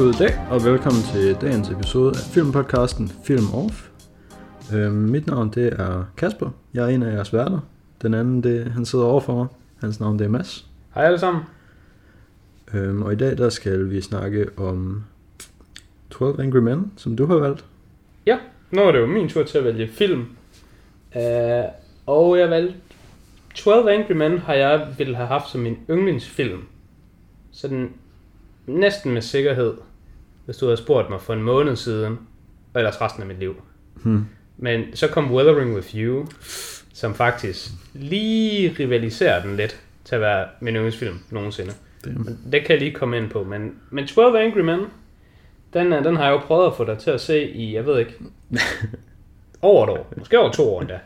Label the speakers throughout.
Speaker 1: God dag og velkommen til dagens episode af filmpodcasten Film Off. Øhm, mit navn det er Kasper. Jeg er en af jeres værter. Den anden, det, han sidder overfor mig. Hans navn det er Mads.
Speaker 2: Hej alle sammen.
Speaker 1: Øhm, og i dag der skal vi snakke om 12 Angry Men, som du har valgt.
Speaker 2: Ja, nu er det jo min tur til at vælge film. Uh, og jeg valgte 12 Angry Men har jeg ville have haft som min yndlingsfilm. Sådan næsten med sikkerhed, hvis du havde spurgt mig for en måned siden, og ellers resten af mit liv.
Speaker 1: Hmm.
Speaker 2: Men så kom Weathering With You, som faktisk lige rivaliserer den lidt til at være min yndlingsfilm nogensinde.
Speaker 1: Damn.
Speaker 2: Det kan jeg lige komme ind på, men, men 12 Angry Men, den, er- den har jeg jo prøvet at få dig til at se i, jeg ved ikke, over et år, måske over to år endda.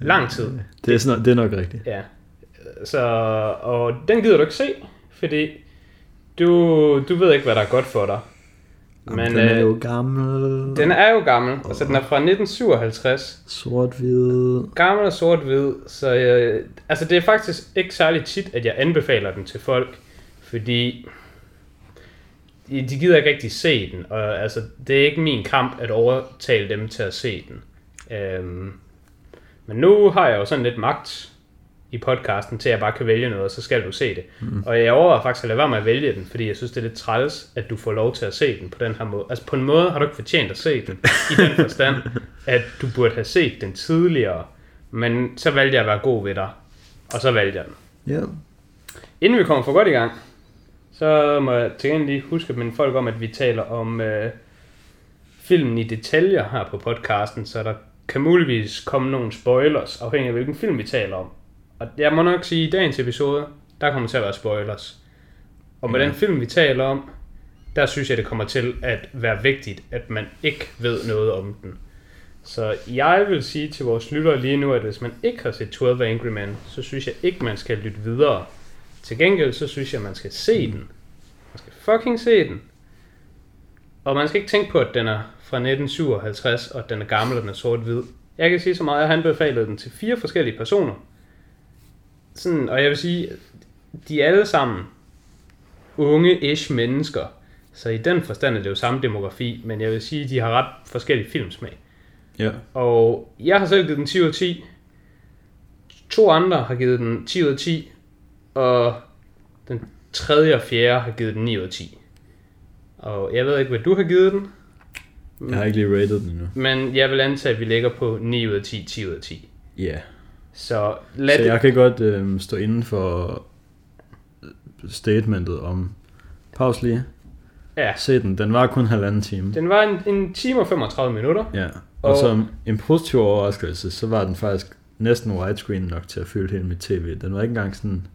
Speaker 2: Lang tid.
Speaker 1: Det er, sådan, det er nok rigtigt.
Speaker 2: Ja. Så, og den gider du ikke se, fordi du, du ved ikke, hvad der er godt for dig.
Speaker 1: Men, den er
Speaker 2: øh,
Speaker 1: jo gammel.
Speaker 2: den er jo gammel, altså den er fra 1957.
Speaker 1: Sort-hvid.
Speaker 2: Gammel og sort-hvid, så øh, altså det er faktisk ikke særlig tit, at jeg anbefaler den til folk, fordi de, de gider ikke rigtig se den, og altså det er ikke min kamp at overtale dem til at se den. Øhm, men nu har jeg jo sådan lidt magt i podcasten til, at jeg bare kan vælge noget, og så skal du se det. Mm. Og jeg overvejer faktisk at lade være med at vælge den, fordi jeg synes, det er lidt træls, at du får lov til at se den på den her måde. Altså på en måde har du ikke fortjent at se den, i den forstand, at du burde have set den tidligere. Men så valgte jeg at være god ved dig, og så valgte jeg den.
Speaker 1: Ja.
Speaker 2: Inden vi kommer for godt i gang, så må jeg til gengæld lige huske at minde folk om, at vi taler om øh, filmen i detaljer her på podcasten, så der kan muligvis komme nogle spoilers, afhængig af hvilken film vi taler om. Og jeg må nok sige, at i dagens episode, der kommer til at være spoilers. Og med
Speaker 1: Ja.
Speaker 2: den film, vi taler om, der synes jeg, det kommer til at være vigtigt, at man ikke ved noget om den. Så jeg vil sige til vores lyttere lige nu, at hvis man ikke har set 12 Angry Men, så synes jeg ikke, man skal lytte videre. Til gengæld, så synes jeg, man skal se den. Man skal fucking se den. Og man skal ikke tænke på, at den er fra 1957, og at den er gammel, og den er sort-hvid. Jeg kan sige så meget, at jeg har anbefalet den til fire forskellige personer. Sådan, og jeg vil sige, de er alle sammen unge-ish mennesker. Så i den forstand er det jo samme demografi, men jeg vil sige, at de har ret forskellige filmsmag.
Speaker 1: Ja.
Speaker 2: Og jeg har selv givet den 10 ud af 10. To andre har givet den 10 ud af 10. Og den tredje og fjerde har givet den 9 ud af 10. Og jeg ved ikke, hvad du har givet den.
Speaker 1: Jeg har ikke lige rated den endnu.
Speaker 2: Men jeg vil antage, at vi ligger på 9 ud af 10, 10 ud af 10.
Speaker 1: Ja. Yeah.
Speaker 2: Så lad
Speaker 1: Så
Speaker 2: det...
Speaker 1: jeg kan godt øh, stå inden for statementet om pause lige.
Speaker 2: Ja,
Speaker 1: Se den. Den var kun halvanden time.
Speaker 2: den var en, en time og 35 minutter.
Speaker 1: Ja. Og,
Speaker 2: Og-
Speaker 1: som en positiv overraskelse, så var den faktisk næsten widescreen nok til at fylde hele mit tv. Den var ikke engang sådan...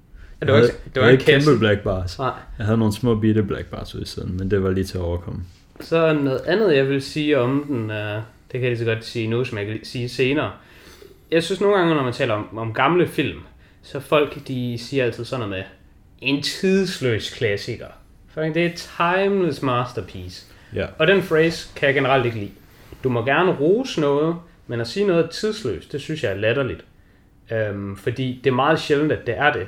Speaker 2: Ja, det var ikke, det var
Speaker 1: havde ikke kæmpe black bars.
Speaker 2: Nej.
Speaker 1: Jeg havde nogle små bitte black bars ude i siden, men det var lige til at overkomme.
Speaker 2: Så noget andet, jeg vil sige om den, uh, det kan jeg lige så godt sige nu, som jeg kan sige senere. Jeg synes nogle gange, når man taler om, om gamle film, så folk de siger altid sådan noget med, en tidsløs klassiker. For det er et timeless masterpiece.
Speaker 1: Ja.
Speaker 2: Og den phrase kan jeg generelt ikke lide. Du må gerne rose noget, men at sige noget er tidsløst, det synes jeg er latterligt. Øhm, fordi det er meget sjældent, at det er det.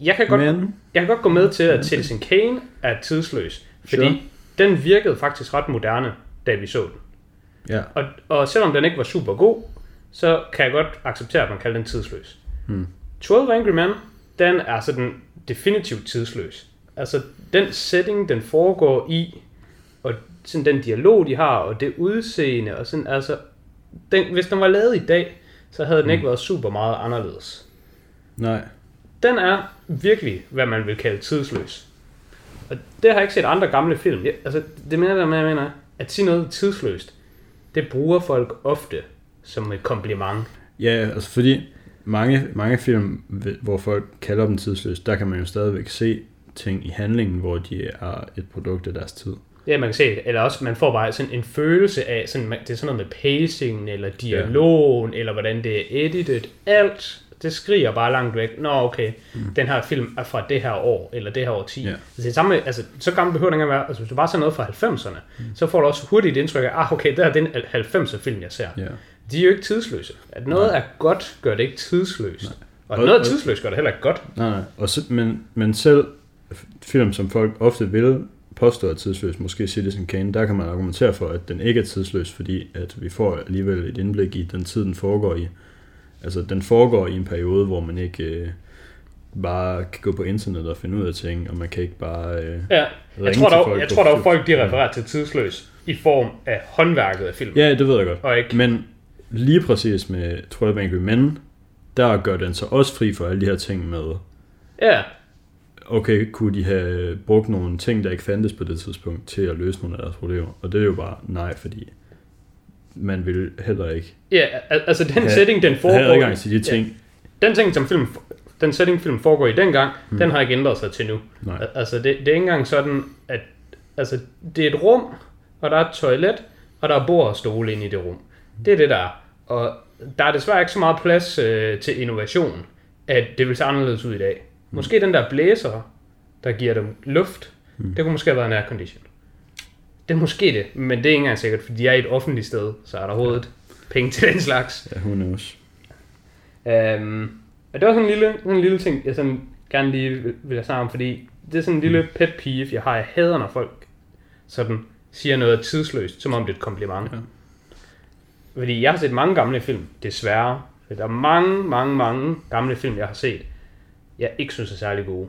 Speaker 2: Jeg kan godt,
Speaker 1: Men,
Speaker 2: jeg kan godt gå med til, at Citizen Kane er tidsløs. Fordi
Speaker 1: Sure.
Speaker 2: den virkede faktisk ret moderne, da vi så den.
Speaker 1: ja.
Speaker 2: Og, og selvom den ikke var super god, så kan jeg godt acceptere, at man kalder den tidsløs.
Speaker 1: Hmm.
Speaker 2: 12 Angry Men, den er sådan definitivt tidsløs. Altså, den setting, den foregår i, og sådan den dialog, de har, og det udseende, og sådan, altså, den, hvis den var lavet i dag, så havde den ikke været super meget anderledes.
Speaker 1: Nej.
Speaker 2: Den er virkelig, hvad man vil kalde tidsløs. Og det har jeg ikke set andre gamle film. Jeg, altså, det mener jeg, jeg mener, at sige noget tidsløst, det bruger folk ofte som et kompliment.
Speaker 1: Ja, altså fordi mange, mange film, hvor folk kalder dem tidsløse, der kan man jo stadigvæk se ting i handlingen, hvor de er et produkt af deres tid.
Speaker 2: Ja, man kan se det. Eller også, man får bare sådan en følelse af, sådan, det er sådan noget med pacingen, eller dialogen, ja. eller hvordan det er edited. Alt, det skriger bare langt væk. Nå, okay, mm. den her film er fra det her år, eller det her år 10.
Speaker 1: Ja.
Speaker 2: Det er samme, altså, så gammel behøver den ikke at være. Altså, hvis du bare ser noget fra 90'erne, mm. så får du også hurtigt et indtryk af, ah, okay, det er den 90'er film, jeg ser.
Speaker 1: Ja.
Speaker 2: De er jo ikke tidsløse. At noget Nej. er godt, gør det ikke tidsløst. Nej. Og
Speaker 1: Og-
Speaker 2: noget
Speaker 1: og-
Speaker 2: tidsløst, gør det heller ikke godt.
Speaker 1: Nej, nej. Og så, men, men selv film, som folk ofte vil påstår er tidsløs, måske Citizen Kane, der kan man argumentere for, at den ikke er tidsløs, fordi at vi får alligevel et indblik i den tid, den foregår i. Altså, den foregår i en periode, hvor man ikke øh, bare kan gå på internet og finde ud af ting, og man kan ikke bare øh,
Speaker 2: Ja, jeg tror, der,
Speaker 1: folk
Speaker 2: jeg tror, der er
Speaker 1: fly-
Speaker 2: folk, de refererer til tidsløs i form af håndværket af filmen.
Speaker 1: Ja, det ved jeg godt.
Speaker 2: Og ikke,
Speaker 1: Men lige præcis med 12 Angry Men, der gør den så også fri for alle de her ting med,
Speaker 2: ja,
Speaker 1: okay, kunne de have brugt nogle ting, der ikke fandtes på det tidspunkt, til at løse nogle af deres problemer? Og det er jo bare nej, fordi man vil heller ikke
Speaker 2: ja, al- altså den
Speaker 1: have,
Speaker 2: setting, den foregår...
Speaker 1: have adgang til de ting.
Speaker 2: Ja, den ting, som film, den setting, film foregår i dengang,
Speaker 1: Hmm.
Speaker 2: mm. den har ikke ændret sig til nu.
Speaker 1: Nej.
Speaker 2: Al- Altså, det, det er ikke engang sådan, at altså, det er et rum, og der er et toilet, og der er bord og stole inde i det rum. Det er det, der er. Og der er desværre ikke så meget plads øh, til innovation, at det vil se anderledes ud i dag. Måske den der blæser, der giver dem luft,
Speaker 1: Mm.
Speaker 2: det kunne måske have været en aircondition. Det er måske det, men det er ikke engang sikkert, fordi de er i et offentligt sted, så er der overhovedet penge til den slags.
Speaker 1: Ja, er også.
Speaker 2: Øhm, og det var sådan en lille, sådan en lille ting, jeg sådan gerne lige vil, vil have om, fordi det er sådan en lille pet peeve, jeg har. Jeg hader, når folk sådan siger noget tidsløst, som om det er et kompliment.
Speaker 1: Ja.
Speaker 2: Fordi jeg har set mange gamle film, desværre. Der er mange, mange, mange gamle film, jeg har set, jeg ikke synes er særlig gode.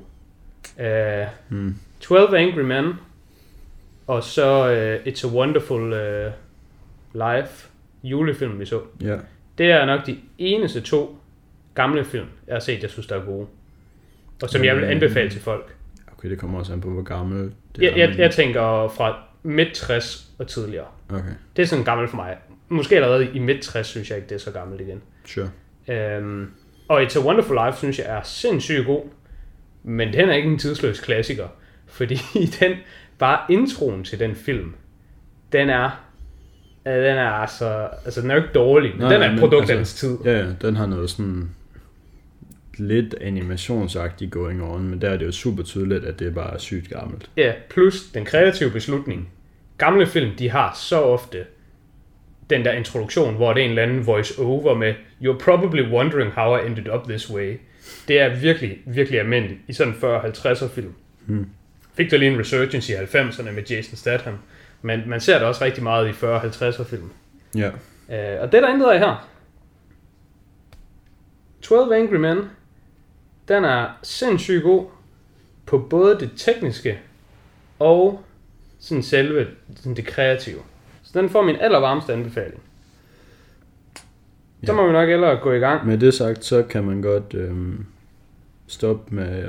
Speaker 2: Uh,
Speaker 1: Mm.
Speaker 2: 12 Angry Men, og så uh, It's a Wonderful uh, Life, julefilm vi så.
Speaker 1: Ja.
Speaker 2: Det er nok de eneste to gamle film, jeg har set, jeg synes, der er gode. Og som jeg vil anbefale til folk.
Speaker 1: Okay, det kommer også an på, hvor gammel det
Speaker 2: Jeg,
Speaker 1: er.
Speaker 2: jeg, jeg tænker fra midt 60 og tidligere.
Speaker 1: Okay,
Speaker 2: Det er sådan gammelt for mig. Måske allerede i midt 60, synes jeg ikke, det er så gammelt igen.
Speaker 1: sure.
Speaker 2: Øhm, og It's a Wonderful Life, synes jeg er sindssygt god. Men den er ikke en tidsløs klassiker. Fordi den, bare introen til den film, den er, den er altså, altså den er jo ikke dårlig, men
Speaker 1: Nej,
Speaker 2: den er et produkt af
Speaker 1: altså-
Speaker 2: dens tid.
Speaker 1: Ja, ja, den har noget sådan lidt animationsagtigt going on, men der er det jo super tydeligt, at det er bare sygt gammelt.
Speaker 2: Ja, plus den kreative beslutning. Gamle film, de har så ofte den der introduktion, hvor det er en eller anden voice over med You're probably wondering how I ended up this way. Det er virkelig, virkelig almindeligt i sådan 40-50'er film.
Speaker 1: Hmm.
Speaker 2: Fik der lige en resurgence i 90'erne med Jason Statham. Men man ser det også rigtig meget i 40-50'er film.
Speaker 1: Ja,
Speaker 2: Øh, og det er der intet af her. 12 Angry Men, den er sindssygt god på både det tekniske og sådan selve sådan det kreative. Så den får min allervarmeste anbefaling. Så
Speaker 1: Ja.
Speaker 2: må vi nok ellers gå i gang.
Speaker 1: med det sagt, så kan man godt øhm, stoppe med,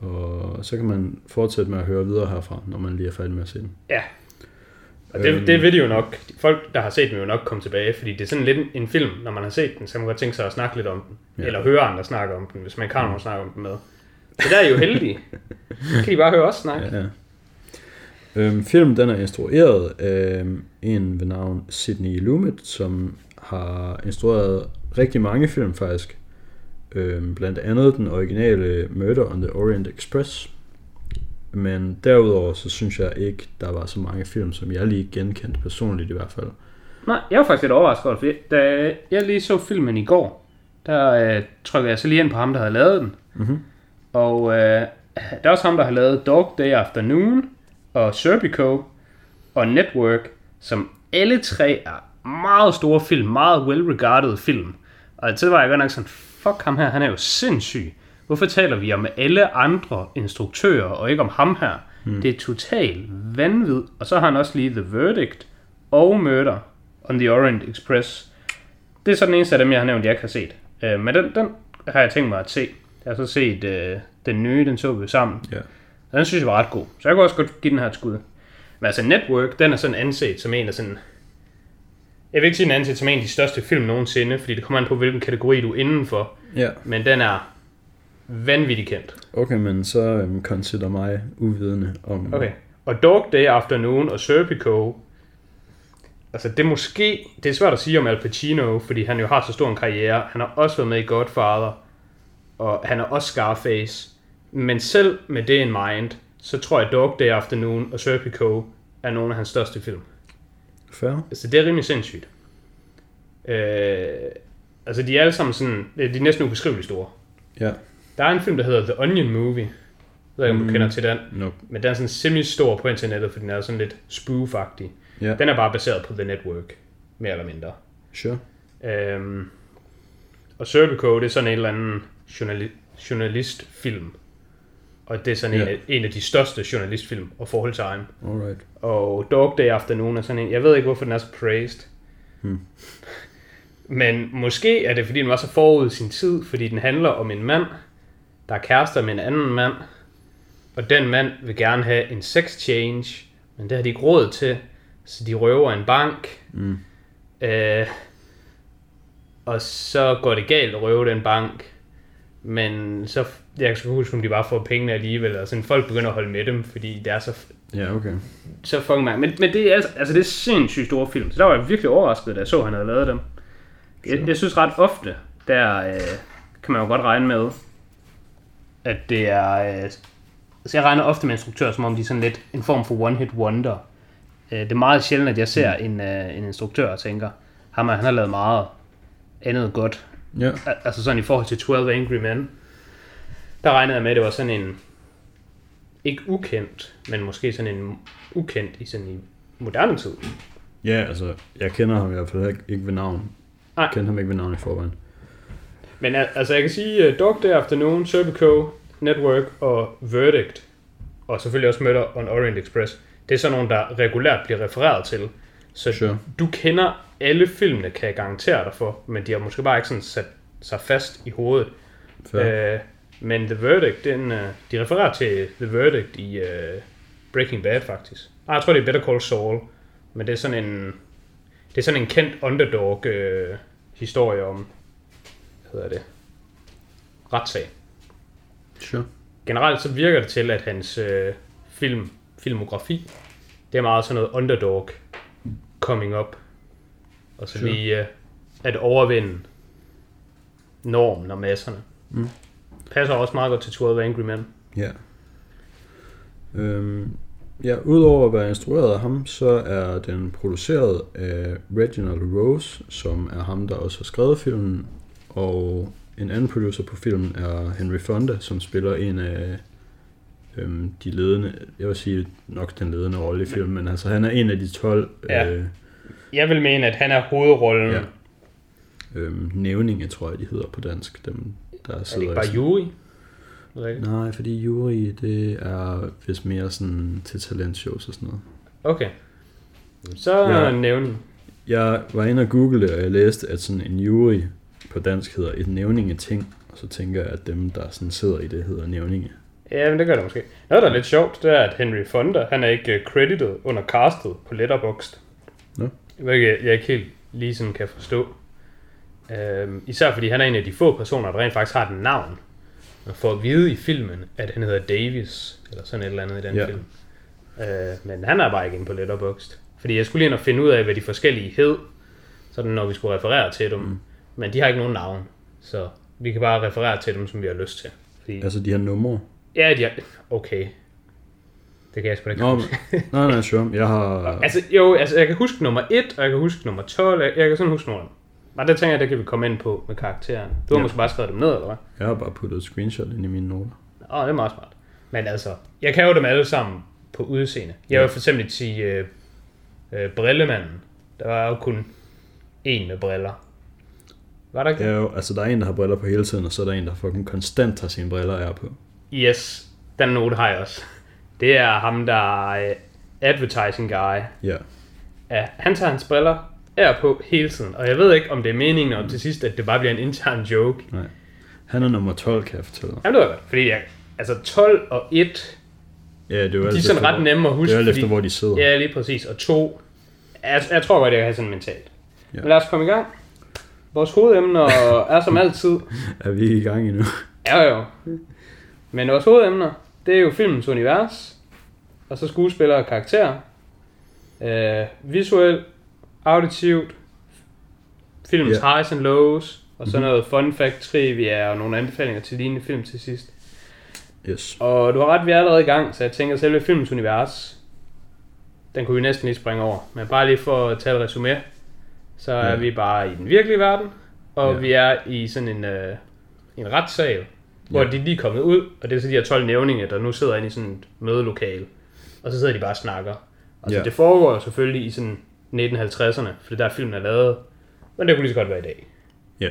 Speaker 1: og så kan man fortsætte med at høre videre herfra, når man lige er færdig med at se den.
Speaker 2: Ja. Og det, det vil de jo nok, folk der har set den vil jo nok komme tilbage, fordi det er sådan lidt en- film, når man har set den, så kan man godt tænke sig at snakke lidt om den.
Speaker 1: Ja.
Speaker 2: Eller høre andre snakke om den, hvis man ikke har nogen snakke om den med. Så der er I jo heldige. Så kan de bare høre os snakke.
Speaker 1: Ja, ja. Øhm, filmen den er instrueret af en ved navn Sidney Lumet, som har instrueret rigtig mange film faktisk. Øhm, blandt andet den originale Murder on the Orient Express. Men derudover så synes jeg ikke, der var så mange film, som jeg lige genkendte personligt i hvert fald.
Speaker 2: Nej, jeg var faktisk lidt overrasket over det, da jeg lige så filmen i går, der øh, trykkede jeg så lige ind på ham, der havde lavet den.
Speaker 1: Mhm.
Speaker 2: Og øh, der er også ham, der har lavet Dog Day Afternoon, og Serpico, og Network, som alle tre er meget store film, meget well-regarded film. Og så var jeg godt nok sådan, fuck ham her, han er jo sindssyg. Hvorfor taler vi om alle andre instruktører, og ikke om ham her? Hmm. Det er totalt vanvid. Og så har han også lige The Verdict og Murder on the Orient Express. Det er så den eneste af dem, jeg har nævnt, jeg ikke har set. Øh, men den, den har jeg tænkt mig at se. Jeg har så set øh, den nye, den så vi sammen.
Speaker 1: Ja.
Speaker 2: Og den synes jeg var ret god. Så jeg kunne også godt give den her et skud. Men altså Network, den er sådan anset som en af sådan... Jeg vil ikke sige, den er anset som en af de største film nogensinde, fordi det kommer an på, hvilken kategori du er indenfor.
Speaker 1: Ja,
Speaker 2: Men den er vanvittigt kendt.
Speaker 1: okay, men så øhm, consider mig uvidende om...
Speaker 2: Okay. Og Dog Day Afternoon og Serpico, altså det er måske, det er svært at sige om Al Pacino, fordi han jo har så stor en karriere. Han har også været med i Godfather, og han er også Scarface. Men selv med det in mind, så tror jeg Dog Day Afternoon og Serpico er nogle af hans største film.
Speaker 1: Fair.
Speaker 2: Altså det er rimelig sindssygt. Øh, altså de er alle sammen sådan, de er næsten ubeskriveligt store.
Speaker 1: Ja.
Speaker 2: Der er en film, der hedder The Onion Movie, ved ikke, om du
Speaker 1: Mm.
Speaker 2: kender til den.
Speaker 1: Nope.
Speaker 2: Men den er sådan semi-stor på internettet, fordi den er sådan lidt spoof-agtig.
Speaker 1: Ja,
Speaker 2: Den er bare baseret på The Network, mere eller mindre.
Speaker 1: sure.
Speaker 2: Øhm, og Serpico, det er sådan en eller anden journali- journalistfilm. Og det er sådan
Speaker 1: Ja.
Speaker 2: en, af, en af de største journalistfilm og forhold time.
Speaker 1: Alright.
Speaker 2: Og Dog Day Afternoon er sådan en, jeg ved ikke, hvorfor den er så praised.
Speaker 1: Hmm.
Speaker 2: Men måske er det, fordi den var så forud sin tid, fordi den handler om en mand, der er kærester med en anden mand, og den mand vil gerne have en sex change, men det har de ikke råd til, så de røver en bank,
Speaker 1: Mm.
Speaker 2: øh, og så går det galt at røve den bank, men så, jeg kan sgu huske, om de bare får pengene alligevel, og sådan folk begynder at holde med dem, fordi det er så
Speaker 1: Ja, okay.
Speaker 2: så fucking mange. Men, men det er altså, det er sindssygt store film. Så der var jeg virkelig overrasket, da jeg så, at han havde lavet dem. Jeg, jeg synes ret ofte, der øh, kan man jo godt regne med, at det er... Øh, altså jeg regner ofte med instruktører, som om de er sådan lidt en form for one-hit wonder. Øh, det er meget sjældent, at jeg ser en, øh, en instruktør og tænker, ham han har lavet meget andet godt.
Speaker 1: Ja,
Speaker 2: Al- Altså sådan i forhold til 12 Angry Men, der regnede jeg med, at det var sådan en, ikke ukendt, men måske sådan en ukendt i sådan i moderne tid.
Speaker 1: ja altså, jeg kender ham i hvert fald ikke, ikke ved navn.
Speaker 2: Nej.
Speaker 1: Jeg kender ham ikke ved navn i forvejen.
Speaker 2: Men al- altså jeg kan sige, uh, Dog Day Afternoon, Serpico, Network og Verdict, og selvfølgelig også Murder on Orient Express, det er sådan nogle, der regulært bliver refereret til. Så
Speaker 1: Sure.
Speaker 2: du kender alle filmene, kan jeg garantere dig for, men de har måske bare ikke sådan sat sig fast i hovedet.
Speaker 1: Fair.
Speaker 2: Øh, men The Verdict, den, øh, de refererer til The Verdict i øh, Breaking Bad faktisk. Nej, jeg tror det er Better Call Saul, men det er sådan en, det er sådan en kendt underdog øh, historie om, hvad hedder det, retssag.
Speaker 1: Sure.
Speaker 2: Generelt så virker det til, at hans øh, film, filmografi, det er meget sådan noget underdog coming up. Og så
Speaker 1: Sure.
Speaker 2: lige øh, at overvinde normen og masserne.
Speaker 1: Mm.
Speaker 2: Passer også meget godt til 12 Angry Men.
Speaker 1: Ja. Øhm, ja, udover at være instrueret af ham, så er den produceret af Reginald Rose, som er ham, der også har skrevet filmen, og en anden producer på filmen er Henry Fonda, som spiller en af øhm, de ledende, jeg vil sige nok den ledende rolle i filmen, men altså han er en af de 12
Speaker 2: Ja.
Speaker 1: øh,
Speaker 2: Jeg vil mene, at han er hovedrollen.
Speaker 1: Ja. Øhm, nævninge, tror jeg, de hedder på dansk, dem der
Speaker 2: Er det
Speaker 1: sidder
Speaker 2: ikke bare ikke.
Speaker 1: Nej, fordi jury, det er vist mere sådan til talentshows og sådan noget.
Speaker 2: Okay. Så
Speaker 1: Ja.
Speaker 2: nævning.
Speaker 1: Jeg var inde og google og jeg læste, at sådan en jury på dansk hedder et nævningeting, og så tænker jeg, at dem, der sådan sidder i det, hedder nævninge.
Speaker 2: Ja, men det gør det måske. Noget, der er lidt sjovt, det er, at Henry Fonda, han er ikke øh, credited under castet på Letterboxd.
Speaker 1: Nå.
Speaker 2: Hvilket jeg ikke helt lige sådan kan forstå. Øhm, især fordi han er en af de få personer, der rent faktisk har et navn. Man får at vide i filmen, at han hedder Davis, eller sådan et eller andet i den
Speaker 1: Ja.
Speaker 2: film. Øh, men han er bare ikke inde på Letterboxd. Fordi jeg skulle lige ind og finde ud af, hvad de forskellige hed, sådan når vi skulle referere til dem. Mm. Men de har ikke nogen navn, så vi kan bare referere til dem, som vi har lyst til. Fordi
Speaker 1: Altså, de har numre.
Speaker 2: Ja, de har... Okay. Det kan jeg sgu da ikke
Speaker 1: Nå,
Speaker 2: huske.
Speaker 1: nej, nej, sure. Jeg har...
Speaker 2: Altså, jo, altså, jeg kan huske nummer 1, og jeg kan huske nummer 12, jeg, jeg kan sådan huske nogle Og det tænker jeg, det kan vi komme ind på med karakteren. Du har
Speaker 1: Ja.
Speaker 2: måske bare skrevet dem ned, eller hvad?
Speaker 1: Jeg har bare puttet et screenshot ind i mine noter.
Speaker 2: Åh, det er meget smart. Men altså, jeg kan jo dem alle sammen på udseende. Jeg vil for eksempel sige øh, øh, Brillemanden. Der var jo kun en med briller. Var der ikke
Speaker 1: Ja, jo, altså, der er en, der har briller på hele tiden, og så er der en, der fucking konstant tager sine briller af på.
Speaker 2: Yes, den note har jeg også. Det er ham, der er øh, advertising guy.
Speaker 1: Ja.
Speaker 2: Ja, han tager hans briller er på hele tiden. Og jeg ved ikke, om det er meningen om til sidst, at det bare bliver en intern joke.
Speaker 1: Nej. Han er nummer 12, kan jeg fortælle dig.
Speaker 2: Jamen, det var godt. Fordi jeg, altså 12 og 1,
Speaker 1: Ja, det jo
Speaker 2: de er sådan ret
Speaker 1: hvor-
Speaker 2: nemme at huske.
Speaker 1: Det er alt
Speaker 2: fordi,
Speaker 1: efter, hvor de sidder.
Speaker 2: Ja, lige præcis. Og 2, jeg, jeg tror godt, jeg kan have sådan mentalt.
Speaker 1: Ja.
Speaker 2: Men lad os komme i gang. Vores hovedemner er som altid...
Speaker 1: Er vi ikke i gang endnu?
Speaker 2: Ja, jo. Men vores hovedemner, det er jo filmens univers. Og så skuespillere og karakterer. Øh, visuelt, auditivt, filmens
Speaker 1: Ja.
Speaker 2: highs and lows, og så
Speaker 1: Mhm.
Speaker 2: noget fun fact trivia og nogle anbefalinger til lignende film til sidst.
Speaker 1: Yes.
Speaker 2: Og du har ret, vi er allerede i gang, så jeg tænker, at selve filmens univers, den kunne vi næsten lige springe over. Men bare lige for at tage et resume, så er
Speaker 1: Ja.
Speaker 2: vi bare i den virkelige verden, og
Speaker 1: Ja.
Speaker 2: vi er i sådan en, øh, en retssal, hvor
Speaker 1: Ja.
Speaker 2: de lige er kommet ud, og det er så de her 12 nævninge, der nu sidder inde i sådan et mødelokale, og så sidder de bare og snakker. Altså,
Speaker 1: Ja.
Speaker 2: det foregår selvfølgelig i sådan 1950'erne, for det der filmen er lavet, men det kunne lige så godt være i dag.
Speaker 1: Ja.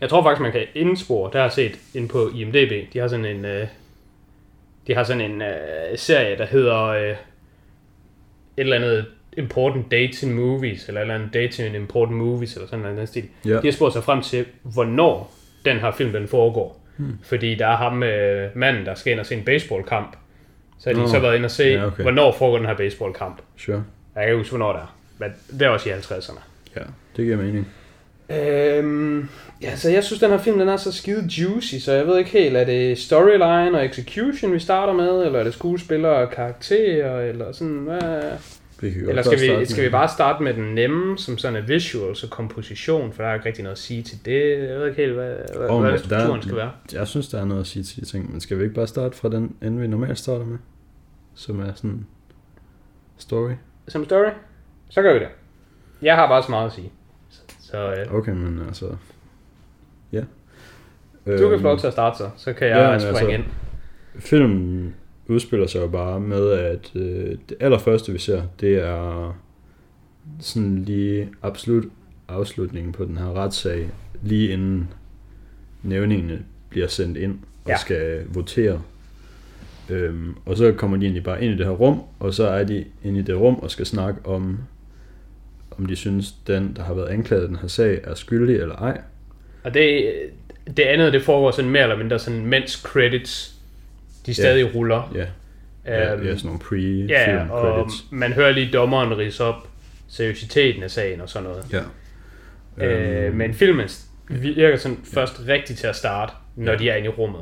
Speaker 2: Jeg tror faktisk, man kan indspore, der har jeg set ind på IMDb, de har sådan en, øh, de har sådan en øh, serie, der hedder øh, et eller andet important dates in movies, eller et eller andet dates in important movies, eller sådan noget den stil.
Speaker 1: Ja.
Speaker 2: De har spurgt sig frem til, hvornår den her film den foregår. Hmm. Fordi der er ham øh, manden, der skal ind og se en baseballkamp. Så har de
Speaker 1: Nå.
Speaker 2: så været ind og se,
Speaker 1: Ja, okay.
Speaker 2: hvornår foregår den her baseballkamp.
Speaker 1: Sure.
Speaker 2: Jeg kan ikke huske, hvornår det er. Men det er også i 50'erne.
Speaker 1: Ja, det giver mening.
Speaker 2: Øhm, ja, så jeg synes, den her film den er så skide juicy, så jeg ved ikke helt, er det storyline og execution, vi starter med, eller er det skuespillere og karakterer, eller sådan, hvad...
Speaker 1: Vi kan godt
Speaker 2: Eller skal vi, skal vi bare starte med den nemme, som sådan en visuals og komposition, for der er ikke rigtig noget at sige til det. Jeg ved ikke helt, hvad, hvad, oh, hvad
Speaker 1: der-
Speaker 2: strukturen skal være.
Speaker 1: Jeg synes, der er noget at sige til de ting, men skal vi ikke bare starte fra den ende, vi normalt starter med? Som er sådan story.
Speaker 2: Som story, så gør vi det. Jeg har bare så meget at sige. Så, øh,
Speaker 1: Okay, men altså... Ja.
Speaker 2: du kan få lov til at starte så, så kan jeg
Speaker 1: ja,
Speaker 2: springe
Speaker 1: altså-
Speaker 2: ind.
Speaker 1: Filmen udspiller sig jo bare med, at øh, det allerførste, vi ser, det er sådan lige absolut afslutningen på den her retssag, lige inden nævningene bliver sendt ind og
Speaker 2: ja.
Speaker 1: skal votere. Øhm, og så kommer de egentlig bare ind i det her rum, og så er de inde i det rum og skal snakke om, om de synes, den, der har været anklaget i den her sag, er skyldig eller ej.
Speaker 2: Og det, det andet, det foregår sådan mere eller mindre sådan, mens credits, de stadig ruller.
Speaker 1: Ja, ja,
Speaker 2: Øhm,
Speaker 1: ja sådan nogle pre-film
Speaker 2: Ja, og
Speaker 1: credits.
Speaker 2: man hører lige dommeren rise op seriøsiteten af sagen og sådan noget.
Speaker 1: Ja.
Speaker 2: Øh, men filmen virker sådan først rigtigt til at starte, når
Speaker 1: Ja.
Speaker 2: de er inde i rummet.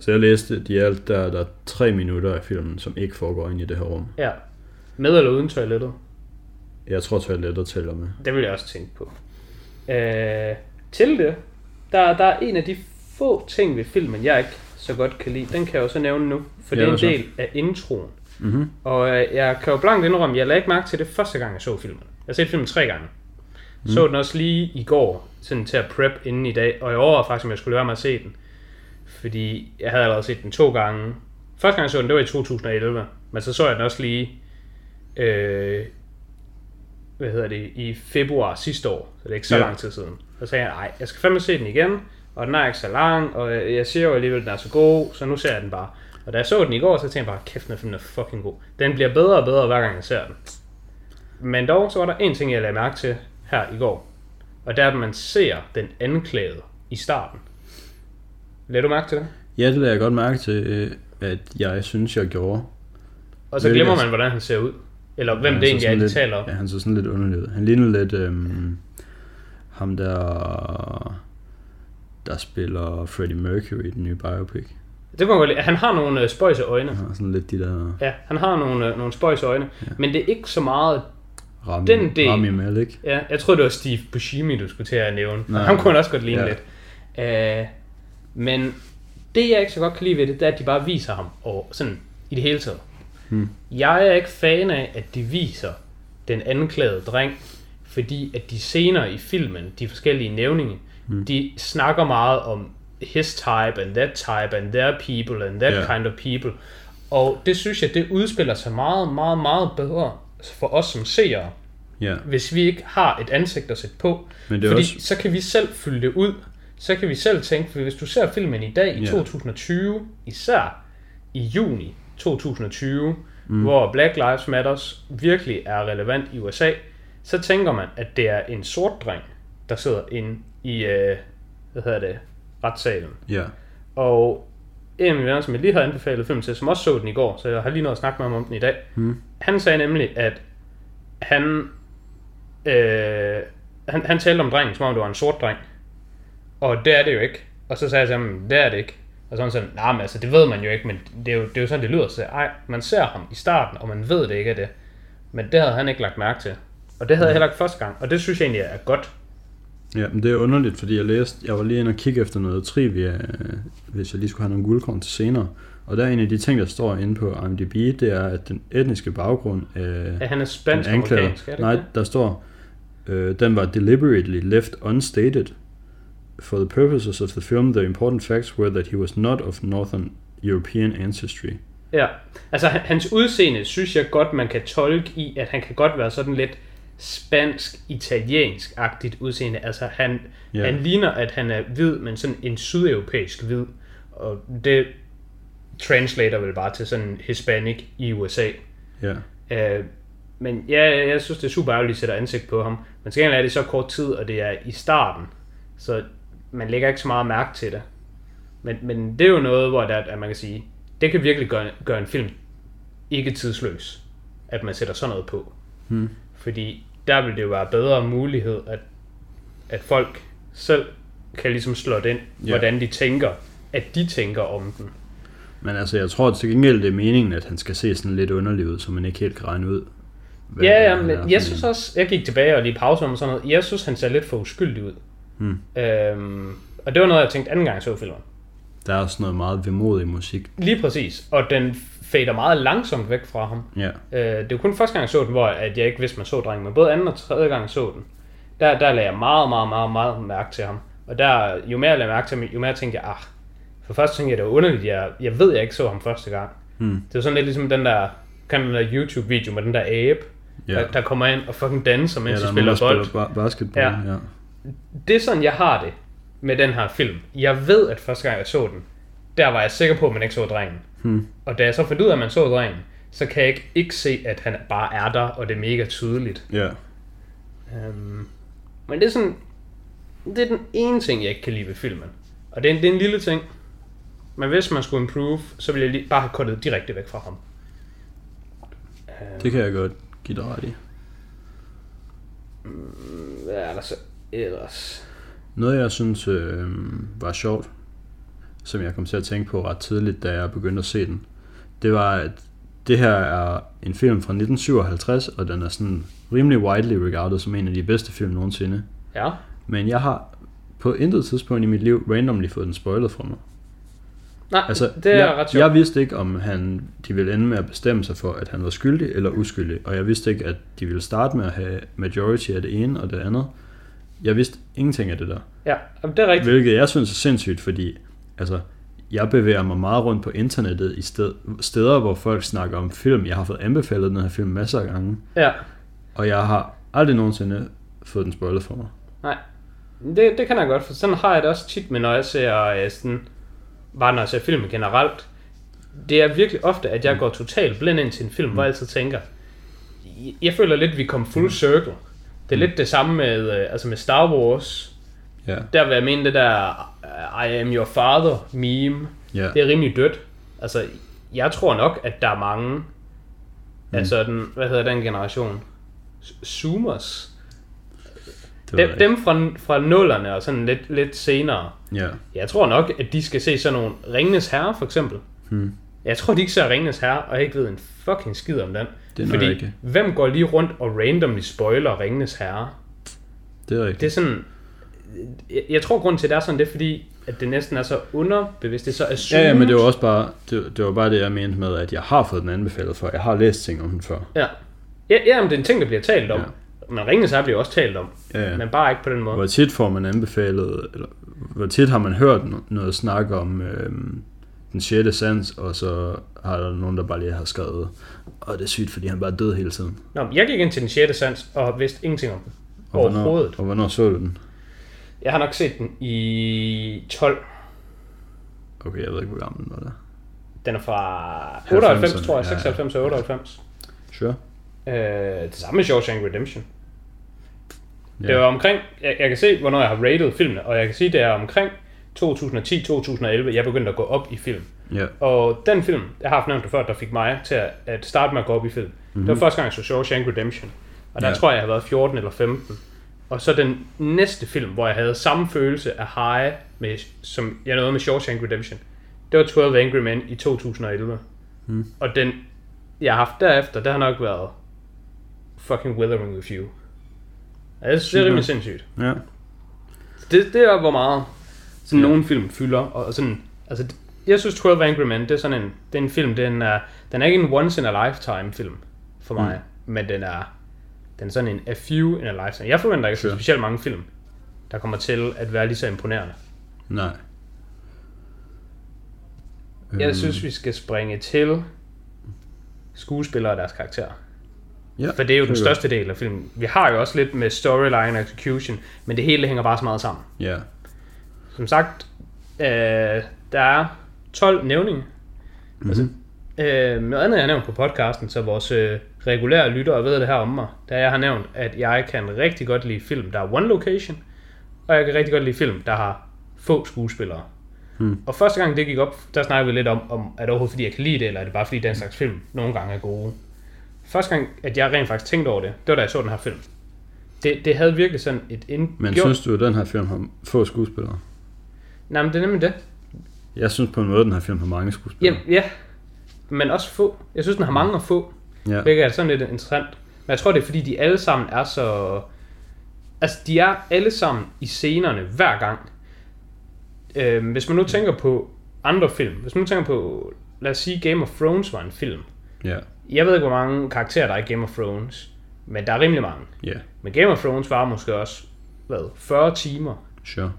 Speaker 1: Så jeg læste, de er alt, der, der er tre minutter af filmen, som ikke foregår ind i det her rum.
Speaker 2: Ja. Med eller uden toilettet?
Speaker 1: Jeg tror, toilettet tæller med.
Speaker 2: Det vil jeg også tænke på. Øh, til det, der, der er en af de få ting ved filmen, jeg ikke så godt kan lide. Den kan jeg jo så nævne nu, for
Speaker 1: Ja,
Speaker 2: det er en del af introen.
Speaker 1: Mm-hmm.
Speaker 2: Og øh, jeg kan jo blankt indrømme, jeg lagde ikke mærke til det første gang, jeg så filmen. Jeg har set filmen tre gange. Mm. Så den også lige i går, sådan til at prep inden i dag, og jeg overvejede faktisk, om jeg skulle lade være med at se den. Fordi jeg havde allerede set den to gange. Første gang jeg så den, det var i 2011, men så så jeg den også lige, øh, hvad hedder det, i februar sidste år, så det er ikke så
Speaker 1: Ja.
Speaker 2: lang tid siden. Så sagde jeg, nej, jeg skal fandme se den igen, og den er ikke så lang, og jeg jeg siger jo alligevel, at den er så god, så nu ser jeg den bare. Og da jeg så den i går, så tænkte jeg bare, kæft, den er fucking god. Den bliver bedre og bedre, hver gang jeg ser den. Men dog, så var der en ting, jeg lagde mærke til her i går. Og det er, at man ser den anklagede i starten. Lagde du mærke til det?
Speaker 1: Ja, det lader jeg godt mærke til, øh, at jeg synes, jeg gjorde.
Speaker 2: Og så glemmer man, hvordan han ser ud. Eller hvem
Speaker 1: Han
Speaker 2: det egentlig er, de
Speaker 1: lidt,
Speaker 2: taler om.
Speaker 1: Ja, han så sådan lidt underlig ud. Han ligner lidt øhm, ham der, der spiller Freddie Mercury i den nye biopic.
Speaker 2: Det kunne godt. Han har nogle øh, spøjse øjne.
Speaker 1: Han har sådan lidt de der
Speaker 2: Ja, han har nogle, øh, nogle spøjse øjne.
Speaker 1: Ja.
Speaker 2: Men det er ikke så meget...
Speaker 1: Rami,
Speaker 2: Den del-
Speaker 1: Rami Malek.
Speaker 2: Ja, jeg troede, det var Steve Buscemi, du skulle til at nævne.
Speaker 1: Nej.
Speaker 2: Ham kunne han også godt ligne
Speaker 1: Ja.
Speaker 2: lidt. Uh, men det, jeg ikke så godt kan lide ved det, det er, at de bare viser ham og sådan i det hele taget.
Speaker 1: Hmm.
Speaker 2: Jeg er ikke fan af, at de viser den anklagede dreng, fordi at de senere i filmen, de forskellige nævninge,
Speaker 1: Hmm.
Speaker 2: de snakker meget om his type and that type and their people and that
Speaker 1: Ja.
Speaker 2: kind of people. Og det synes jeg, det udspiller sig meget, meget, meget bedre for os som seere,
Speaker 1: Ja,
Speaker 2: hvis vi ikke har et ansigt at sætte på.
Speaker 1: men det
Speaker 2: Fordi
Speaker 1: også...
Speaker 2: så kan vi selv fylde det ud. Så kan vi selv tænke, for hvis du ser filmen i dag i
Speaker 1: Ja.
Speaker 2: 2020, især i juni 2020, mm. hvor Black Lives Matters virkelig er relevant i USA, så tænker man, at det er en sort dreng, der sidder inde i, øh, hvad hedder det, retssalen.
Speaker 1: Ja,
Speaker 2: Og en af mine venner, som jeg lige havde anbefalet film til, som også så den i går, så jeg har lige noget at snakke med ham om den i dag.
Speaker 1: Hmm.
Speaker 2: Han sagde nemlig, at han, øh, han, han talte om drengen, som om det var en sort dreng. Og det er det jo ikke. Og så sagde jeg til ham, det er det ikke. Og så var han sådan, nej, men altså, det ved man jo ikke, men det er jo, det er jo sådan, det lyder. Så ej, man ser ham i starten, og man ved det ikke er det. Men det havde han ikke lagt mærke til. Og det havde jeg heller ikke første gang. Og det synes jeg egentlig er godt.
Speaker 1: ja, men det er underligt, fordi jeg læste... Jeg var lige inde og kigge efter noget trivia, øh, hvis jeg lige skulle have nogle guldkorn til senere. Og der er en af de ting, der står inde på IMDb, det er, at den etniske baggrund af...
Speaker 2: At han er spansk-amerikansk, er det
Speaker 1: Nej, der står, øh, den var deliberately left unstated. For the purposes of the film, the important facts were that he was not of Northern European ancestry.
Speaker 2: Ja, altså han- hans udseende synes jeg godt, man kan tolke i, at han kan godt være sådan lidt spansk-italiensk-agtigt udseende. Altså han,
Speaker 1: Ja.
Speaker 2: han ligner, at han er hvid, men sådan en sydeuropæisk hvid. Og det translater vel bare til sådan hispanic i USA.
Speaker 1: Ja.
Speaker 2: Øh, men ja, jeg synes, det er super ærgerligt, at sætter ansigt på ham. Men til gengæld er det så kort tid, og det er i starten. Så man lægger ikke så meget mærke til det. Men, men det er jo noget, hvor der, at man kan sige, det kan virkelig gøre, gøre en film ikke tidsløs, at man sætter sådan noget på.
Speaker 1: Hmm.
Speaker 2: Fordi der vil det jo være bedre mulighed, at, at folk selv kan ligesom slå det ind,
Speaker 1: Ja.
Speaker 2: hvordan de tænker, at de tænker om den.
Speaker 1: Men altså, jeg tror til gengæld, det er meningen, at han skal se sådan lidt underlig ud, så man ikke helt kan regne ud. det
Speaker 2: Ja, ja, men jeg synes også, jeg gik tilbage og lige pause om sådan noget. Jeg synes, han ser lidt for uskyldig ud.
Speaker 1: Hmm.
Speaker 2: Øhm, og det var noget, jeg tænkte anden gang, jeg så filmen.
Speaker 1: Der er også noget meget vemodig musik.
Speaker 2: Lige præcis. Og den fader meget langsomt væk fra ham.
Speaker 1: Ja.
Speaker 2: Øh, det var kun første gang, jeg så den, hvor at jeg ikke vidste, man så drengen. Men både anden og tredje gang, jeg så den, der, der lagde jeg meget, meget, meget, meget mærke til ham. Og der, jo mere jeg lagde mærke til ham, jo mere tænkte jeg, ah, for først tænkte jeg, det var underligt, jeg, jeg ved, jeg ikke så ham første gang.
Speaker 1: Hmm.
Speaker 2: Det var sådan lidt ligesom den der, kan den der YouTube-video med den der abe,
Speaker 1: Ja.
Speaker 2: der, der kommer ind og fucking danser,
Speaker 1: ja,
Speaker 2: mens
Speaker 1: der
Speaker 2: de
Speaker 1: er
Speaker 2: spiller bold.
Speaker 1: spiller ba- basketball.
Speaker 2: Ja.
Speaker 1: Ja. Ja.
Speaker 2: det er sådan, jeg har det med den her film. Jeg ved, at første gang jeg så den, der var jeg sikker på, at man ikke så drengen.
Speaker 1: Hmm.
Speaker 2: Og da jeg så fandt ud af, at man så drengen, så kan jeg ikke, ikke se, at han bare er der, og det er mega tydeligt.
Speaker 1: ja.
Speaker 2: Um, men det er sådan, det er den ene ting, jeg ikke kan lide ved filmen. Og det er, en, det er en lille ting. Men hvis man skulle improve, så ville jeg lige, bare have kuttet direkte væk fra ham.
Speaker 1: Det kan jeg godt give dig ret i.
Speaker 2: Hvad er der så ellers?
Speaker 1: Noget, jeg synes øh, var sjovt, som jeg kom til at tænke på ret tidligt, da jeg begyndte at se den, det var, at det her er en film fra 1957, og den er sådan rimelig widely regarded som en af de bedste film nogensinde.
Speaker 2: Ja,
Speaker 1: Men jeg har på intet tidspunkt i mit liv randomly fået den spoilet fra mig.
Speaker 2: nej,
Speaker 1: Altså,
Speaker 2: det er
Speaker 1: jeg,
Speaker 2: ret sjovt.
Speaker 1: jeg vidste ikke, om han, de ville ende med at bestemme sig for, at han var skyldig eller uskyldig. Og jeg vidste ikke, at de ville starte med at have majority af det ene og det andet. Jeg vidste ingenting af det der.
Speaker 2: Ja, jamen, det er rigtigt.
Speaker 1: Hvilket jeg synes er sindssygt, fordi altså, jeg bevæger mig meget rundt på internettet i sted, steder, hvor folk snakker om film. Jeg har fået anbefalet den her film masser af gange,
Speaker 2: Ja,
Speaker 1: og jeg har aldrig nogensinde fået den spoilet for mig.
Speaker 2: Nej, det, det kan jeg godt, for sådan har jeg det også tit med, når jeg ser øh, sådan, bare når jeg ser film generelt. Det er virkelig ofte, at jeg går totalt blind ind til en film, mm. hvor jeg altid tænker, jeg- føler lidt, at vi kom full circle. Det er lidt det samme med, øh, altså med Star Wars.
Speaker 1: Ja,
Speaker 2: Der vil jeg mene det der øh, I am your father meme.
Speaker 1: ja.
Speaker 2: Det er rimelig dødt. Altså, jeg tror nok, at der er mange mm. af sådan, hvad hedder den generation? Zoomers. Dem, dem fra, fra nullerne og sådan lidt, lidt senere.
Speaker 1: Ja,
Speaker 2: Jeg tror nok, at de skal se sådan nogle Ringenes Herre, for eksempel.
Speaker 1: Hmm.
Speaker 2: Jeg tror, de ikke ser Ringenes Herre, og jeg ikke ved en fucking skid om den.
Speaker 1: Det er
Speaker 2: Fordi,
Speaker 1: rigtigt.
Speaker 2: hvem går lige rundt og randomly spoiler Ringenes Herre?
Speaker 1: det er rigtigt.
Speaker 2: Det er sådan... Jeg, jeg tror, grund til, at det er sådan, det er fordi, at det næsten er så underbevidst. Det er så assumed.
Speaker 1: Ja, ja, men det var også bare det, det var bare det, jeg mente med, at jeg har fået den anbefalet for. Jeg har læst ting om den før.
Speaker 2: Ja. Ja, ja men det er en ting, der bliver talt om.
Speaker 1: Ja.
Speaker 2: Men Ringenes Herre bliver også talt om.
Speaker 1: Ja, ja.
Speaker 2: Men bare ikke på den måde.
Speaker 1: Hvor tit får man anbefalet, eller hvor tit har man hørt no- noget snak om øhm, den sjette sans, og så har der nogen, der bare lige har skrevet, og det er sygt, fordi han bare er død hele tiden.
Speaker 2: Nå, jeg gik ind til den 6. sans og vidste ingenting om den.
Speaker 1: Og
Speaker 2: Overhovedet.
Speaker 1: Hvornår, og hvornår så du den?
Speaker 2: Jeg har nok set den i 12.
Speaker 1: Okay, jeg ved ikke, hvor gammel den var der.
Speaker 2: Den er fra 98,
Speaker 1: 90'erne,
Speaker 2: tror jeg.
Speaker 1: ja, ja.
Speaker 2: 96 og 98.
Speaker 1: Sure.
Speaker 2: Øh, det samme med Shawshank Redemption.
Speaker 1: Ja.
Speaker 2: Det var omkring, jeg, jeg kan se, hvornår jeg har rated filmene, og jeg kan sige, det er omkring 2010-2011, jeg begyndte at gå op i film.
Speaker 1: Ja,
Speaker 2: Og den film, jeg har haft nævnt det før, der fik mig til at, at starte med at gå op i film. Mm-hmm. Det var første gang, jeg så Shawshank Redemption. Og der
Speaker 1: Ja.
Speaker 2: tror jeg, jeg har været 14 eller 15. Og så den næste film, hvor jeg havde samme følelse af high, med, som jeg nåede med Shawshank Redemption, det var 12 Angry Men i 2011.
Speaker 1: Mm.
Speaker 2: Og den, jeg har haft derefter, det har nok været fucking Withering With You. Ja, det, det er rimelig sindssygt.
Speaker 1: ja.
Speaker 2: Det, det er, hvor meget sådan
Speaker 1: Ja.
Speaker 2: nogle film fylder. Og sådan, altså, jeg synes 12 Angry Men, det er sådan en, det er en film, den er, den er ikke en once in a lifetime film for mig, mm. men den er, den er sådan en a few in a lifetime. Jeg forventer ikke
Speaker 1: Sure.
Speaker 2: specielt mange film der kommer til at være lige så imponerende.
Speaker 1: Nej.
Speaker 2: Jeg
Speaker 1: Øhm,
Speaker 2: synes, vi skal springe til skuespillere og deres karakterer.
Speaker 1: ja,
Speaker 2: For det er jo den største del af filmen. Vi har jo også lidt med storyline og execution, men det hele hænger bare så meget sammen.
Speaker 1: Ja,
Speaker 2: Som sagt, øh, der er 12 nævninger.
Speaker 1: mm-hmm.
Speaker 2: Altså, Øh, noget andet, jeg har nævnt på podcasten, så vores øh, regulære lyttere ved det her om mig, da jeg har nævnt, at jeg kan rigtig godt lide film, der er one location, og jeg kan rigtig godt lide film, der har få skuespillere.
Speaker 1: Hmm.
Speaker 2: Og første gang det gik op, der snakkede vi lidt om, om er det overhovedet fordi jeg kan lide det, eller er det bare fordi den slags film nogle gange er gode. Første gang, at jeg rent faktisk tænkte over det, det var da jeg så den her film. Det, det havde virkelig sådan et ind...
Speaker 1: Men
Speaker 2: gjort-
Speaker 1: synes du, at den her film har få skuespillere?
Speaker 2: Nej, men det er nemlig det.
Speaker 1: Jeg synes på en måde, den her film har mange skuespillere.
Speaker 2: Jamen, ja, men også få. Jeg synes, den har mange at få.
Speaker 1: Ja.
Speaker 2: Hvilket er sådan lidt interessant. Men jeg tror, det er fordi, de alle sammen er så... Altså, de er alle sammen i scenerne hver gang. Øhm, hvis man nu tænker på andre film. Hvis man nu tænker på... Lad os sige, Game of Thrones var en film.
Speaker 1: Ja.
Speaker 2: Jeg ved ikke, hvor mange karakterer der er i Game of Thrones. Men der er rimelig mange.
Speaker 1: Ja.
Speaker 2: Men Game of Thrones var måske også, hvad, 40 timer.
Speaker 1: Sure.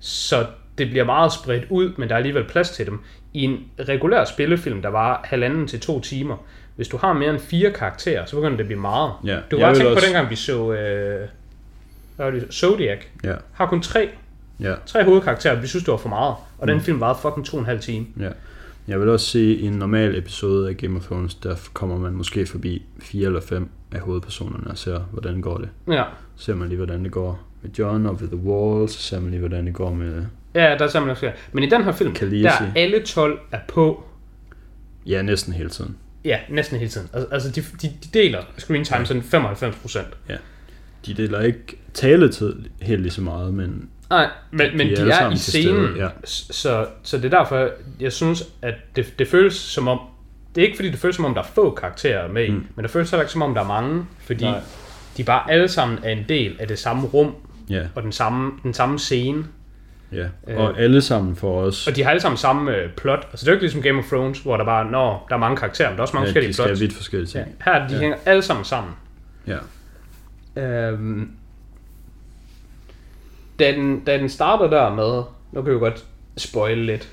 Speaker 2: Så det bliver meget spredt ud, men der er alligevel plads til dem. I en regulær spillefilm, der var halvanden til to timer, hvis du har mere end fire karakterer, så begynder det at blive meget.
Speaker 1: Ja.
Speaker 2: Du kan bare tænke på
Speaker 1: også-
Speaker 2: dengang, vi så øh, hvad var det, Zodiac.
Speaker 1: Ja.
Speaker 2: Har kun tre,
Speaker 1: Ja.
Speaker 2: tre hovedkarakterer, vi synes, det var for meget. Og
Speaker 1: Mm.
Speaker 2: den film varede fucking to og en halv time.
Speaker 1: Ja. Jeg vil også sige, at i en normal episode af Game of Thrones, der kommer man måske forbi fire eller fem af hovedpersonerne og ser, hvordan går det.
Speaker 2: Ja,
Speaker 1: Så ser man lige, hvordan det går med John og ved The Wall, så ser man lige, hvordan det går med...
Speaker 2: ja der er simpelthen flere. Men i den her film, der er alle 12 er på
Speaker 1: Ja, næsten hele tiden.
Speaker 2: Ja, næsten hele tiden. Altså, altså de, de, de deler screen time sådan 95 procent.
Speaker 1: De deler ikke taletid helt lige så meget, men
Speaker 2: Nej, men, men
Speaker 1: De er
Speaker 2: de,
Speaker 1: alle
Speaker 2: er
Speaker 1: sammen
Speaker 2: i scenen,
Speaker 1: stede, ja.
Speaker 2: så, så det er derfor, jeg synes, at det, det føles som om, det er ikke fordi, det føles som om, der er få karakterer med i,
Speaker 1: Mm.
Speaker 2: men det føles heller ikke som om, der er mange, fordi
Speaker 1: Nej.
Speaker 2: de bare alle sammen er en del af det samme rum,
Speaker 1: ja,
Speaker 2: og den samme, den samme scene,
Speaker 1: ja.
Speaker 2: Øh.
Speaker 1: Og alle sammen får også...
Speaker 2: og de har alle sammen samme øh, plot. Altså det er jo ikke ligesom Game of Thrones, hvor der bare, når der er mange karakterer, men der er også mange
Speaker 1: Ja,
Speaker 2: forskellige
Speaker 1: de
Speaker 2: plots.
Speaker 1: vidt forskellige
Speaker 2: Ja.
Speaker 1: ting.
Speaker 2: Her de
Speaker 1: Ja.
Speaker 2: hænger alle sammen sammen.
Speaker 1: Ja.
Speaker 2: Øhm, da, den, da den starter der med, nu kan vi jo godt spoil lidt,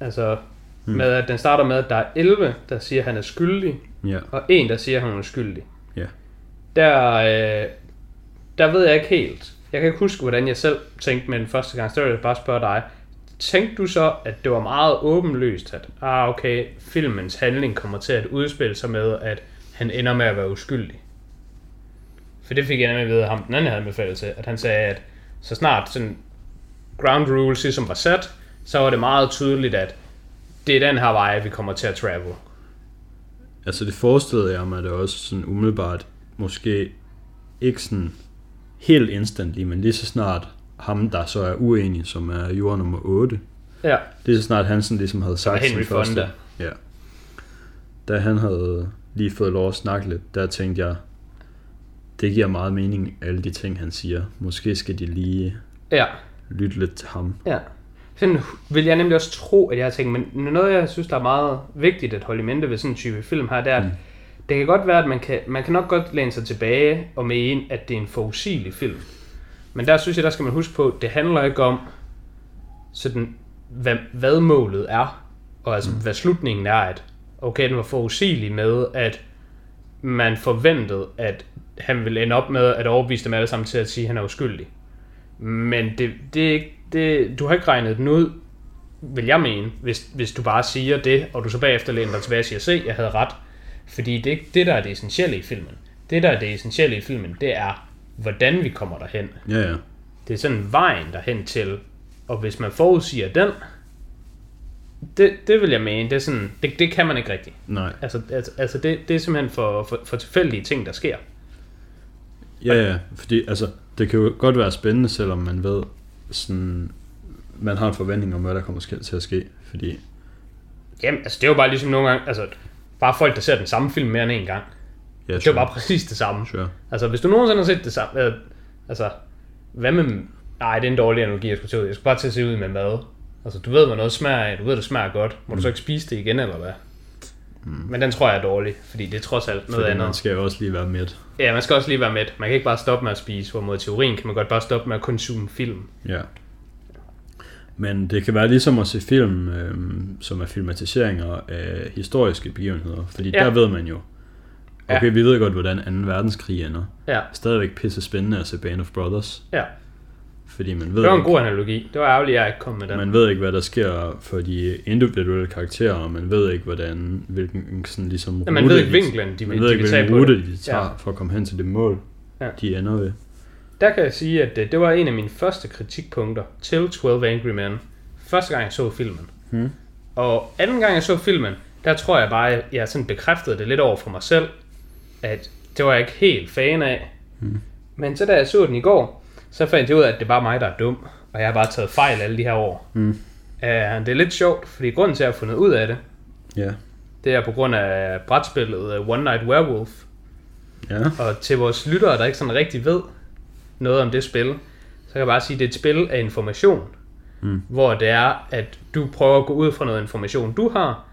Speaker 2: altså
Speaker 1: Hmm.
Speaker 2: med at den starter med, at der er 11, der siger, at han er skyldig,
Speaker 1: Ja.
Speaker 2: og en, der siger, at han er skyldig.
Speaker 1: Ja.
Speaker 2: Der, øh, der ved jeg ikke helt. Jeg kan ikke huske, hvordan jeg selv tænkte med den første gang. Så vil jeg bare spørge dig. Tænkte du så, at det var meget åbenlyst, at ah, okay, filmens handling kommer til at udspille sig med, at han ender med at være uskyldig? For det fik jeg nemlig ved, at ham den anden havde anbefalet til, at han sagde, at så snart sådan ground rules som var sat, så var det meget tydeligt, at det er den her vej, vi kommer til at travel.
Speaker 1: Altså det forestillede jeg mig det også sådan umiddelbart, måske ikke sådan helt instantly, men lige så snart ham, der så er uenig, som er jord nummer 8,
Speaker 2: Ja,
Speaker 1: lige så snart han sådan ligesom havde sagt sin første,
Speaker 2: Fonda.
Speaker 1: ja. Da han havde lige fået lov at snakke lidt, der tænkte jeg, det giver meget mening, alle de ting, han siger. Måske skal de lige
Speaker 2: ja.
Speaker 1: lytte lidt til ham.
Speaker 2: Ja. Sådan vil jeg nemlig også tro, at jeg har tænkt, men noget jeg synes, der er meget vigtigt at holde i mente ved sådan en type film her, det er, at
Speaker 1: Mm
Speaker 2: det kan godt være, at man kan, man kan nok godt læne sig tilbage og mene, at det er en forudsigelig film. Men der synes jeg, der skal man huske på, at det handler ikke om, sådan, hvad, hvad målet er, og altså, hvad slutningen er, at okay, den var forudsigelig med, at man forventede, at han ville ende op med at overbevise dem alle sammen til at sige, at han er uskyldig. Men det, det, er ikke- det, du har ikke regnet den ud, vil jeg mene, hvis, hvis du bare siger det, og du så bagefter læner dig tilbage og siger, se, jeg havde ret. Fordi det det, der er det essentielle i filmen. Det, der er det essentielle i filmen, det er, hvordan vi kommer derhen.
Speaker 1: Ja, ja.
Speaker 2: Det er sådan vejen derhen til, og hvis man forudsiger den, det, det vil jeg mene, det, er sådan, det, det kan man ikke rigtigt.
Speaker 1: Nej.
Speaker 2: Altså, altså, altså det, det er simpelthen for, for, for tilfældige ting, der sker.
Speaker 1: Ja, ja, fordi altså, det kan jo godt være spændende, selvom man ved, sådan, man har en forventning om, hvad der kommer til at ske, fordi,
Speaker 2: Jamen, altså det er jo bare ligesom nogle gange, altså bare folk, der ser den samme film mere end en gang.
Speaker 1: ja,
Speaker 2: Det er jo bare præcis det samme.
Speaker 1: sure.
Speaker 2: Altså, hvis du nogensinde har set det samme... Øh, altså, hvad med... Nej, det er en dårlig analogi, jeg skulle ud. Jeg skulle bare til at se ud med mad. Altså, du ved, hvad noget smager af. Du ved, det smager godt. Må mm. du så ikke spise det igen, eller hvad? Mm. Men den tror jeg er dårlig, fordi det er trods alt noget
Speaker 1: Fordi
Speaker 2: andet.
Speaker 1: man skal jo også lige være med.
Speaker 2: Ja, man skal også lige være med. Man kan ikke bare stoppe med at spise, hvor mod teorien kan man godt bare stoppe med at konsume film.
Speaker 1: Ja. Men det kan være ligesom at se film, øhm, som er filmatiseringer af historiske begivenheder. Fordi
Speaker 2: Ja.
Speaker 1: der ved man jo, okay,
Speaker 2: Ja.
Speaker 1: vi ved godt, hvordan 2. verdenskrig ender.
Speaker 2: Ja,
Speaker 1: Stadigvæk pisse spændende at se Band of Brothers.
Speaker 2: ja.
Speaker 1: Fordi man ved,
Speaker 2: Det var en
Speaker 1: ikke,
Speaker 2: god analogi. Det var ærgerligt, at jeg ikke kom med den.
Speaker 1: man ved ikke, hvad der sker for de individuelle karakterer, og man ved ikke, hvordan, hvilken sådan ligesom
Speaker 2: Ja, man ved
Speaker 1: rute
Speaker 2: ikke
Speaker 1: de-
Speaker 2: vinklen, de,
Speaker 1: Man
Speaker 2: de
Speaker 1: ved ikke,
Speaker 2: vil tage
Speaker 1: hvilken
Speaker 2: på
Speaker 1: rute
Speaker 2: det.
Speaker 1: de tager
Speaker 2: Ja.
Speaker 1: for at komme hen til det mål,
Speaker 2: ja.
Speaker 1: de ender ved.
Speaker 2: Der kan jeg sige, at det, det var en af mine første kritikpunkter til 12 Angry Men. Første gang, jeg så filmen.
Speaker 1: Hmm.
Speaker 2: Og anden gang, jeg så filmen, der tror jeg bare, at jeg sådan bekræftede det lidt over for mig selv, at det var jeg ikke helt fan af.
Speaker 1: Hmm.
Speaker 2: Men så da jeg så den i går, så fandt jeg ud af, at det bare mig, der er dum, og jeg har bare taget fejl alle de her år.
Speaker 1: Hmm.
Speaker 2: Uh, det er lidt sjovt, fordi grunden til, at jeg har fundet ud af det,
Speaker 1: Ja.
Speaker 2: det er på grund af brætspillet uh, One Night Werewolf.
Speaker 1: Ja.
Speaker 2: Og til vores lyttere, der ikke sådan rigtig ved noget om det spil, så kan jeg bare sige, at det er et spil af information.
Speaker 1: Mm.
Speaker 2: Hvor det er, at du prøver at gå ud fra noget information, du har,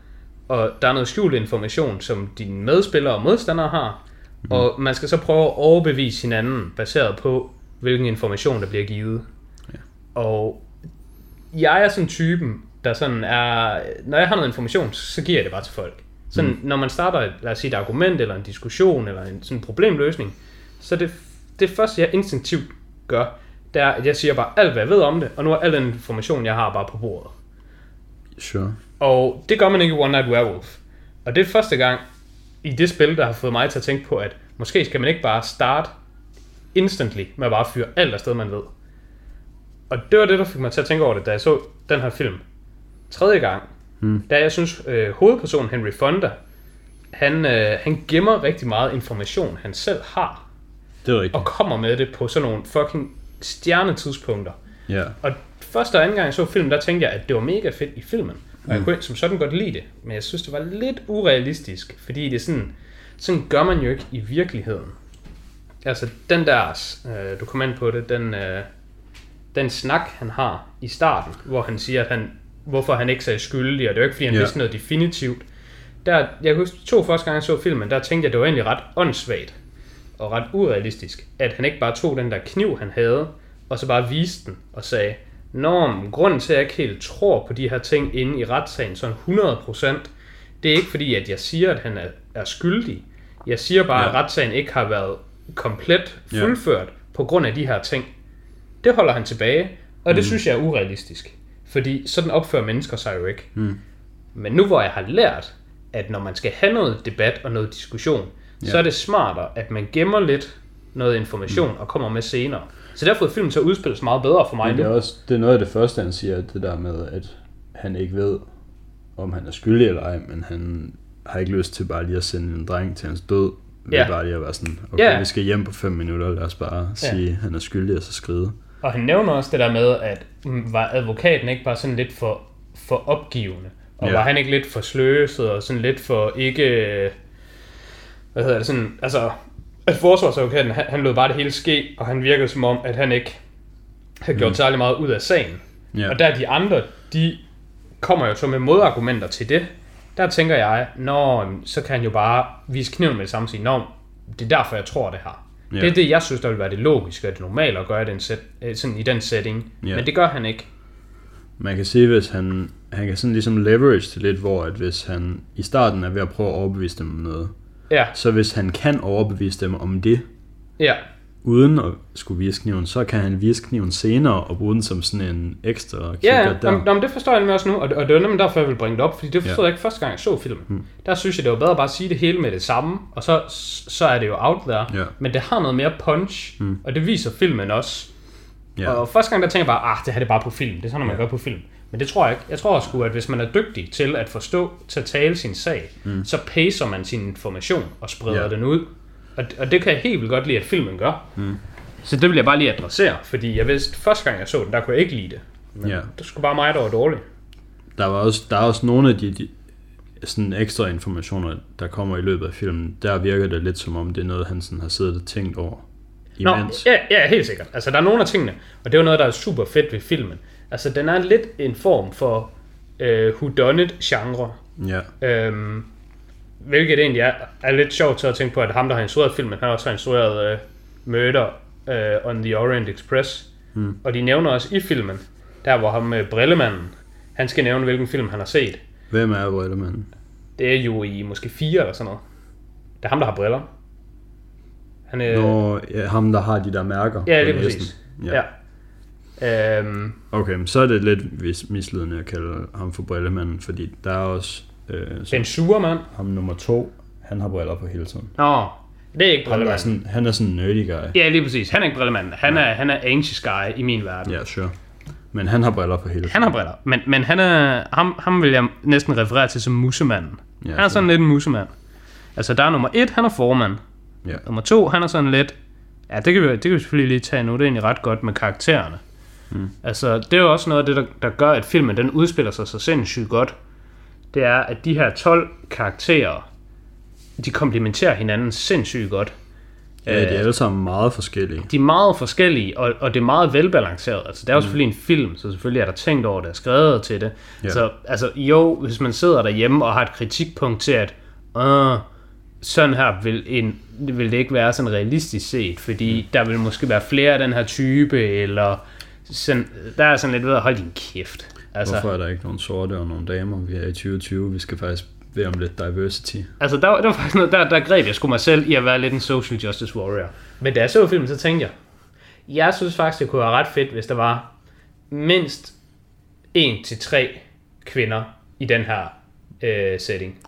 Speaker 2: og der er noget skjult information, som dine medspillere og modstandere har, mm. og man skal så prøve at overbevise hinanden, baseret på, hvilken information, der bliver givet.
Speaker 1: Ja.
Speaker 2: Og jeg er sådan typen, der sådan er, når jeg har noget information, så giver jeg det bare til folk. Sådan, mm. når man starter, lad os sige, et argument, eller en diskussion, eller en sådan problemløsning, så det, det første, jeg instinktivt gør, det er, at jeg siger bare alt, hvad jeg ved om det, og nu er al den information, jeg har, bare på bordet.
Speaker 1: Sure.
Speaker 2: Og det gør man ikke i One Night Werewolf. Og det er første gang i det spil, der har fået mig til at tænke på, at måske skal man ikke bare starte instantly med at bare fyre alt afsted, man ved. Og det var det, der fik mig til at tænke over det, da jeg så den her film. Tredje gang,
Speaker 1: Mm.
Speaker 2: da jeg synes, øh, hovedpersonen Henry Fonda, han, øh, han gemmer rigtig meget information, han selv har,
Speaker 1: Det er rigtigt.
Speaker 2: og kommer med det på sådan nogle fucking stjernetidspunkter.
Speaker 1: Ja.
Speaker 2: Og første og anden gang jeg så filmen, der tænkte jeg, at det var mega fedt i filmen. Og jeg kunne som sådan godt lide det. Men jeg synes, det var lidt urealistisk. Fordi det er sådan, sådan gør man jo ikke i virkeligheden. Altså den der, øh, du kom ind på det, den, øh, den snak han har i starten, hvor han siger, at han, hvorfor han ikke sagde skyldig, og det er jo ikke fordi han
Speaker 1: Ja.
Speaker 2: vidste noget definitivt. Der, jeg kan huske, to første gange jeg så filmen, der tænkte jeg, at det var egentlig ret åndssvagt og ret urealistisk, at han ikke bare tog den der kniv, han havde, og så bare viste den og sagde, Nå, men grunden til, at jeg ikke helt tror på de her ting inde i retssagen, sådan 100%, det er ikke fordi, at jeg siger, at han er, er skyldig. Jeg siger bare, ja.
Speaker 1: Ja.
Speaker 2: at retssagen ikke har været komplet
Speaker 1: Ja.
Speaker 2: fuldført på grund af de her ting. Det holder han tilbage, og det
Speaker 1: Mm.
Speaker 2: synes jeg er urealistisk. Fordi sådan opfører mennesker sig jo ikke.
Speaker 1: Mm.
Speaker 2: Men nu hvor jeg har lært, at når man skal have noget debat og noget diskussion, ja. så er det smartere, at man gemmer lidt noget information mm. og kommer med senere. Så derfor er filmen så udspillet meget bedre for mig
Speaker 1: Men det er,
Speaker 2: nu.
Speaker 1: også, det er noget af det første, han siger, det der med, at han ikke ved, om han er skyldig eller ej, men han har ikke lyst til bare lige at sende en dreng til hans død. Ved
Speaker 2: Ja.
Speaker 1: bare lige at være sådan, okay,
Speaker 2: Ja.
Speaker 1: vi skal hjem på 5 minutter, lad os bare
Speaker 2: Ja.
Speaker 1: sige, at han er skyldig, og så skride.
Speaker 2: Og han nævner også det der med, at var advokaten ikke bare sådan lidt for, for opgivende? Og. Ja. var han ikke lidt for sløset og sådan lidt for ikke... Hvad hedder det sådan... Altså, at forsvarsadvokaten, han, han lod bare det hele ske, og han virkede som om, at han ikke havde gjort mm. særlig meget ud af sagen.
Speaker 1: Ja.
Speaker 2: Og der de andre, de kommer jo så med modargumenter til det. Der tænker jeg, nå, så kan han jo bare vise kniven med det samme og sige, nå, det er derfor, jeg tror det her.
Speaker 1: Ja.
Speaker 2: Det er det, jeg synes, der vil være det logiske og det normale at gøre i den, set, øh, sådan i den setting.
Speaker 1: Ja.
Speaker 2: Men det gør han ikke.
Speaker 1: Man kan sige, hvis han, han kan sådan ligesom leverage det lidt, hvor at hvis han i starten er ved at prøve at overbevise dem om noget,
Speaker 2: Ja,
Speaker 1: så hvis han kan overbevise dem om det,
Speaker 2: ja,
Speaker 1: uden at skulle vise kniven, så kan han vise kniven senere og bruge den som sådan en ekstra
Speaker 2: ja, ja
Speaker 1: der.
Speaker 2: om, om, det forstår jeg nemlig også nu, og, og det var nemlig derfor, jeg ville bringe det op, fordi det forstod
Speaker 1: Ja.
Speaker 2: jeg ikke første gang, jeg så filmen.
Speaker 1: Hmm.
Speaker 2: Der synes jeg, det var bedre bare at sige det hele med det samme, og så, så er det jo out there.
Speaker 1: Ja.
Speaker 2: Men det har noget mere punch,
Speaker 1: Hmm.
Speaker 2: og det viser filmen også.
Speaker 1: Ja.
Speaker 2: Og første gang der tænker jeg bare, ah, det her det er bare på film. Det er sådan, man
Speaker 1: Ja.
Speaker 2: gør på film. Men det tror jeg ikke. Jeg tror sgu, at hvis man er dygtig til at forstå, til at tale sin sag, mm. så pacer man sin information og spreder
Speaker 1: Ja.
Speaker 2: den ud. Og, og det kan jeg helt vildt godt lide, at filmen gør. Mm. Så det vil jeg bare lige adressere, fordi jeg vidste, første gang jeg så den, der kunne jeg ikke lide det. Men
Speaker 1: Ja.
Speaker 2: det skulle bare mig, der var dårlig.
Speaker 1: Der, var også, der er også nogle af de, de sådan ekstra informationer, der kommer i løbet af filmen. Der virker det lidt som om, det er noget, han sådan har siddet og tænkt over
Speaker 2: Nå,
Speaker 1: imens.
Speaker 2: ja, ja, helt sikkert. Altså, der er nogle af tingene, og det er jo noget, der er super fedt ved filmen. Altså, den er lidt en form for øh, whodunit-genre.
Speaker 1: Ja.
Speaker 2: Øhm, hvilket egentlig er, er lidt sjovt til at tænke på, at ham, der har instrueret filmen, han har også instrueret uh, Murder uh, on the Orient Express. Mm. Og de nævner også i filmen, der hvor ham uh, brillemanden, han skal nævne, hvilken film han har set.
Speaker 1: Hvem er Brillemanden?
Speaker 2: Det er jo i måske fire eller sådan noget. Det er ham, der har briller. Han er...
Speaker 1: Nå, ja, ham der har de der mærker.
Speaker 2: ja, det er præcis.
Speaker 1: Ja.
Speaker 2: Ja. Øhm,
Speaker 1: Okay, så er det lidt misledende at kalde ham for Brillemanden, fordi der er også øh, så,
Speaker 2: den sure mand.
Speaker 1: ham nummer to, han har briller på hele tiden.
Speaker 2: Nå, det er ikke
Speaker 1: Han er
Speaker 2: brillemanden.
Speaker 1: sådan, han er sådan en nerdy guy.
Speaker 2: Ja, lige præcis. Han er ikke brillemanden. Han er, han er anxious guy i min verden.
Speaker 1: Ja, sure. Men han har briller på hele tiden.
Speaker 2: Han har briller, men, men han er, ham, ham vil jeg næsten referere til som musemanden.
Speaker 1: Ja,
Speaker 2: han er sådan lidt en musemand. Altså, der er nummer et, han er formand.
Speaker 1: Ja.
Speaker 2: Nummer to, han er sådan lidt... Ja, det kan vi, det kan vi selvfølgelig lige tage nu. Det er egentlig ret godt med karaktererne. Mm. Altså, det er jo også noget af det, der, der gør, at filmen den udspiller sig så sindssygt godt. Det er, at de her 12 karakterer, de komplementerer hinanden sindssygt godt.
Speaker 1: Ja, de er alle sammen meget forskellige.
Speaker 2: de er meget forskellige, og, og det er meget velbalanceret. Altså, det er jo selvfølgelig en film, så selvfølgelig er der tænkt over det og skrevet til det.
Speaker 1: Ja.
Speaker 2: Så altså, jo, hvis man sidder derhjemme og har et kritikpunkt til, at øh, sådan her vil, en, vil det ikke være sådan realistisk set, fordi mm. der vil måske være flere af den her type, eller sådan, der er sådan lidt ved at holde din kæft. Altså,
Speaker 1: Hvorfor er der ikke nogen sorte og nogle damer? Vi er i 2020, vi skal faktisk bede om lidt diversity.
Speaker 2: Altså, der, var- der var faktisk noget, der, der greb jeg sgu mig selv i at være lidt en social justice warrior. Men da jeg så filmen, så tænkte jeg, jeg synes faktisk, det kunne være ret fedt, hvis der var mindst en til tre kvinder i den her øh, setting.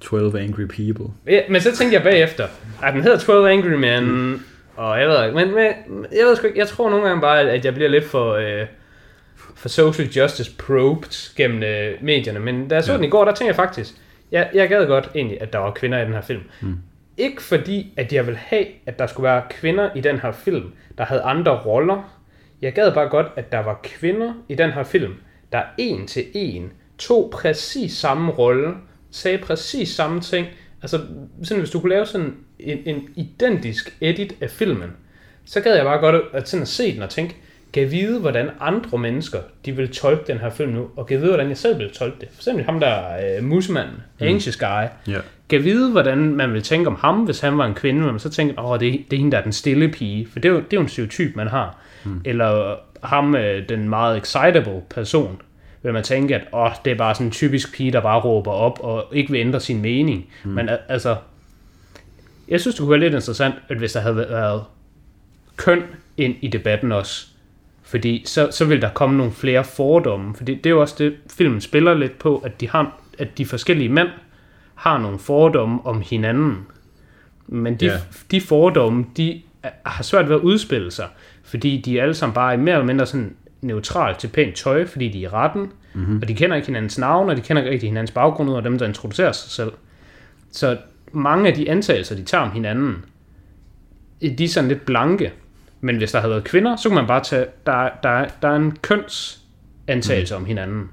Speaker 1: 12 Angry People.
Speaker 2: Ja, men så tænkte jeg bagefter, at den hedder 12 Angry Men, mm. Og jeg ved ikke, men, men jeg ved sgu ikke, jeg tror nogle gange bare, at jeg bliver lidt for, øh, for social justice probed gennem øh, medierne, men da jeg så
Speaker 1: Ja.
Speaker 2: den i går, der tænkte jeg faktisk, jeg, jeg gad godt egentlig, at der var kvinder i den her film. Mm. Ikke fordi, at jeg vil have, at der skulle være kvinder i den her film, der havde andre roller. Jeg gad bare godt, at der var kvinder i den her film, der en til en tog præcis samme rolle, sagde præcis samme ting. Altså, sådan, hvis du kunne lave sådan en, en identisk edit af filmen, så gad jeg bare godt at, sådan at se den og tænke, kan vide, hvordan andre mennesker, de vil tolke den her film nu, og kan vide, hvordan jeg selv vil tolke det. For eksempel ham der øh, musemanden, mm. Anxious Guy,
Speaker 1: Ja.
Speaker 2: kan vide, hvordan man vil tænke om ham, hvis han var en kvinde, men så tænker, åh, det, er- det er hende, der er den stille pige, for det er jo, det er jo en stereotyp, man har. Mm. Eller ham, øh, den meget excitable person, vil man tænke, at åh, det er bare sådan en typisk pige, der bare råber op og ikke vil ændre sin mening. Mm. Men al- altså, jeg synes, det kunne være lidt interessant, at hvis der havde været køn ind i debatten også, fordi så, så vil der komme nogle flere fordomme, fordi det er jo også det, filmen spiller lidt på, at de, har, at de forskellige mænd har nogle fordomme om hinanden. Men de,
Speaker 1: Ja.
Speaker 2: de fordomme, de er- har svært ved at udspille sig, fordi de alle sammen bare er mere eller mindre sådan neutralt til pænt tøj, fordi de er i retten, mm-hmm. og de kender ikke hinandens navn, og de kender ikke rigtig hinandens baggrund af dem, der introducerer sig selv. Så mange af de antagelser, de tager om hinanden, de er sådan lidt blanke. Men hvis der havde været kvinder, så kunne man bare tage, der, der, der er en kønsantagelse mm. om hinanden.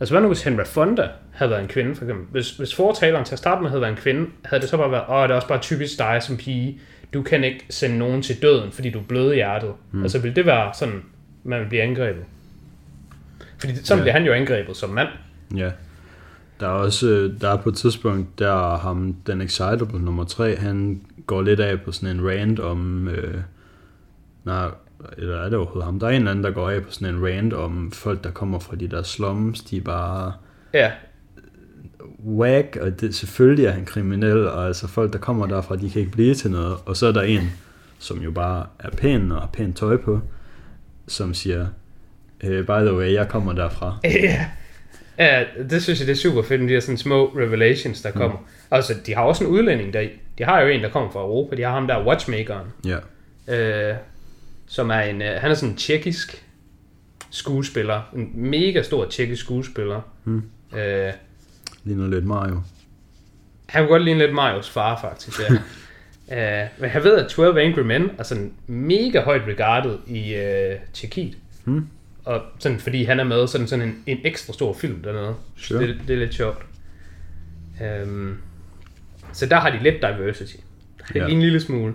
Speaker 2: Altså hvad nu hvis Henry Fonda havde været en kvinde, for eksempel? Hvis, hvis fortaleren til at starte med havde været en kvinde, havde det så bare været, åh, det er også bare typisk dig som pige. Du kan ikke sende nogen til døden, fordi du er blød i hjertet. Mm. Altså vil det være sådan, man vil blive angrebet? Fordi sådan
Speaker 1: ja.
Speaker 2: bliver han jo angrebet som mand.
Speaker 1: Ja. Der er også, øh, der er på et tidspunkt, der er ham, den excitable nummer 3, han går lidt af på sådan en rant om, øh, nej, eller er det overhovedet ham? Der er en eller anden, der går af på sådan en rant om folk, der kommer fra de der slums, de er bare
Speaker 2: Ja,
Speaker 1: whack, og det, selvfølgelig er han kriminel, og altså folk, der kommer derfra, de kan ikke blive til noget. Og så er der en, som jo bare er pæn og har pænt tøj på, som siger, eh, by the way, jeg kommer derfra.
Speaker 2: Ja. Ja, det synes jeg, det er super fedt, med de her sådan små revelations, der kommer. Mm. Altså, de har også en udlænding der De har jo en, der kommer fra Europa. De har ham der, Watchmakeren,
Speaker 1: Ja,
Speaker 2: øh, som er en, øh, han er sådan en tjekkisk skuespiller. En mega stor tjekkisk skuespiller.
Speaker 1: Mm.
Speaker 2: Øh,
Speaker 1: ligner lidt Mario.
Speaker 2: han kunne godt ligne lidt Marios far, faktisk. Ja. uh, men jeg ved, at 12 Angry Men er sådan mega højt regarded i uh, Tjekkiet.
Speaker 1: Hmm.
Speaker 2: Og sådan, fordi han er med sådan, sådan en, en ekstra stor film dernede.
Speaker 1: Sure.
Speaker 2: Det, det er lidt sjovt. Um, så der har de lidt diversity.
Speaker 1: Ja.
Speaker 2: Ja. En lille smule.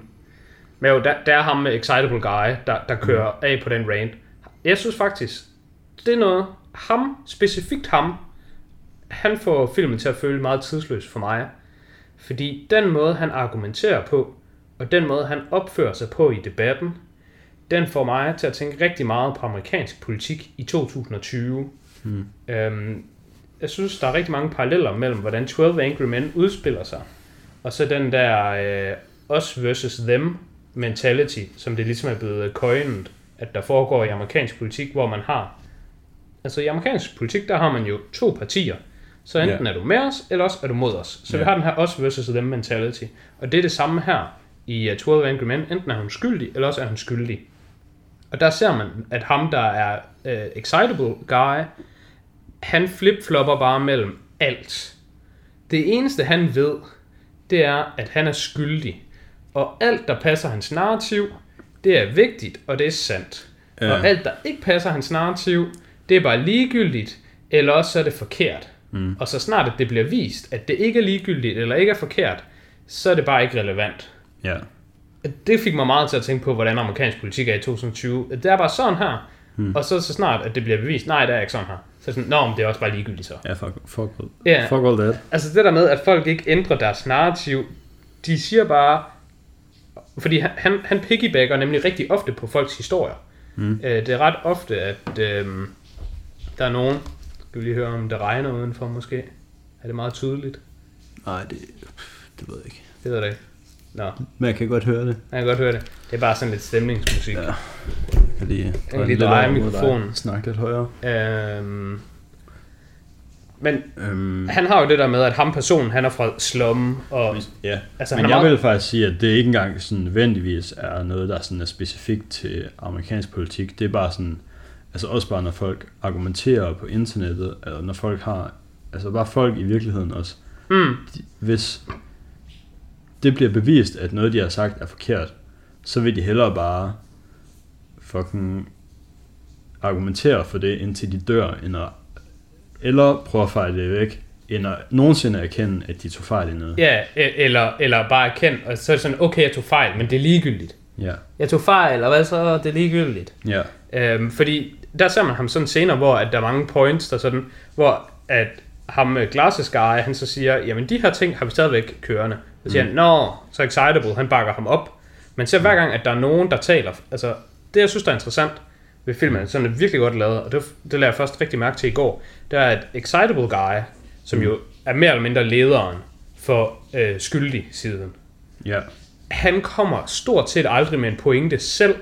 Speaker 2: Men jo, der, der er ham med Excitable Guy, der, der kører mm. af på den rant. Jeg synes faktisk, det er noget, ham, specifikt ham, han får filmen til at føle meget tidsløs for mig. Fordi den måde, han argumenterer på, og den måde, han opfører sig på i debatten, den får mig til at tænke rigtig meget på amerikansk politik i 2020. Hmm. Øhm, jeg synes, der er rigtig mange paralleller mellem, hvordan 12 Angry Men udspiller sig, og så den der øh, us versus them mentality, som det ligesom er blevet coined, at der foregår i amerikansk politik, hvor man har... Altså i amerikansk politik, der har man jo to partier. Så enten yeah. er du med os, eller også er du mod os. Så yeah. vi har den her us versus them mentality. Og det er det samme her i 12 Angry Men. Enten er hun skyldig, eller også er hun skyldig. Og der ser man, at ham, der er uh, excitable guy, han flipflopper bare mellem alt. Det eneste, han ved, det er, at han er skyldig. Og alt, der passer hans narrativ, det er vigtigt, og det er sandt. Ja. Og alt, der ikke passer hans narrativ, det er bare ligegyldigt, eller også er det forkert. Mm. Og så snart at det bliver vist, at det ikke er ligegyldigt, eller ikke er forkert, så er det bare ikke relevant.
Speaker 1: Ja.
Speaker 2: Det fik mig meget til at tænke på, hvordan amerikansk politik er i 2020. Det er bare sådan her, mm. og så, så snart at det bliver bevist, nej, det er ikke sådan her. Så sådan, nå, men det er også bare ligegyldigt så.
Speaker 1: Ja, fuck, fuck,
Speaker 2: Ja.
Speaker 1: fuck all that.
Speaker 2: Altså det der med, at folk ikke ændrer deres narrativ, de siger bare, fordi han, han, han piggybacker nemlig rigtig ofte på folks historier. Mm. Øh, det er ret ofte, at øh, der er nogen, skal vi lige høre, om det regner udenfor måske? Er det meget tydeligt?
Speaker 1: Nej, det, det ved jeg ikke.
Speaker 2: Det ved jeg ikke. Nå,
Speaker 1: Men jeg kan godt høre det.
Speaker 2: jeg kan godt høre det. Det er bare sådan lidt stemningsmusik.
Speaker 1: Ja. Jeg kan lige,
Speaker 2: Jeg kan lige dreje mikrofonen.
Speaker 1: Snakke lidt højere.
Speaker 2: Øhm, men
Speaker 1: Øhm,
Speaker 2: han har jo det der med, at ham personen, han er fra slum, og
Speaker 1: ja,
Speaker 2: altså, han
Speaker 1: men jeg
Speaker 2: meget,
Speaker 1: vil faktisk sige, at det ikke engang sådan nødvendigvis er noget, der sådan er specifikt til amerikansk politik. Det er bare sådan, altså også bare når folk argumenterer på internettet, eller når folk har, altså bare folk i virkeligheden også.
Speaker 2: mm,
Speaker 1: De, hvis det bliver bevist, at noget, de har sagt er forkert, så vil de hellere bare fucking argumentere for det, indtil de dør, end at, eller prøve at fejle det væk, end at nogensinde erkende, at de tog fejl i noget.
Speaker 2: ja, e- eller, eller bare erkend, og så er det sådan, okay, jeg tog fejl, men det er ligegyldigt.
Speaker 1: Ja,
Speaker 2: Jeg tog fejl, og hvad så? Det er ligegyldigt.
Speaker 1: ja,
Speaker 2: Øhm, fordi der ser man ham sådan senere, hvor at der er mange points, der sådan, hvor at ham øh, Glasses guy, han så siger, jamen de her ting har vi stadigvæk kørende. Så siger mm. han, nå, så excitable, han bakker ham op. Men så hver gang, at der er nogen, der taler, altså det jeg synes, der er interessant ved filmen, sådan er virkelig godt lavet, og det, det lader jeg først rigtig mærke til i går, det er, at excitable guy, som mm. jo er mere eller mindre lederen for øh, skyldig siden,
Speaker 1: ja,
Speaker 2: han kommer stort set aldrig med en pointe selv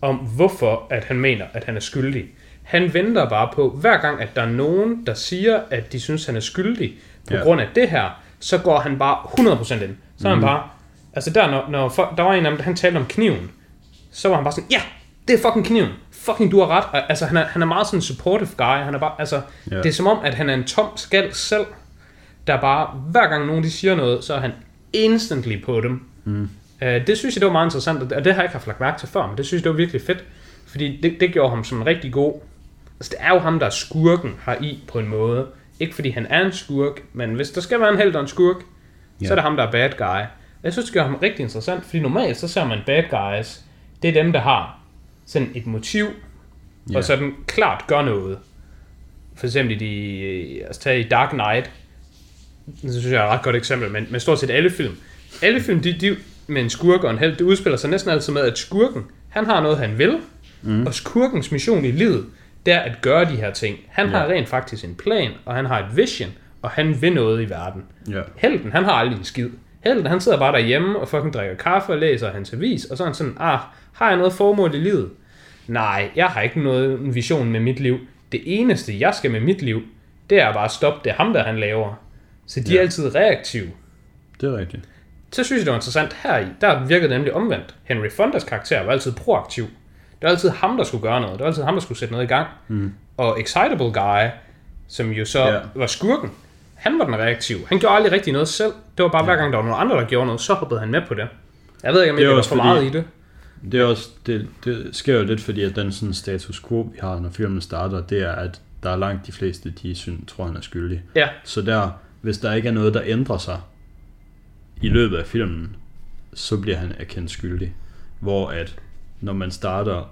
Speaker 2: om, hvorfor at han mener, at han er skyldig. Han venter bare på, hver gang, at der er nogen, der siger, at de synes, han er skyldig på
Speaker 1: Ja.
Speaker 2: grund af det her, så går han bare 100% ind. Så er han bare... Altså der, når, når folk, der var en af dem, han talte om kniven, så var han bare sådan, ja, det er fucking kniven. Fucking, du har ret. Og, altså, han er, han er meget sådan en supportive guy. Han er bare, altså,
Speaker 1: Ja.
Speaker 2: det er som om, at han er en tom skal selv, der bare, hver gang nogen de siger noget, så er han instantly på dem. Mm. Uh, det synes jeg, det var meget interessant, og det- og det har jeg ikke haft lagt mærke til før, men det synes jeg, det var virkelig fedt, fordi det, det gjorde ham som en rigtig god... Altså, det er jo ham, der er skurken her i på en måde. Ikke fordi han er en skurk, men hvis der skal være en held og en skurk, ja. så er det ham, der er bad guy. Jeg synes, det gør ham rigtig interessant, fordi normalt så ser man bad guys, det er dem, der har sådan et motiv,
Speaker 1: Ja.
Speaker 2: og sådan klart gør noget. For eksempel i, altså tage i Dark Knight, det synes jeg er et ret godt eksempel, men, men stort set alle film. Alle film, de, de med en skurk og en held, det udspiller sig næsten altid med, at skurken, han har noget, han vil, mm. og skurkens mission i livet, det er at gøre de her ting. Han
Speaker 1: Ja.
Speaker 2: har rent faktisk en plan, og han har et vision, og han vil noget i verden.
Speaker 1: ja,
Speaker 2: Helten, han har aldrig en skid. Helten, han sidder bare derhjemme og fucking drikker kaffe og læser hans avis, og så er han sådan, ah, har jeg noget formål i livet? Nej, jeg har ikke noget vision med mit liv. Det eneste, jeg skal med mit liv, det er bare at stoppe det ham, der han laver. Så de ja. Er altid reaktive.
Speaker 1: det er rigtigt.
Speaker 2: Så synes jeg, det var interessant her i. Der virkede det nemlig omvendt. Henry Fondas karakter var altid proaktiv. Det var altid ham, der skulle gøre noget. Det var altid ham, der skulle sætte noget i gang. Mm. Og Excitable Guy, som jo så
Speaker 1: ja.
Speaker 2: var skurken, han var den reaktiv. Han gjorde aldrig rigtig noget selv. Det var bare hver gang, der var nogen andre, der gjorde noget, så hoppede han med på det. Jeg ved ikke, om
Speaker 1: Det
Speaker 2: jeg var for
Speaker 1: fordi-
Speaker 2: meget i det.
Speaker 1: Det er også, det, det sker jo lidt, fordi at den sådan status quo, vi har, når filmen starter, det er, at der er langt de fleste, de synes, tror, han er skyldig.
Speaker 2: Ja,
Speaker 1: Så der, hvis der ikke er noget, der ændrer sig i løbet af filmen, så bliver han erkendt skyldig. Hvor at, når man starter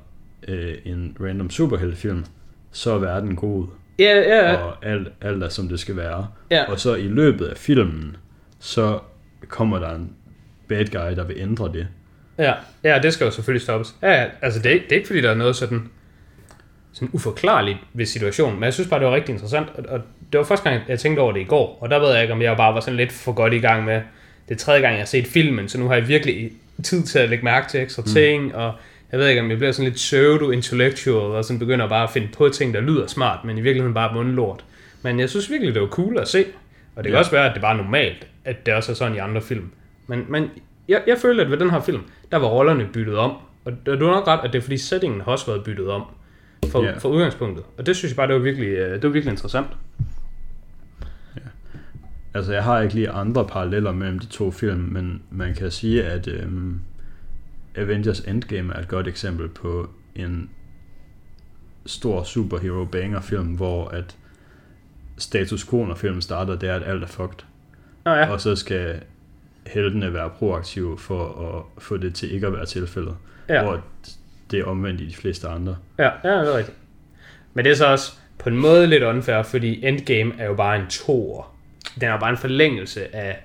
Speaker 1: øh, en random superheltefilm, så er verden god,
Speaker 2: ja, ja. ja.
Speaker 1: og alt, alt er som det skal være.
Speaker 2: Ja.
Speaker 1: Og så i løbet af filmen, så kommer der en bad guy, der vil ændre det.
Speaker 2: Ja, ja, det skal jo selvfølgelig stoppes. Ja, ja, altså det er, det er ikke fordi, der er noget sådan, sådan uforklarligt ved situationen, men jeg synes bare, det var rigtig interessant, og, og det var første gang, jeg tænkte over det i går, og der ved jeg ikke, om jeg bare var sådan lidt for godt i gang med, det er tredje gang, jeg har set filmen, så nu har jeg virkelig tid til at lægge mærke til ekstra ting, og jeg ved ikke, om jeg bliver sådan lidt pseudo-intellectual, og sådan begynder bare at finde på ting, der lyder smart, men i virkeligheden bare mundlort. Men jeg synes virkelig, det var cool at se, og det kan
Speaker 1: Ja.
Speaker 2: også være, at det bare er normalt, at det også er sådan i andre film. Men, men jeg, jeg følte, at ved den her film, der var rollerne byttet om, og du har nok ret, at det er fordi settingen har også været byttet om for,
Speaker 1: Ja.
Speaker 2: for udgangspunktet. Og det synes jeg bare, det var virkelig, øh, det var virkelig interessant.
Speaker 1: Altså, jeg har ikke lige andre paralleller mellem de to film, men man kan sige, at øhm, Avengers Endgame er et godt eksempel på en stor superhero banger film, hvor at status quo, når filmen starter, det er, at alt er fucked.
Speaker 2: Nå ja,
Speaker 1: Og så skal heltene være proaktive for at få det til ikke at være tilfældet.
Speaker 2: ja,
Speaker 1: Hvor det er omvendt i de fleste andre.
Speaker 2: ja, ja, det er rigtigt. Men det er så også på en måde lidt unfair, fordi Endgame er jo bare en toer. Den er jo bare en forlængelse af,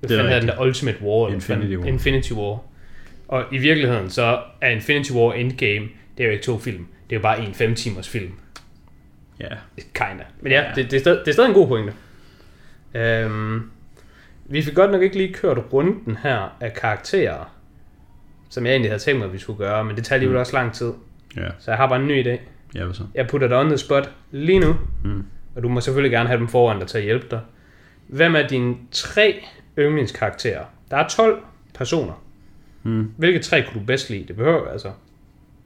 Speaker 2: hvad
Speaker 1: Det er
Speaker 2: den der Ultimate War?
Speaker 1: Infinity War.
Speaker 2: Infinity War. Og i virkeligheden så er Infinity War Endgame, det er jo ikke to film. Det er jo bare en fem timers film.
Speaker 1: Ja,
Speaker 2: Kinda. Men ja,
Speaker 1: Ja.
Speaker 2: det, det, er stadig, det er stadig en god pointe. Øhm, vi fik godt nok ikke lige kørt runden her af karakterer, som jeg egentlig havde tænkt mig, at vi skulle gøre, men det tager alligevel
Speaker 1: Mm.
Speaker 2: også lang tid.
Speaker 1: ja,
Speaker 2: Så jeg har bare en ny idé.
Speaker 1: ja, hvad så?
Speaker 2: Jeg putter dig on the spot lige nu,
Speaker 1: Mm.
Speaker 2: og du må selvfølgelig gerne have dem foran dig til at hjælpe dig. Hvem er dine tre yndlingskarakterer? Der er 12 personer.
Speaker 1: Mm.
Speaker 2: Hvilke tre kunne du bedst lide? Det behøver altså...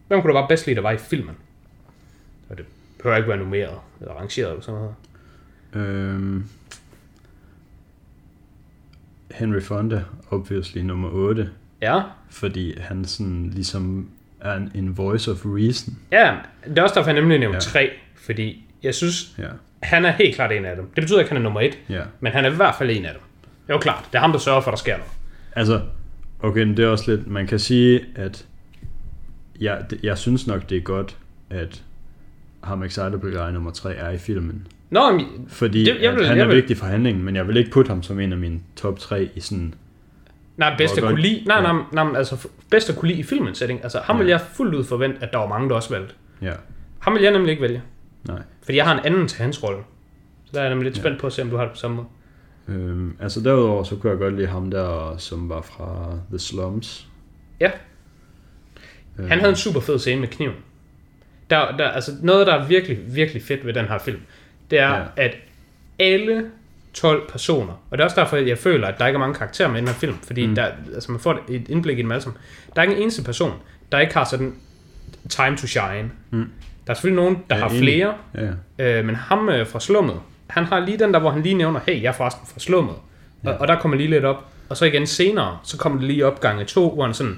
Speaker 2: Hvem kunne du bare bedst lide, der var i filmen? Og det behøver ikke være nummeret eller rangeret eller sådan noget.
Speaker 1: Øhm, Henry Fonda, obviously nummer 8,
Speaker 2: Ja,
Speaker 1: fordi han sådan ligesom er en, en voice of reason.
Speaker 2: Ja, det er også derfor, jeg nemlig nævnte
Speaker 1: Ja.
Speaker 2: ja. tre, fordi jeg synes,
Speaker 1: Ja,
Speaker 2: han er helt klart en af dem. Det betyder ikke, at han er nummer et,
Speaker 1: ja.
Speaker 2: men han er i hvert fald en af dem. Det er jo klart, det er ham, der sørger for, at der sker noget.
Speaker 1: Altså, okay, men det er også lidt, man kan sige, at jeg, jeg synes nok, det er godt, at ham Excitable Guy nummer 3 er i filmen.
Speaker 2: Nå, men,
Speaker 1: Fordi
Speaker 2: Det- jeg vil-
Speaker 1: han
Speaker 2: jeg
Speaker 1: er
Speaker 2: vil-
Speaker 1: vigtig for handlingen, men jeg vil ikke putte ham som en af mine top 3 i sådan...
Speaker 2: nej, bedst at kunne lide, nej, nej, nej, nej, altså bedst at kunne lide i filmen setting. Altså ham
Speaker 1: Ja.
Speaker 2: vil jeg fuldt ud forvente, at der var mange, der også valgte.
Speaker 1: Ja,
Speaker 2: Ham vil jeg nemlig ikke vælge,
Speaker 1: nej.
Speaker 2: fordi jeg har en anden til hans rolle. Så der er jeg nemlig lidt
Speaker 1: Ja.
Speaker 2: spændt på at se, om du har det på samme måde.
Speaker 1: Øhm, altså derudover, så kunne jeg godt lide ham der, som var fra The Slums.
Speaker 2: Ja.
Speaker 1: Øhm,
Speaker 2: Han havde en super fed scene med kniven. Der, der, altså noget, der er virkelig, virkelig fedt ved den her film, det er,
Speaker 1: Ja.
Speaker 2: at alle 12 personer, og det er også derfor, jeg føler, at der ikke er mange karakterer med i den her film, fordi
Speaker 1: Mm.
Speaker 2: der, altså man får et indblik i dem alle sammen. Der er ikke en eneste person, der ikke har sådan time to shine.
Speaker 1: Mm.
Speaker 2: Der er selvfølgelig nogen, der
Speaker 1: Ja,
Speaker 2: har
Speaker 1: enig.
Speaker 2: flere,
Speaker 1: Ja,
Speaker 2: øh, men ham øh, fra slummet, han har lige den der, hvor han lige nævner, hey, jeg er forresten fra slummet. Ja. Og, og der kommer lige lidt op. Og så igen senere, så kommer det lige op gange to, hvor han sådan,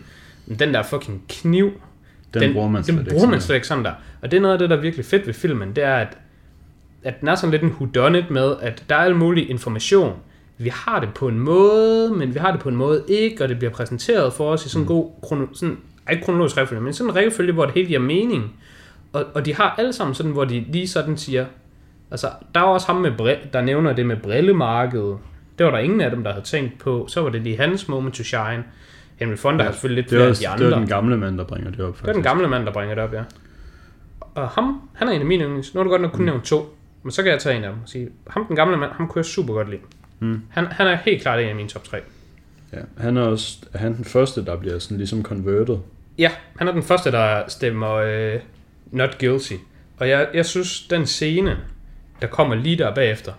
Speaker 2: den der fucking kniv,
Speaker 1: den, den bruger man slet
Speaker 2: den
Speaker 1: ikke
Speaker 2: bruger man slet ikke sådan der. Og det er noget af det, der er virkelig fedt ved filmen, det er, at, at den er sådan lidt en whodunit med, at der er al mulig information. Vi har det på en måde, men vi har det på en måde ikke, og det bliver præsenteret for os i sådan en god, krono, sådan, ikke kronologisk rækkefølge, men sådan en rækkefølge, hvor det hele giver mening. Og, og de har alle sammen sådan, hvor de lige sådan siger, altså, der er også ham, med bri- der nævner det med brillemarkedet. Det var der ingen af dem, der havde tænkt på. Så var det lige hans moment to shine. Henry Fonda ja, har selvfølgelig lidt
Speaker 1: Det
Speaker 2: flere
Speaker 1: er,
Speaker 2: end de
Speaker 1: det
Speaker 2: andre.
Speaker 1: er den gamle mand, der bringer det op, faktisk.
Speaker 2: Det er den gamle mand, der bringer det op, ja. Og ham, han er en af mine yndlings. Nu har du godt nok kun nævnt to. Men så kan jeg tage en af dem og sige, ham den gamle mand, ham kunne jeg super godt lide.
Speaker 1: Mm.
Speaker 2: Han, han er helt klart en af mine top 3.
Speaker 1: Ja, han er også er han den første, der bliver sådan ligesom converted.
Speaker 2: Ja, han er den første, der stemmer øh, not guilty. Og jeg, jeg synes, den scene, der kommer lige der bagefter,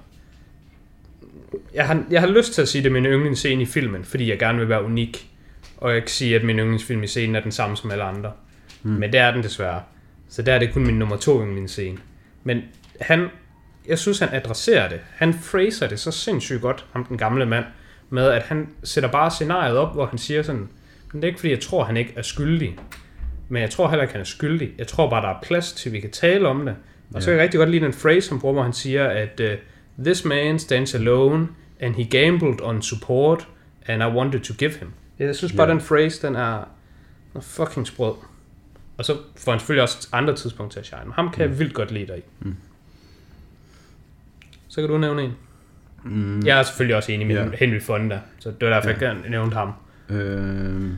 Speaker 2: jeg har, jeg har lyst til at sige, at det er min yndlingsscene i filmen, fordi jeg gerne vil være unik. Og jeg kan sige, at min yndlingsfilm i scenen er den samme som alle andre. Mm. Men det er den desværre. Så der er det kun min nummer to yndlingsscene. Men han, jeg synes, han adresserer det. Han phraser det så sindssygt godt, ham den gamle mand, med at han sætter bare scenariet op, hvor han siger sådan, men det er ikke fordi, jeg tror, han ikke er skyldig. Men jeg tror heller ikke, han er skyldig. Jeg tror bare, der er plads til, at vi kan tale om det. Og så kan jeg rigtig godt lide den phrase, han bruger, hvor han siger, at uh, This man stands alone, and he gambled on support, and I wanted to give him. Jeg synes bare,
Speaker 1: Ja.
Speaker 2: den phrase, den er, den er fucking sprød. Og så får han selvfølgelig også andre tidspunkter til at shine. Men ham kan jeg vildt godt lide dig i.
Speaker 1: Mm.
Speaker 2: Så kan du nævne en.
Speaker 1: Mm,
Speaker 2: Jeg er selvfølgelig også enig med
Speaker 1: ja.
Speaker 2: Henry Fonda, så det var derfor,
Speaker 1: Ja.
Speaker 2: jeg nævnte ham.
Speaker 1: Øh,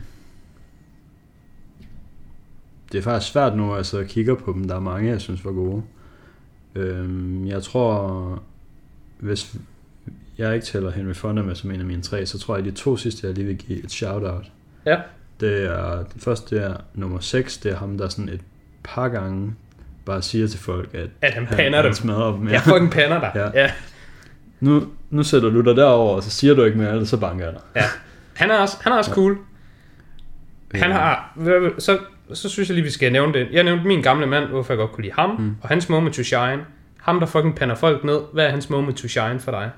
Speaker 1: det er faktisk svært nu, altså jeg kigger på dem. Der er mange, jeg synes var gode. Øh, jeg tror, hvis jeg ikke tæller Henry Fonda med som en af mine tre, så tror jeg, at de to sidste, jeg lige vil give et shout-out.
Speaker 2: Ja.
Speaker 1: Det er, det første det er nummer 6, det er ham, der sådan et par gange bare siger til folk, at
Speaker 2: At han
Speaker 1: han,
Speaker 2: pander
Speaker 1: han
Speaker 2: dem.
Speaker 1: smadrer dem.
Speaker 2: Jeg fucking pander dig.
Speaker 1: Ja.
Speaker 2: Ja. ja.
Speaker 1: Nu, nu sætter du dig derover, og så siger du ikke mere, eller så banker jeg dig.
Speaker 2: ja. Han er også, han er også cool. Han har, så, så synes jeg lige, vi skal nævne det. Jeg nævnte min gamle mand, hvorfor jeg godt kunne lide ham, mm. og hans moment to shine. Ham, der fucking pander folk ned. Hvad er hans moment to shine for dig?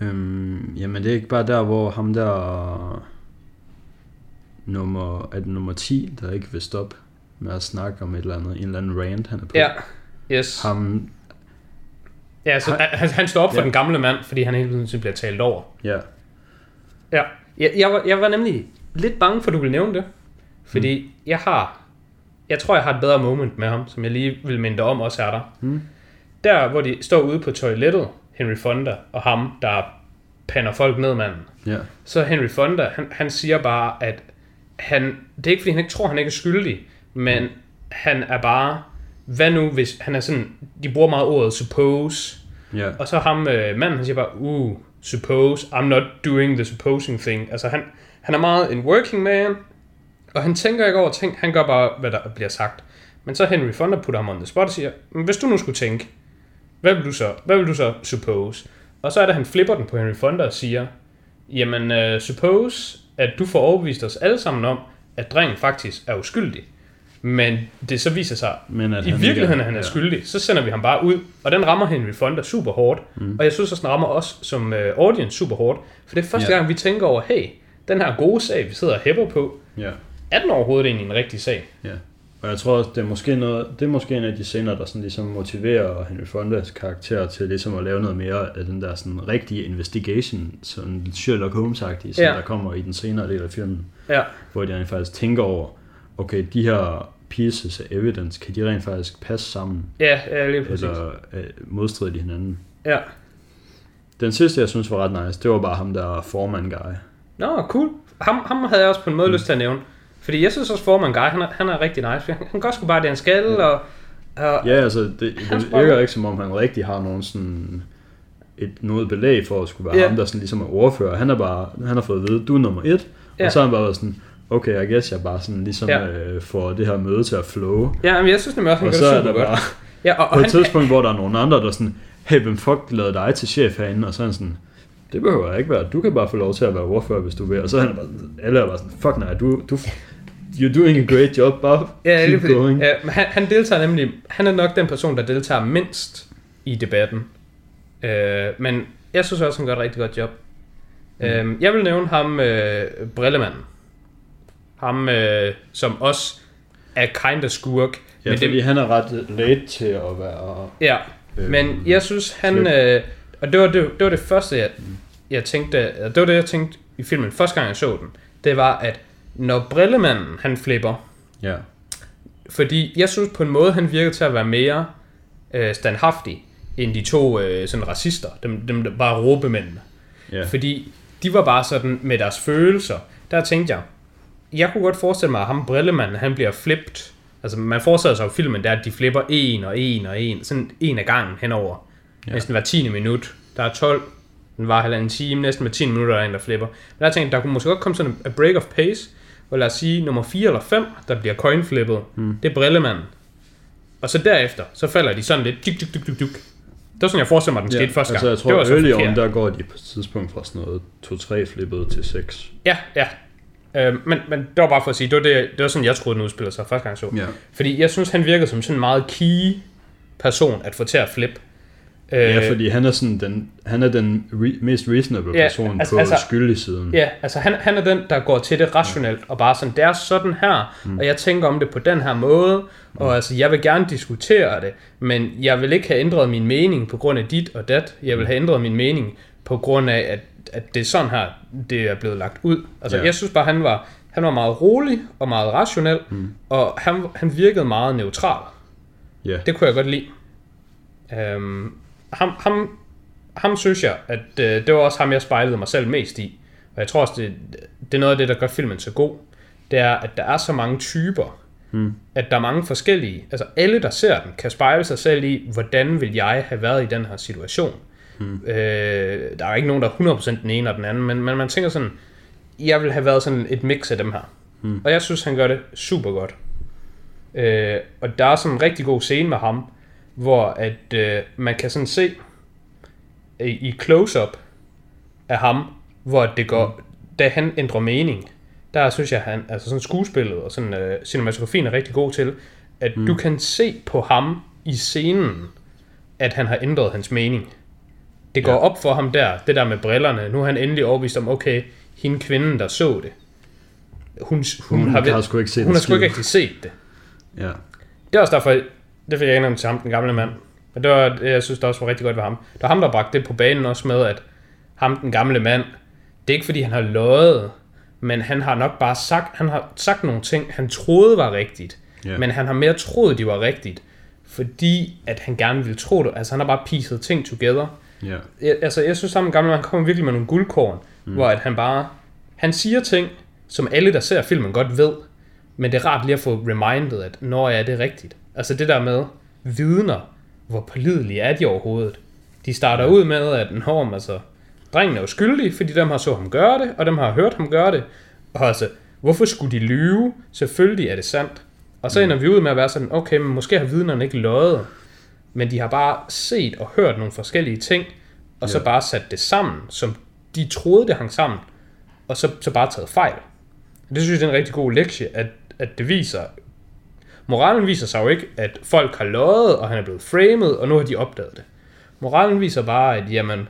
Speaker 1: Øhm, jamen det er ikke bare der, hvor ham der nummer, er det nummer 10, der ikke vil stoppe med at snakke om et eller andet, en eller anden rant, han er på.
Speaker 2: Ja, yes.
Speaker 1: Ham,
Speaker 2: Ja, så
Speaker 1: Han-
Speaker 2: han, han står op for
Speaker 1: Ja.
Speaker 2: den gamle mand, fordi han hele tiden bliver talt over.
Speaker 1: ja,
Speaker 2: Ja, jeg, jeg, var, jeg var nemlig lidt bange for, at du ville nævne det. Fordi mm. jeg har, jeg tror, jeg har et bedre moment med ham, som jeg lige vil minde dig om også er der.
Speaker 1: Mm.
Speaker 2: Der, hvor de står ude på toilettet, Henry Fonda og ham, der pander folk ned, manden.
Speaker 1: ja,
Speaker 2: Så Henry Fonda, han, han siger bare, at han, det er ikke, fordi han ikke tror, han ikke er skyldig, men mm. han er bare, hvad nu hvis, han er sådan, de bruger meget ordet suppose,
Speaker 1: ja,
Speaker 2: og så ham øh, manden, han siger bare, uh, suppose, I'm not doing the supposing thing. Altså han, han er meget en working man, og han tænker ikke over ting, han gør bare, hvad der bliver sagt. Men så Henry Fonda putter ham on the spot og siger, "Men hvis du nu skulle tænke, hvad vil du så, hvad vil du så suppose? Og så er det, han flipper den på Henry Fonda og siger, jamen uh, suppose, at du får overbevist os alle sammen om, at drengen faktisk er uskyldig. Men det så viser sig,
Speaker 1: men at
Speaker 2: i
Speaker 1: han
Speaker 2: virkeligheden er han er skyldig, så sender vi ham bare ud, og den rammer Henry Fonda super hårdt, mm. og jeg synes også, den rammer os som uh, audience super hårdt, for det er første
Speaker 1: Ja.
Speaker 2: gang, vi tænker over, hey, den her gode sag, vi sidder og hæpper på,
Speaker 1: Ja,
Speaker 2: er den overhovedet egentlig en rigtig sag?
Speaker 1: ja. Og jeg tror også, det er måske, noget, det er måske en af de scener, der sådan ligesom motiverer Henry Fondas karakter til ligesom at lave noget mere af den der sådan rigtige investigation, sådan Sherlock Holmes-agtige, som
Speaker 2: Ja.
Speaker 1: der kommer i den senere del af filmen.
Speaker 2: Ja,
Speaker 1: hvor de rent faktisk tænker over, okay, de her pieces af evidence, kan de rent faktisk passe sammen,
Speaker 2: ja, ja lige præcis.
Speaker 1: eller øh, modstride de hinanden?
Speaker 2: Ja.
Speaker 1: Den sidste, jeg synes var ret nice, det var bare ham der formand guy.
Speaker 2: Nå, cool. Ham, ham havde jeg også på en måde
Speaker 1: Mm.
Speaker 2: lyst til at nævne. Fordi jeg synes også, Foreman Guy, han er, han er rigtig nice. Han, gør sgu bare det, han skal, og, og
Speaker 1: Ja, altså, det, det virker ikke som om, han rigtig har nogen sådan et, noget belæg for at skulle være
Speaker 2: Ja.
Speaker 1: yeah. ham, der sådan ligesom er ordfører. Han, er bare, han har fået at vide, du er nummer et,
Speaker 2: Ja.
Speaker 1: og så har han bare været sådan, okay, I guess jeg bare sådan ligesom
Speaker 2: Ja.
Speaker 1: øh, får det her møde til at flow.
Speaker 2: ja, men jeg synes nemlig også, han
Speaker 1: Og
Speaker 2: gør det
Speaker 1: er
Speaker 2: super godt.
Speaker 1: bare,
Speaker 2: Ja, og, og
Speaker 1: på et
Speaker 2: han,
Speaker 1: tidspunkt, hvor der er nogle andre, der sådan, hey, hvem fuck lavede dig til chef herinde? Og så er han sådan, det behøver jeg ikke være. Du kan bare få lov til at være ordfører, hvis du vil. Og så er han bare, alle er bare sådan, fuck nej, du, du, you're doing a great job, bare
Speaker 2: ja,
Speaker 1: keep
Speaker 2: præcis.
Speaker 1: going.
Speaker 2: Ja, men han, han deltager nemlig, han er nok den person, der deltager mindst i debatten. Øh, men jeg synes også, han gør et rigtig godt job. Mm. Øh, jeg vil nævne ham, øh, Brillemanden. Ham, øh, som også er kind of skurk.
Speaker 1: Ja,
Speaker 2: men
Speaker 1: fordi
Speaker 2: det,
Speaker 1: han er ret late til at være...
Speaker 2: ja,
Speaker 1: Øh,
Speaker 2: men jeg synes, han...
Speaker 1: flip.
Speaker 2: Øh, og det var det, det var det første, jeg, jeg tænkte... Det var det, jeg tænkte i filmen, første gang jeg så den. Det var, at når Brillemanden, han flipper,
Speaker 1: Ja,
Speaker 2: fordi jeg synes på en måde, han virker til at være mere øh, standhaftig end de to øh, sådan racister, dem, dem der bare råbemændene.
Speaker 1: ja.
Speaker 2: Fordi de var bare sådan med deres følelser. Der tænkte jeg, jeg kunne godt forestille mig, at ham Brillemanden, han bliver flipped. Altså man forestiller sig jo i filmen, der at de flipper en og en og en, sådan en af gangen henover.
Speaker 1: Ja.
Speaker 2: Næsten hver 10. minut. Der er 12, den var halvanden time, næsten hver 10 minutter er der en, der flipper. Men der tænkte jeg, der kunne måske godt komme sådan en break of pace, hvor lad os sige nummer 4 eller 5, der bliver coin flippet, mm. det er Brillemanden. Og så derefter, så falder de sådan lidt, dyk, dyk, dyk, dyk, dyk. Det var sådan, jeg forestiller mig, den skete første
Speaker 1: altså
Speaker 2: gang.
Speaker 1: jeg
Speaker 2: det
Speaker 1: tror,
Speaker 2: var så
Speaker 1: early on, der går de på et tidspunkt fra sådan noget 2-3 flippet til 6.
Speaker 2: Ja, ja. Øh, men, men det var bare for at sige, det var, det, det var sådan, jeg troede, den udspillede sig første gang jeg så.
Speaker 1: Ja.
Speaker 2: Fordi jeg synes, han virkede som sådan en meget key person at få til at flippe. Øh,
Speaker 1: Ja, fordi han er sådan den, han er den re- mest reasonable
Speaker 2: Ja,
Speaker 1: person
Speaker 2: altså-
Speaker 1: på
Speaker 2: altså-
Speaker 1: skyldig siden.
Speaker 2: Ja, altså han, han er den, der går til det rationelt, og bare sådan, det er sådan her, mm. og jeg tænker om det på den her måde, og altså, jeg vil gerne diskutere det, men jeg vil ikke have ændret min mening på grund af dit og dat, jeg vil have ændret min mening på grund af, at, at det er sådan her, det er blevet lagt ud. Altså,
Speaker 1: Ja.
Speaker 2: jeg synes bare, han var, han var meget rolig og meget rationel, mm. og han, han virkede meget neutral.
Speaker 1: Ja.
Speaker 2: Det kunne jeg godt lide. Øhm, ham, ham ham synes jeg, at øh, det var også ham, jeg spejlede mig selv mest i. Og jeg tror også, det, det er noget af det, der gør filmen så god. Det er, at der er så mange typer.
Speaker 1: Hmm.
Speaker 2: At der er mange forskellige. Altså alle, der ser den, kan spejle sig selv i, hvordan vil jeg have været i den her situation. Hmm. Øh, der er ikke nogen, der er 100% den ene og den anden, men, men man tænker sådan, jeg vil have været sådan et mix af dem her. Hmm. Og jeg synes, han gør det super godt. Øh, og der er sådan en rigtig god scene med ham, hvor at øh, man kan sådan se i, i close-up af ham, hvor det går, da han ændrer mening, der synes jeg, han, altså sådan skuespillet og sådan øh, cinematografien er rigtig god til, at mm. du kan se på ham i scenen, at han har ændret hans mening. Det går ja. op for ham der, det der med brillerne. Nu er han endelig overbevist om, okay, hende kvinden, der så det, hun, hun,
Speaker 1: Hun
Speaker 2: har,
Speaker 1: har
Speaker 2: vel-
Speaker 1: sgu ikke set
Speaker 2: hun har sgu ikke rigtig set det.
Speaker 1: Ja.
Speaker 2: Det er også derfor, det fik jeg ikke til ham, den gamle mand. Men det var, det, jeg synes, det også var rigtig godt ved ham. Det var ham, der bragte det på banen også med, at ham, den gamle mand, det er ikke fordi, han har løjet, men han har nok bare sagt, han har sagt nogle ting, han troede var rigtigt.
Speaker 1: Ja.
Speaker 2: Men han har mere troet, de var rigtigt, fordi at han gerne ville tro det. Altså han har bare piecet ting together.
Speaker 1: Ja.
Speaker 2: Jeg, altså jeg synes, at den gamle mand kommer virkelig med nogle guldkorn, mm. hvor at han bare, han siger ting, som alle, der ser filmen, godt ved, men det er rart lige at få reminded, at når er det rigtigt. Altså det der med vidner, hvor pålidelige er de overhovedet. De starter ud med, at Norm, altså, drengen er jo skyldig, fordi dem har så ham gøre det, og dem har hørt ham gøre det. Og altså, hvorfor skulle de lyve? Selvfølgelig er det sandt. Og så ender vi ud med at være sådan, okay, men måske har vidnerne ikke løjet, men de har bare set og hørt nogle forskellige ting, og så
Speaker 1: Ja.
Speaker 2: bare sat det sammen, som de troede, det hang sammen, og så, så bare taget fejl. Det synes jeg, det er en rigtig god lektie, at, at det viser, moralen viser sig jo ikke, at folk har løjet, og han er blevet framed, og nu har de opdaget det. Moralen viser bare, at jamen,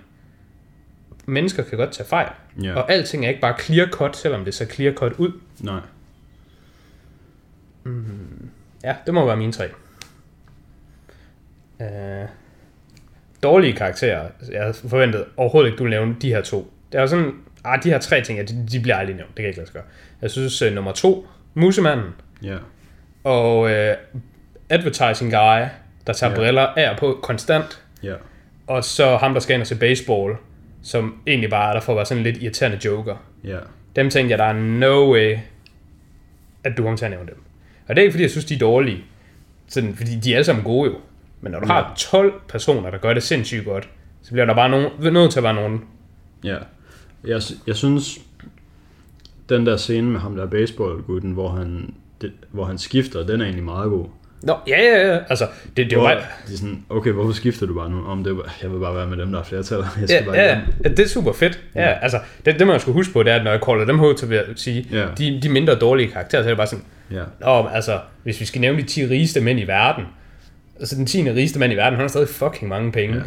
Speaker 2: mennesker kan godt tage fejl,
Speaker 1: Ja.
Speaker 2: og alting er ikke bare clear cut, selvom det ser clear cut ud.
Speaker 1: Nej.
Speaker 2: Ja, det må være mine tre. Uh, dårlige karakterer. Jeg havde forventet overhovedet ikke, du ville nævne de her to. Det er sådan, ah, de her tre ting, ja, de, de bliver aldrig nævnt. Det kan jeg ikke lade sig gøre. Jeg synes, uh, nummer to, Musemanden,
Speaker 1: Ja.
Speaker 2: Og uh, Advertising Guy, der tager
Speaker 1: Ja.
Speaker 2: briller af på konstant,
Speaker 1: Ja.
Speaker 2: og så ham, der skal ind og se baseball, som egentlig bare er der for at være sådan en lidt irriterende joker.
Speaker 1: Ja.
Speaker 2: Dem tænkte jeg, der er no way, at du kommer til at nævne dem. Og det er ikke fordi, jeg synes, de er dårlige. Sådan, fordi de er alle sammen gode jo. Men når du har 12 personer, der gør det sindssygt godt, så bliver der bare nogen, nødt til at være nogen.
Speaker 1: Ja. Jeg, jeg synes, den der scene med ham der baseballgutten, hvor han, det, hvor han skifter, den er egentlig meget god.
Speaker 2: Nå, ja, ja, ja. Altså, det, det
Speaker 1: Hvor,
Speaker 2: bare...
Speaker 1: de sådan, okay, hvorfor skifter du bare nu? Om det, var- jeg vil bare være med dem, der er flertal. Jeg skal
Speaker 2: Ja,
Speaker 1: bare
Speaker 2: ja, ja, det er super fedt. Ja,
Speaker 1: Ja.
Speaker 2: altså, det, det man skulle huske på, det er, at når jeg caller dem ud til at sige,
Speaker 1: Ja.
Speaker 2: de, de mindre dårlige karakterer, så er det bare sådan,
Speaker 1: Ja.
Speaker 2: Nå, altså, hvis vi skal nævne de 10 rigeste mænd i verden, altså den 10. rigeste mand i verden, han har stadig fucking mange penge.
Speaker 1: Ja.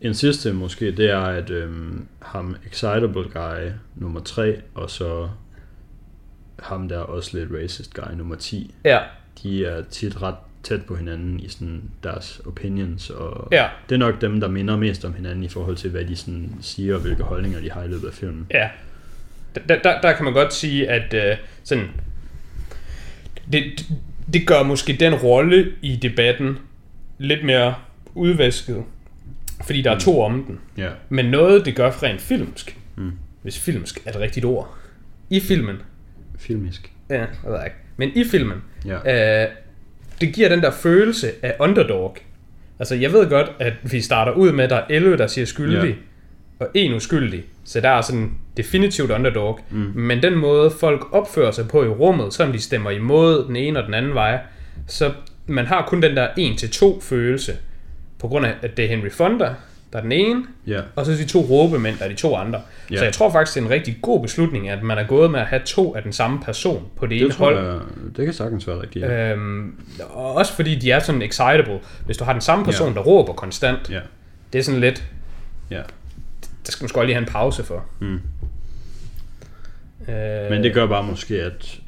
Speaker 1: En sidste måske, det er, at øhm, ham Excitable Guy nummer 3, og så ham der også lidt racist guy nummer 10,
Speaker 2: Ja,
Speaker 1: de er tit ret tæt på hinanden i sådan deres opinions, og
Speaker 2: ja,
Speaker 1: det er nok dem, der minder mest om hinanden i forhold til, hvad de sådan siger, og hvilke holdninger de har i løbet af filmen.
Speaker 2: ja. Der, der, der kan man godt sige, at øh, sådan, det, det gør måske den rolle i debatten lidt mere udvasket, fordi der er to om den.
Speaker 1: Ja,
Speaker 2: Men noget, det gør rent filmsk,
Speaker 1: Mm.
Speaker 2: hvis filmsk er et rigtigt ord, i filmen,
Speaker 1: filmisk.
Speaker 2: ja, jeg ved ikke, men i filmen,
Speaker 1: Ja,
Speaker 2: Øh, det giver den der følelse af underdog. Altså, jeg ved godt, at vi starter ud med, at der er 11, der siger skyldig,
Speaker 1: Ja.
Speaker 2: og en uskyldig. Så der er sådan definitivt underdog. Mm. Men den måde, folk opfører sig på i rummet, selvom de stemmer imod den ene og den anden vej, så man har kun den der 1-2 følelse, på grund af, at det er Henry Fonda, der er den ene,
Speaker 1: ja,
Speaker 2: og så de to råbemænd, der er de to andre.
Speaker 1: Ja.
Speaker 2: Så jeg tror faktisk, det er en rigtig god beslutning, at man er gået med at have to af den samme person på det, ene
Speaker 1: det tror
Speaker 2: hold.
Speaker 1: jeg, det kan sagtens være rigtigt. Ja.
Speaker 2: Øhm, og også fordi de er sådan excitable. Hvis du har den samme person,
Speaker 1: Ja.
Speaker 2: der råber konstant,
Speaker 1: ja,
Speaker 2: det er sådan lidt,
Speaker 1: ja.
Speaker 2: der skal man sgu lige have en pause for.
Speaker 1: Mm.
Speaker 2: Øh,
Speaker 1: Men det gør bare måske, at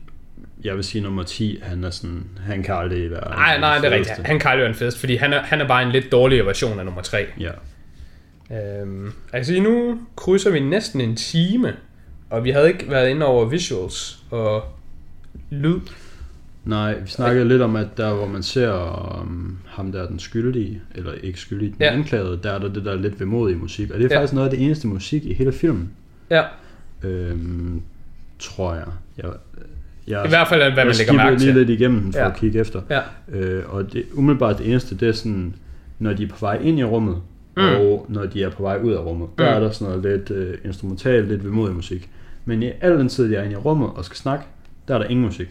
Speaker 1: jeg vil sige nummer 10, han er sådan, han kan aldrig være...
Speaker 2: Nej, nej, det er rigtigt. Han kan aldrig være en fest, fordi han er, han er bare en lidt dårligere version af nummer 3.
Speaker 1: Ja,
Speaker 2: Øhm, jeg kan sige, nu krydser vi næsten en time, og vi havde ikke været inde over visuals og lyd.
Speaker 1: Nej, vi snakkede lidt om, at der hvor man ser um, ham der den skyldige, eller ikke skyldige, den
Speaker 2: Ja.
Speaker 1: anklagede, der er der det der lidt vemodige musik. Og det er
Speaker 2: Ja.
Speaker 1: faktisk noget af det eneste musik i hele filmen,
Speaker 2: Ja,
Speaker 1: øhm, tror jeg. jeg, jeg
Speaker 2: i hvert fald, hvad man lægger mærke
Speaker 1: lige
Speaker 2: til.
Speaker 1: lidt igennem den for
Speaker 2: ja.
Speaker 1: at kigge efter.
Speaker 2: Ja,
Speaker 1: Øh, og det, umiddelbart det eneste, det er sådan, når de er på vej ind i rummet,
Speaker 2: Mm.
Speaker 1: og når de er på vej ud af rummet. Der
Speaker 2: Mm.
Speaker 1: er der sådan noget lidt øh, instrumentalt, lidt vemodig musik. Men i al den tid, jeg er inde i rummet og skal snakke, der er der ingen musik.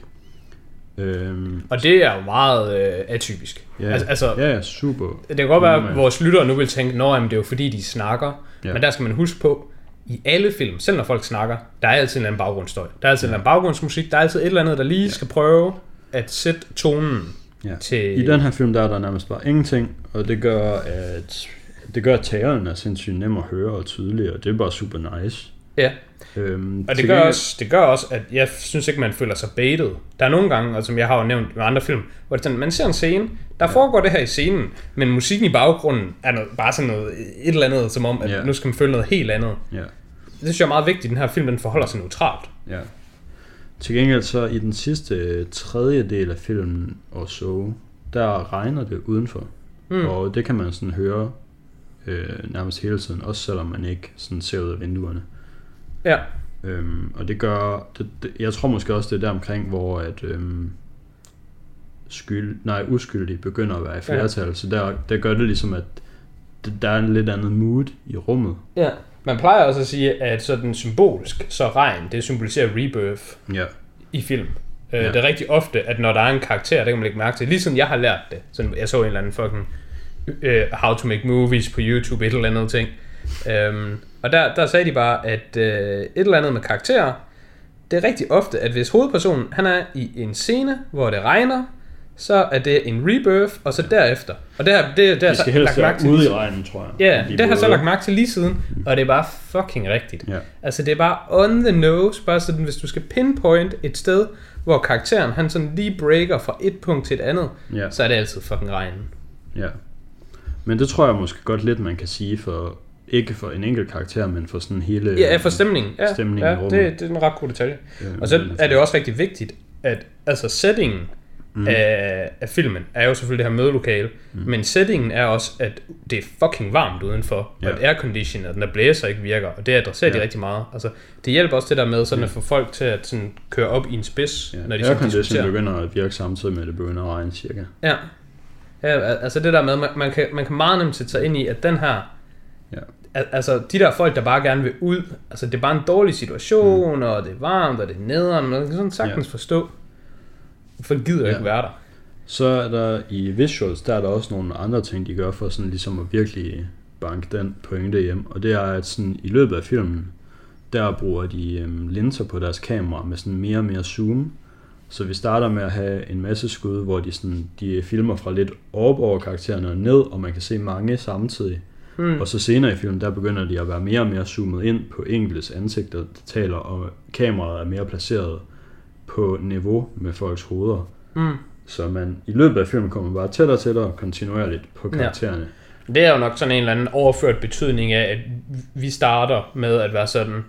Speaker 1: Øhm,
Speaker 2: og det er jo meget øh, atypisk.
Speaker 1: ja,
Speaker 2: Altså, altså,
Speaker 1: ja, ja, super.
Speaker 2: Det kan godt være, at vores lyttere nu vil tænke, at det er jo fordi, de snakker. Ja.
Speaker 1: Ja.
Speaker 2: Men der skal man huske på, i alle film, selv når folk snakker, der er altid en eller anden baggrundsstøj. Der er altid en eller anden baggrundsmusik. Der er altid et eller andet, der lige skal prøve at sætte tonen
Speaker 1: Ja.
Speaker 2: til...
Speaker 1: I den her film, der er der nærmest bare ingenting, og det gør, at det gør, at talen er sindssygt nem at høre og tydelig, og det er bare super nice.
Speaker 2: Ja,
Speaker 1: Øhm,
Speaker 2: og det gør, også, det gør også, at jeg synes ikke, man føler sig baited. Der er nogle gange, og som jeg har jo nævnt med andre film, hvor det sådan, man ser en scene, der ja. foregår det her i scenen, men musikken i baggrunden er noget, bare sådan noget, et eller andet, som om, at
Speaker 1: Ja.
Speaker 2: nu skal man føle noget helt andet.
Speaker 1: Ja.
Speaker 2: Det synes jeg er meget vigtigt, den her film, den forholder sig neutralt.
Speaker 1: Ja. Til gengæld så i den sidste tredje del af filmen og så, der regner det udenfor.
Speaker 2: Mm.
Speaker 1: Og det kan man sådan høre øh, nærmest hele tiden, også selvom man ikke sådan ser ud af vinduerne.
Speaker 2: Ja,
Speaker 1: Øhm, og det gør, det, det, jeg tror måske også det er der omkring, hvor at øhm, skyld, nej, uskyldige begynder at være i flertal, ja. så der, der gør det ligesom, at det, der er en lidt andet mood i rummet.
Speaker 2: Ja. Man plejer også at sige, at sådan symbolisk, så regn, det symboliserer rebirth
Speaker 1: Ja,
Speaker 2: i film. Ja.
Speaker 1: Ja.
Speaker 2: Det er rigtig ofte, at når der er en karakter, det kan man lægge mærke til. Ligesom jeg har lært det. Sådan, jeg så en eller anden fucking uh, How to Make Movies på YouTube, et eller andet ting. Um, og der, der sagde de bare, at uh, et eller andet med karakterer, det er rigtig ofte, at hvis hovedpersonen han er i en scene, hvor det regner, så er det en rebirth, og så derefter. Og det, her, det, det har
Speaker 1: de
Speaker 2: jeg
Speaker 1: skal
Speaker 2: så lagt mærke til.
Speaker 1: ude i regnen, tror jeg.
Speaker 2: Ja,
Speaker 1: De
Speaker 2: det har så lagt mærke til lige siden, og det er bare fucking rigtigt.
Speaker 1: Ja.
Speaker 2: Altså det er bare on the nose, bare sådan, hvis du skal pinpoint et sted, hvor karakteren han sådan lige breaker fra et punkt til et andet,
Speaker 1: Ja.
Speaker 2: så er det altid fucking regnen.
Speaker 1: Ja. Men det tror jeg måske godt lidt, man kan sige for, ikke for en enkelt karakter, men for sådan hele...
Speaker 2: Ja, for stemningen. Ja,
Speaker 1: Stemningen
Speaker 2: ja det, det er en ret god detalje.
Speaker 1: øh,
Speaker 2: Og så er det jo også rigtig vigtigt, at altså settingen mm. af, af filmen er jo selvfølgelig det her mødelokale, mm. men settingen er også, at det er fucking varmt udenfor, ja.
Speaker 1: Ja.
Speaker 2: og at aircondition og den der blæser ikke virker, og det adresserer ja. de
Speaker 1: Ja.
Speaker 2: rigtig meget. Altså, det hjælper også det der med sådan at få folk til at sådan køre op i en spids,
Speaker 1: Ja,
Speaker 2: når de
Speaker 1: aircondition begynder at virke samtidig med, at det begynder at regne cirka.
Speaker 2: Ja. Ja, al- altså det der med, man, man, kan, man kan meget nemt sætte sig ind i, at den her,
Speaker 1: Ja.
Speaker 2: al- altså de der folk, der bare gerne vil ud, altså det er bare en dårlig situation, mm. og det er varmt, og det er nederen, man kan sådan sagtens
Speaker 1: Ja.
Speaker 2: forstå, for gider. Ja. ikke være der.
Speaker 1: Så er der i visuals, der er der også nogle andre ting, de gør for sådan ligesom at virkelig banke den pointe hjem. Og det er, at sådan i løbet af filmen, der bruger de øhm, linser på deres kamera med sådan mere og mere zoom. Så vi starter med at have en masse skud, hvor de, sådan, de filmer fra lidt op over karaktererne og ned, og man kan se mange samtidig.
Speaker 2: Hmm.
Speaker 1: Og så senere i filmen, der begynder de at være mere og mere zoomet ind på enkeltes ansigter, der taler, og kameraet er mere placeret på niveau med folks hoveder.
Speaker 2: Mm.
Speaker 1: Så man i løbet af filmen kommer bare tættere og tættere kontinuerligt på karaktererne.
Speaker 2: Det er jo nok sådan en eller anden overført betydning af, at vi starter med at være sådan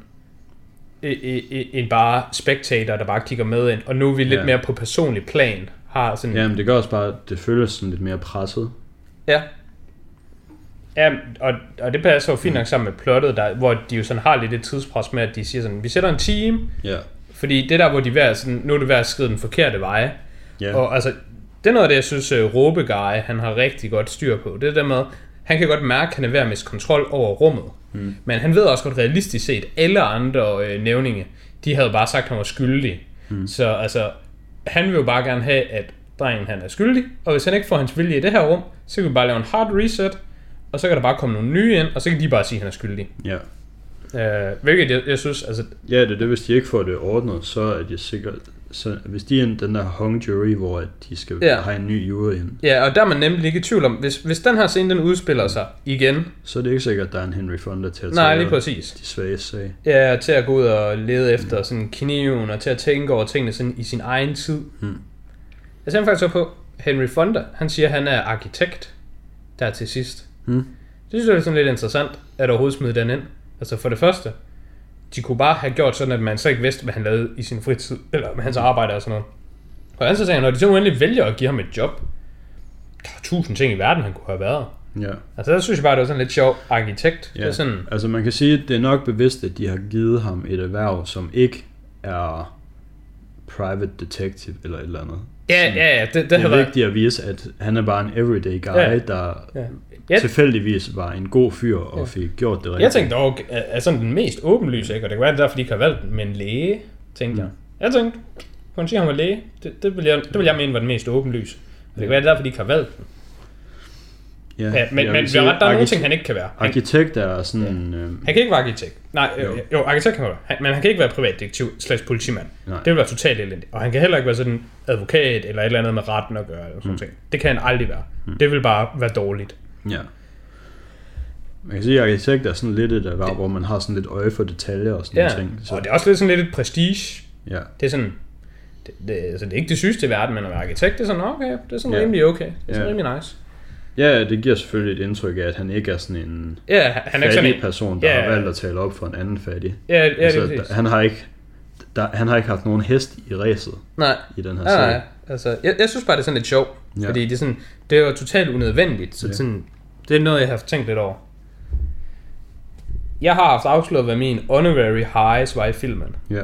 Speaker 2: i- i- i- en bare spectator, der bare kigger med ind, og nu er vi lidt
Speaker 1: Ja.
Speaker 2: mere på personlig plan, har sådan
Speaker 1: Ja. Jamen det gør også bare, at det føles sådan lidt mere presset.
Speaker 2: Ja. Ja, og, og det passer jo fint nok sammen med plottet, der, hvor de jo sådan har lidt et tidspres med, at de siger sådan, vi sætter en team,
Speaker 1: Ja.
Speaker 2: fordi det der, hvor de er at sådan, nu er det ved at skride den forkerte vej.
Speaker 1: Ja.
Speaker 2: Og altså, det er noget af det, jeg synes, uh, Råbeguy, han har rigtig godt styr på. Det er det med, han kan godt mærke, at han er ved at miste kontrol over rummet. Mm. Men han ved også godt realistisk set, alle andre øh, nævninge, de havde bare sagt, at han var skyldig. Mm. Så altså, han vil jo bare gerne have, at drengen han er skyldig, og hvis han ikke får hans vilje i det her rum, så kan vi bare lave en hard reset, og så kan der bare komme nogle nye ind, og så kan de bare sige, at han er skyldig.
Speaker 1: ja.
Speaker 2: Øh, hvilket jeg, jeg synes, altså,
Speaker 1: Ja, det er det, hvis de ikke får det ordnet, så er de sikkert... Så hvis de er en- den der hung jury, hvor at de skal
Speaker 2: Ja.
Speaker 1: have en ny jury ind,
Speaker 2: ja, og der er man nemlig ikke i tvivl om, hvis, hvis den her scene, den udspiller sig igen,
Speaker 1: så er det ikke sikkert, at der er en Henry Fonda til at
Speaker 2: nej, lige præcis,
Speaker 1: de svage sag.
Speaker 2: Ja, til at gå ud og lede efter sådan kniven, og til at tænke over tingene sådan i sin egen tid.
Speaker 1: Hmm.
Speaker 2: Jeg tænker faktisk på, Henry Fonda, han siger, at han er arkitekt, der til sidst.
Speaker 1: Hmm.
Speaker 2: Det synes jeg er sådan lidt interessant, at overhovedet smide den ind. Altså for det første, de kunne bare have gjort sådan, at man så ikke vidste, hvad han lavede i sin fritid, eller med hans arbejde og sådan noget. anden side tænker jeg, når de så uendelig vælger at give ham et job, der er tusind ting i verden, han kunne have været.
Speaker 1: Ja.
Speaker 2: Altså, der synes jeg bare, det var sådan lidt sjov arkitekt.
Speaker 1: Ja.
Speaker 2: Det er sådan,
Speaker 1: Altså man kan sige, at det er nok bevidst, at de har givet ham et erhverv, som ikke er private detective eller et eller andet.
Speaker 2: Ja, ja, ja, det, det,
Speaker 1: Det er
Speaker 2: været...
Speaker 1: vigtigt at vise, at han er bare en everyday guy,
Speaker 2: Ja.
Speaker 1: der
Speaker 2: Ja. Ja,
Speaker 1: tilfældigvis var en god fyr og
Speaker 2: Ja.
Speaker 1: fik gjort det rigtigt.
Speaker 2: jeg tænkte dog, at er sådan den mest åbenlyse, ikke? og det kan være, det er derfor, de ikke har valgt den, men læge, tænkte
Speaker 1: Mm.
Speaker 2: jeg. Jeg tænkte, kunne han sige, at han var læge? Det, det, vil jeg, det vil jeg mene var den mest åbenlyse. Og det kan være, det er derfor, de ikke har valgt den.
Speaker 1: Ja,
Speaker 2: Ja, men, men
Speaker 1: sige,
Speaker 2: ret, der er nogle ting, han ikke kan være. Han,
Speaker 1: Arkitekt er sådan... Øh,
Speaker 2: han kan ikke være arkitekt. Nej, jo,
Speaker 1: Jo.
Speaker 2: jo arkitekt kan han være. Han, men han kan ikke være privatdetektiv slash politimand.
Speaker 1: Nej.
Speaker 2: Det vil være totalt elendigt. Og han kan heller ikke være sådan advokat eller et eller andet med retten at gøre. Eller sådan mm. ting. Det kan han aldrig være. Mm. Det vil bare være dårligt.
Speaker 1: ja. Man kan sige, at arkitekt er sådan lidt et erhverv, hvor man har sådan lidt øje for detaljer og sådan
Speaker 2: Ja,
Speaker 1: ting.
Speaker 2: så. og det er også lidt sådan lidt et prestige.
Speaker 1: ja.
Speaker 2: Det er sådan... Det, det, altså, det er ikke det sygeste i verden, men at være arkitekt, det er sådan, okay, det er sådan
Speaker 1: Ja.
Speaker 2: rimelig okay. Det er sådan
Speaker 1: Ja.
Speaker 2: rimelig nice.
Speaker 1: Ja, det giver selvfølgelig et indtryk af, at han ikke er sådan en
Speaker 2: Ja, han er ikke sådan
Speaker 1: fattig
Speaker 2: en...
Speaker 1: person, der
Speaker 2: Ja,
Speaker 1: har valgt at tale op for en anden fattig.
Speaker 2: Ja, ja, det er
Speaker 1: altså, der, han har ikke der, han har ikke haft nogen hest i ræset
Speaker 2: Nej,
Speaker 1: i den her
Speaker 2: nej,
Speaker 1: serie.
Speaker 2: nej. Altså, jeg, jeg synes bare, det er sådan lidt sjovt.
Speaker 1: Ja.
Speaker 2: Fordi det er, sådan, det er jo totalt unødvendigt. Så
Speaker 1: Ja.
Speaker 2: sådan, det er noget, jeg har tænkt lidt over. Jeg har haft afsløret, hvad min honorary highs var i filmen.
Speaker 1: Ja.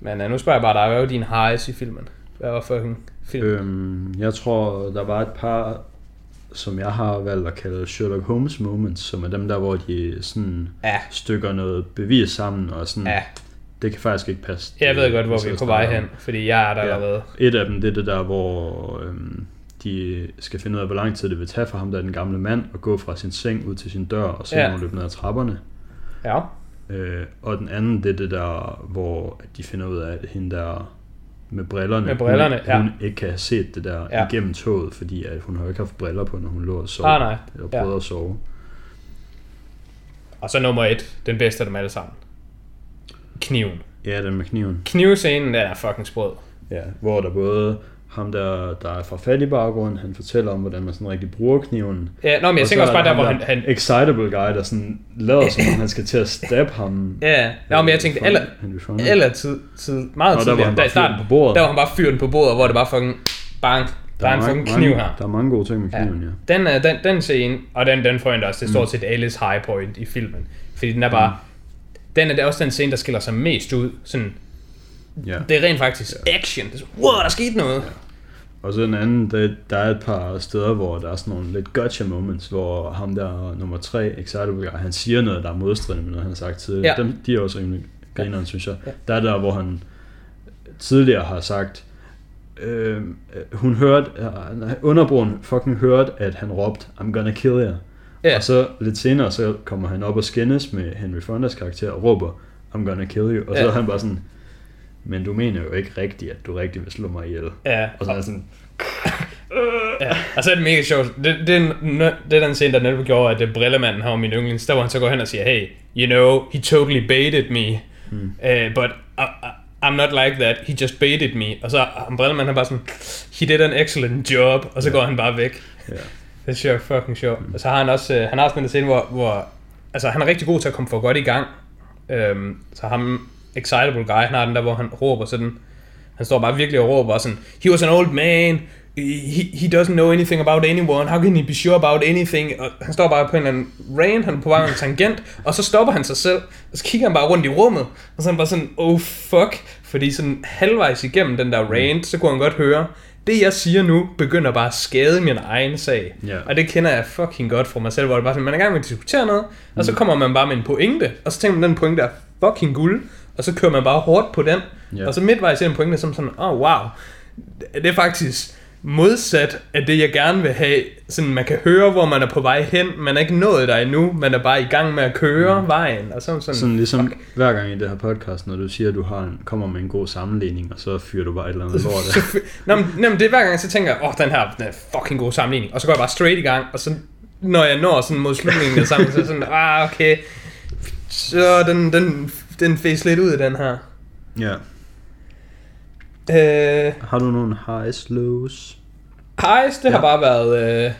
Speaker 2: Men uh, nu spørger jeg bare dig, hvad var din highs i filmen? Hvad var fucking film? Øh.
Speaker 1: Øhm, jeg tror, der var et par, som jeg har valgt at kalde Sherlock Holmes moments, som er dem der, hvor de sådan
Speaker 2: Ja,
Speaker 1: stykker noget bevis sammen, og sådan,
Speaker 2: ja.
Speaker 1: det kan faktisk ikke passe.
Speaker 2: Jeg ved godt, hvor vi er på vej hen, fordi jeg er der
Speaker 1: Ja.
Speaker 2: allerede.
Speaker 1: Et af dem, det er det der, hvor øhm, de skal finde ud af, hvor lang tid det vil tage for ham, der er den gamle mand, at gå fra sin seng ud til sin dør, og så
Speaker 2: Ja.
Speaker 1: ja. løbe ned ad trapperne.
Speaker 2: Ja.
Speaker 1: Øh, og den anden, det er det der, hvor de finder ud af, at hende der med brillerne,
Speaker 2: Med brillerne,
Speaker 1: hun,
Speaker 2: ja.
Speaker 1: hun ikke kan have set det der
Speaker 2: Ja.
Speaker 1: ja. igennem toget, fordi at hun har ikke haft briller på, når hun lå og sov.
Speaker 2: Ah, nej.
Speaker 1: Eller
Speaker 2: Ja.
Speaker 1: prøvede at sove.
Speaker 2: Og så nummer et, den bedste af dem alle sammen. Kniven.
Speaker 1: Ja, den med kniven.
Speaker 2: Knivscenen, den er fucking sprød.
Speaker 1: Ja, hvor der både ham der, der er fra fattig baggrund, han fortæller om, hvordan man sådan rigtig bruger kniven.
Speaker 2: Ja, nå, men jeg
Speaker 1: Og
Speaker 2: tænker
Speaker 1: så
Speaker 2: også
Speaker 1: er
Speaker 2: bare der, hvor han... han
Speaker 1: Excitable guy, der sådan lader som om, han skal til at stabbe ham.
Speaker 2: ja, nå, men jeg tænkte,
Speaker 1: Fonda.
Speaker 2: eller tid, tid, meget
Speaker 1: Nå, der var
Speaker 2: tidligere,
Speaker 1: han
Speaker 2: der,
Speaker 1: bare
Speaker 2: i starten,
Speaker 1: fyret på bordet.
Speaker 2: der var han bare fyret på bordet, hvor det bare fucking bang, der, er en fucking kniv her.
Speaker 1: Der er mange gode ting med kniven, ja. ja.
Speaker 2: Den, er, den, den scene, og den, den får jeg også, det
Speaker 1: Mm.
Speaker 2: står til Alice high point i filmen. Fordi den er bare, den er det er også den scene, der skiller sig mest ud. Sådan,
Speaker 1: ja.
Speaker 2: det er rent faktisk action. Det er sådan, wow, der skete noget.
Speaker 1: Og så den anden, der, der er et par steder, hvor der er sådan nogle lidt gotcha moments, hvor ham der nummer tre, Excitable Guy, han siger noget, der er modstridende med noget, han har sagt tidligere.
Speaker 2: Ja.
Speaker 1: Dem, de er også rimelig grineren, synes jeg.
Speaker 2: Ja.
Speaker 1: Der er der, hvor han tidligere har sagt, øh, hun hørte, øh, underbroen fucking hørte, at han råbte, I'm gonna kill you.
Speaker 2: Ja.
Speaker 1: Og så lidt senere, så kommer han op og skændes med Henry Fondas karakter og råber, I'm gonna kill you. Og så
Speaker 2: Ja.
Speaker 1: er han bare sådan, men du mener jo ikke rigtigt, at du rigtig vil slå mig ihjel.
Speaker 2: Ja,
Speaker 1: Og så er sådan,
Speaker 2: Ja, og så er det mega sjovt. Det, det, er, n- det er den scene, der netop gjorde, at uh, Brillemanden har min yndlings. Der hvor han så går hen og siger, hey, you know, he totally baited me. Hmm. Uh, but I, I, I'm not like that. He just baited me. Og så Brillemanden han bare sådan, he did an excellent job. Og så
Speaker 1: Ja.
Speaker 2: går han bare væk.
Speaker 1: ja.
Speaker 2: Det er sjovt, fucking sjovt. Og så har han også, øh, han har også sådan en scene, hvor, hvor altså, han er rigtig god til at komme for godt i gang. Øhm, så ham, Excitable Guy, han har den der, hvor han råber sådan, han står bare virkelig og råber sådan, he was an old man, he, he doesn't know anything about anyone, how can he be sure about anything? Og han står bare på en eller anden rant, han er på vej en tangent, og så stopper han sig selv, og så kigger han bare rundt i rummet, og så er han bare sådan, oh fuck, fordi sådan halvvejs igennem den der rant, så kunne han godt høre, det jeg siger nu, begynder bare at skade min egen sag.
Speaker 1: Ja.
Speaker 2: Og det kender jeg fucking godt fra mig selv, hvor det bare sådan, man er i gang med at diskutere noget, og så kommer man bare med en pointe, og så tænker man, den pointe er fucking guld, og så kører man bare hårdt på den,
Speaker 1: Ja.
Speaker 2: og så midtvejs i den pointe, som sådan, åh oh, wow, det er faktisk modsat af det, jeg gerne vil have. Sådan, man kan høre, hvor man er på vej hen. Man er ikke nået der endnu. Man er bare i gang med at køre mm. vejen. Og sådan, sådan,
Speaker 1: Sådan ligesom fuck. hver gang i det her podcast, når du siger, at du har en, kommer med en god sammenligning, og så fyrer du bare et eller andet lort af.
Speaker 2: Så, nå, men, nå, men det er hver gang, så tænker jeg, åh, oh, den her den er fucking god sammenligning. Og så går jeg bare straight i gang, og så når jeg når sådan mod slutningen af sammen, så er sådan, ah, okay. Så den, den, den fæs lidt ud af den her.
Speaker 1: Ja.
Speaker 2: Øh,
Speaker 1: Har du nogle highs, lows?
Speaker 2: Highs, det ja. har
Speaker 1: Ja.
Speaker 2: bare været... Øh,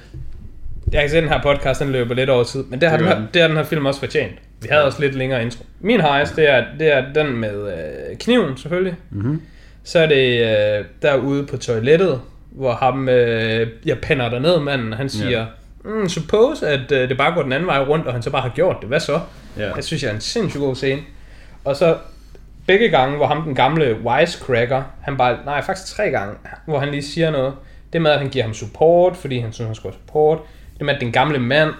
Speaker 2: jeg kan se, den her podcast, den løber lidt over tid, men det har,
Speaker 1: Det
Speaker 2: den her, det har den her film også fortjent. Vi havde også lidt længere intro. Min highs, det er, det er den med øh, kniven, selvfølgelig.
Speaker 1: Mm-hmm.
Speaker 2: Så er det øh, derude på toilettet, hvor ham, øh, jeg pænder der ned, manden, han siger, mm, suppose, at øh, det bare går den anden vej rundt, og han så bare har gjort det. Hvad så?
Speaker 1: Ja.
Speaker 2: Det synes jeg er en sindssygt god scene. Og så begge gange, hvor ham den gamle wisecracker, han bare, nej faktisk tre gange, hvor han lige siger noget. Det med, at han giver ham support, fordi han synes, han skal have support. Det med, at den gamle mand,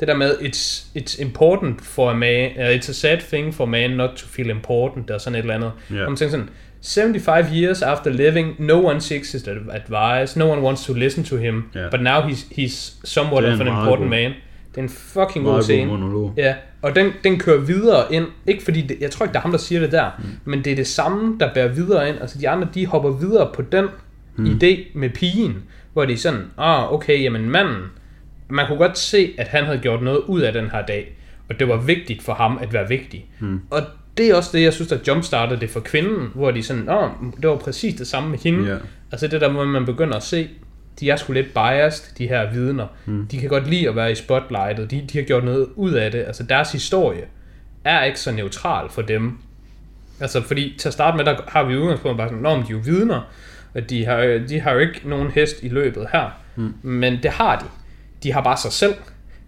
Speaker 2: det der med, it's, it's important for a man, uh, it's a sad thing for a man not to feel important, der er sådan et eller andet.
Speaker 1: Ja.
Speaker 2: Og man tænker sådan, 75 years after living, no one seeks his advice, no one wants to listen to him,
Speaker 1: Ja.
Speaker 2: but now he's, he's somewhat of an important
Speaker 1: god-
Speaker 2: man. Det er en fucking god scene.
Speaker 1: monolog.
Speaker 2: Ja, og den, den kører videre ind. Ikke fordi, det, jeg tror ikke, det er ham, der siger det der, mm. men det er det samme, der bærer videre ind. Altså de andre, de hopper videre på den mm. idé med pigen, hvor de er sådan, ah, okay, jamen manden, man kunne godt se, at han havde gjort noget ud af den her dag, og det var vigtigt for ham at være vigtig. Mm. Og det er også det, jeg synes, der jumpstartede det for kvinden, hvor de sådan, åh, det var præcis det samme med hende.
Speaker 1: Ja.
Speaker 2: Altså det der, hvor man begynder at se, de er sgu lidt biased, de her vidner. Mm. De kan godt lide at være i spotlightet. De, de har gjort noget ud af det. Altså deres historie er ikke så neutral for dem. Altså fordi til at starte med, der har vi udgangspunkt bare sådan, men de er jo vidner, og de har, de har jo ikke nogen hest i løbet her. Mm. Men det har de. De har bare sig selv.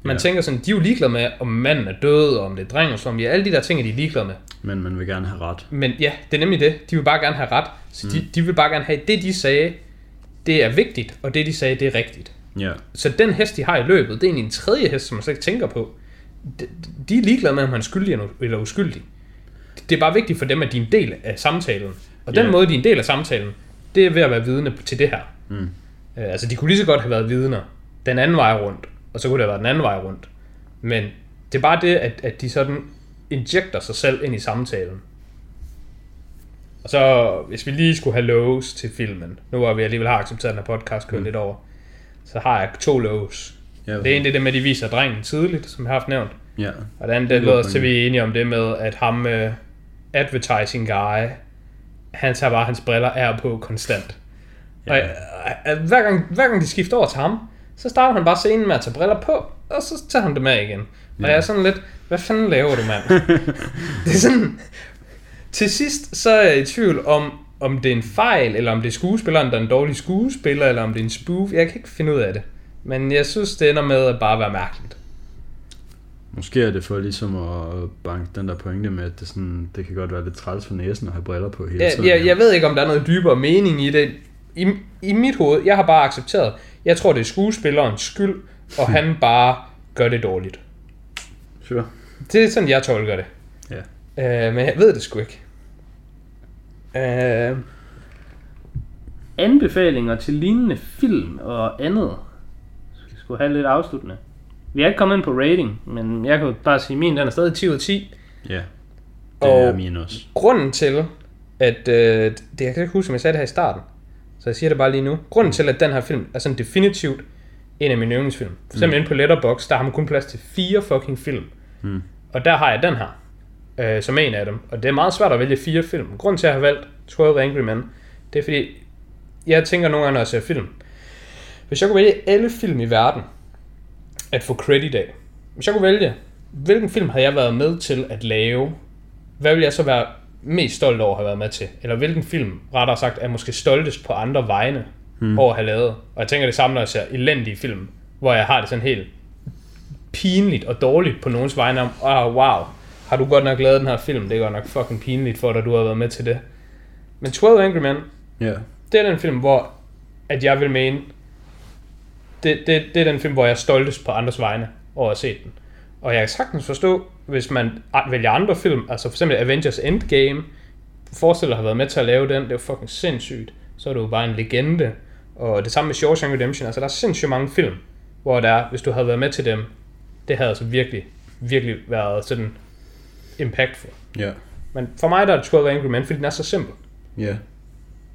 Speaker 2: Man
Speaker 1: Ja.
Speaker 2: tænker sådan, de er jo ligeglade med, om manden er død, og om det er dreng, og så om ja, alle de der ting er de ligeglade med.
Speaker 1: Men man vil gerne have ret.
Speaker 2: Men ja, det er nemlig det. De vil bare gerne have ret. Så de, de vil bare gerne have, det de sagde, det er vigtigt, og det de sagde, det er rigtigt.
Speaker 1: Ja.
Speaker 2: Så den hest, de har i løbet, det er egentlig en tredje hest, som man slet ikke tænker på. De, de er ligeglade med, om han er skyldig eller- eller uskyldig. Det er bare vigtigt for dem, at de er en del af samtalen. Og den
Speaker 1: Ja.
Speaker 2: måde, de er en del af samtalen, det er ved at være vidne til det her.
Speaker 1: Mm.
Speaker 2: Øh, altså, de kunne lige så godt have været vidner den anden vej rundt, og så kunne det have været den anden vej rundt. Men det er bare det, at, at de sådan injekter sig selv ind i samtalen. Og så, hvis vi lige skulle have lows til filmen, nu hvor vi alligevel har accepteret, den her podcast kører mm. lidt over, så har jeg to lows.
Speaker 1: Ja,
Speaker 2: Det ene det er det med, at de viser drengen tidligt, som jeg har haft nævnt.
Speaker 1: ja.
Speaker 2: Og det andet, det
Speaker 1: Det
Speaker 2: lyder
Speaker 1: var
Speaker 2: til, at vi er enige om det med, at ham uh, advertising guy, han tager bare hans briller af og på konstant. Ja. Og
Speaker 1: Ja.
Speaker 2: uh, hver, gang, hver gang de skifter over til ham, så starter han bare scenen med at tage briller på, og så tager han dem af igen. Og
Speaker 1: Ja.
Speaker 2: jeg er sådan lidt, hvad fanden laver du, mand? det er sådan, til sidst, så er jeg i tvivl om, om det er en fejl, eller om det er skuespilleren, der er en dårlig skuespiller, eller om det er en spoof. Jeg kan ikke finde ud af det. Men jeg synes, det ender med at bare være mærkeligt.
Speaker 1: Måske er det for ligesom at banke den der pointe med, at det, sådan, det kan godt være lidt træls for næsen at have briller på hele
Speaker 2: Jeg,
Speaker 1: tiden.
Speaker 2: jeg, jeg ved ikke, om der er noget dybere mening i det. I, I mit hoved, jeg har bare accepteret, jeg tror, det er skuespillerens skyld, og han bare gør det dårligt.
Speaker 1: Sure.
Speaker 2: Det er sådan, jeg tolker det.
Speaker 1: Ja.
Speaker 2: Øh, men jeg ved det sgu ikke. Øh, anbefalinger til lignende film og andet. Vi skulle have lidt afsluttende. Vi er ikke kommet ind på rating, men jeg kan bare sige, at min den er stadig 10 ud af 10.
Speaker 1: Ja. Det
Speaker 2: Og-
Speaker 1: er min også.
Speaker 2: Grunden til, at... Øh, det, jeg kan ikke huske, om jeg sagde det her i starten. Så jeg siger det bare lige nu. Grunden til, at den her film er sådan definitivt en af mine yndlingsfilm. For eksempel inde på Letterboxd, der har man kun plads til fire fucking film.
Speaker 1: Mm.
Speaker 2: Og der har jeg den her, øh, som en af dem. Og det er meget svært at vælge fire film. Grunden til, at jeg har valgt 12 Angry Men, det er fordi, jeg tænker nogle gange, når jeg ser film. Hvis jeg kunne vælge alle film i verden, at få credit af. Hvis jeg kunne vælge, hvilken film havde jeg været med til at lave, hvad vil jeg så være mest stolt over at have været med til? Eller hvilken film, rettere sagt, er måske stoltest på andre vegne hmm. over at have lavet? Og jeg tænker det samme, når jeg ser elendige film, hvor jeg har det sådan helt pinligt og dårligt på nogens vegne om, oh, wow, har du godt nok lavet den her film, det er godt nok fucking pinligt for dig, at du har været med til det. Men 12 Angry Men,
Speaker 1: Ja.
Speaker 2: det er den film, hvor at jeg vil mene, det, det, det er den film, hvor jeg er stoltest på andres vegne over at se den. Og jeg kan sagtens forstå, hvis man vælger andre film, altså for eksempel Avengers Endgame, forestil dig at have været med til at lave den, det er jo fucking sindssygt. Så er du jo bare en legende. Og det samme med Shawshank Redemption, altså der er sindssygt mange film, hvor der er, hvis du havde været med til dem, det havde altså virkelig, virkelig været sådan impactful.
Speaker 1: Ja.
Speaker 2: Men for mig der er det 12 Angry Men, fordi den er så simpel.
Speaker 1: Ja.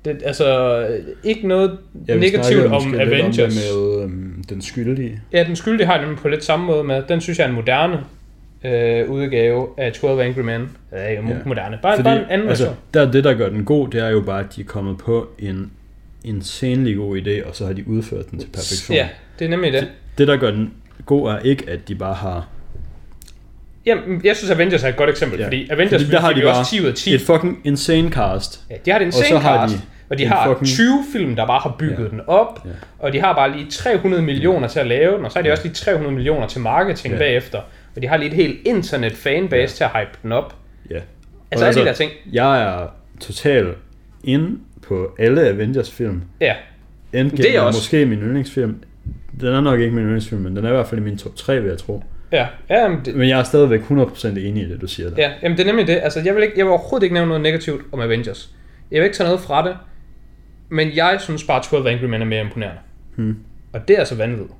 Speaker 2: Det, altså, ikke noget
Speaker 1: Jeg
Speaker 2: negativt om
Speaker 1: Avengers. Om det med øhm, den skyldige.
Speaker 2: Ja, den skyldige har jeg nemlig på lidt samme måde med. Den synes jeg er en moderne øh, udgave af 12 Angry Men. Ja, ikke
Speaker 1: Ja.
Speaker 2: moderne. Bare,
Speaker 1: Fordi,
Speaker 2: bare en anden
Speaker 1: altså,
Speaker 2: version.
Speaker 1: der, det, der gør den god, det er jo bare, at de er kommet på en insanely god idé, og så har de udført den til perfektion.
Speaker 2: Ja, det er nemlig det.
Speaker 1: Det, der gør den god, er ikke, at de bare har
Speaker 2: Jamen, jeg synes, Avengers er et godt eksempel,
Speaker 1: Ja.
Speaker 2: ja. fordi Avengers
Speaker 1: Fordi der har de bare
Speaker 2: også 10 ud af 10.
Speaker 1: Et fucking insane cast.
Speaker 2: Ja, de har det
Speaker 1: Og så
Speaker 2: insane
Speaker 1: har
Speaker 2: cast,
Speaker 1: de
Speaker 2: og de har
Speaker 1: fucking-
Speaker 2: 20 film, der bare har bygget
Speaker 1: Ja.
Speaker 2: den op,
Speaker 1: Ja.
Speaker 2: og de har bare lige 300 millioner til at lave den, og så har de også lige 300 millioner til marketing
Speaker 1: Ja.
Speaker 2: bagefter, og de har lige et helt internet fanbase
Speaker 1: Ja.
Speaker 2: til at hype den op.
Speaker 1: Ja.
Speaker 2: Altså
Speaker 1: Og
Speaker 2: alle de der ting.
Speaker 1: Jeg er totalt inde på alle Avengers-film.
Speaker 2: Ja,
Speaker 1: Endgame
Speaker 2: Det er
Speaker 1: er
Speaker 2: også.
Speaker 1: måske min yndlingsfilm. Den er nok ikke min yndlingsfilm, men den er i hvert fald i min top 3, vil jeg tro.
Speaker 2: Ja, ja, men det,
Speaker 1: Men jeg er stadigvæk 100% enig i det, du siger der.
Speaker 2: ja jamen det er nemlig det. Altså, jeg vil, ikke, jeg vil overhovedet ikke nævne noget negativt om Avengers. Jeg vil ikke tage noget fra det, men jeg synes bare, 12 Angry Men er mere imponerende.
Speaker 1: Hmm.
Speaker 2: Og det er så vanvittigt.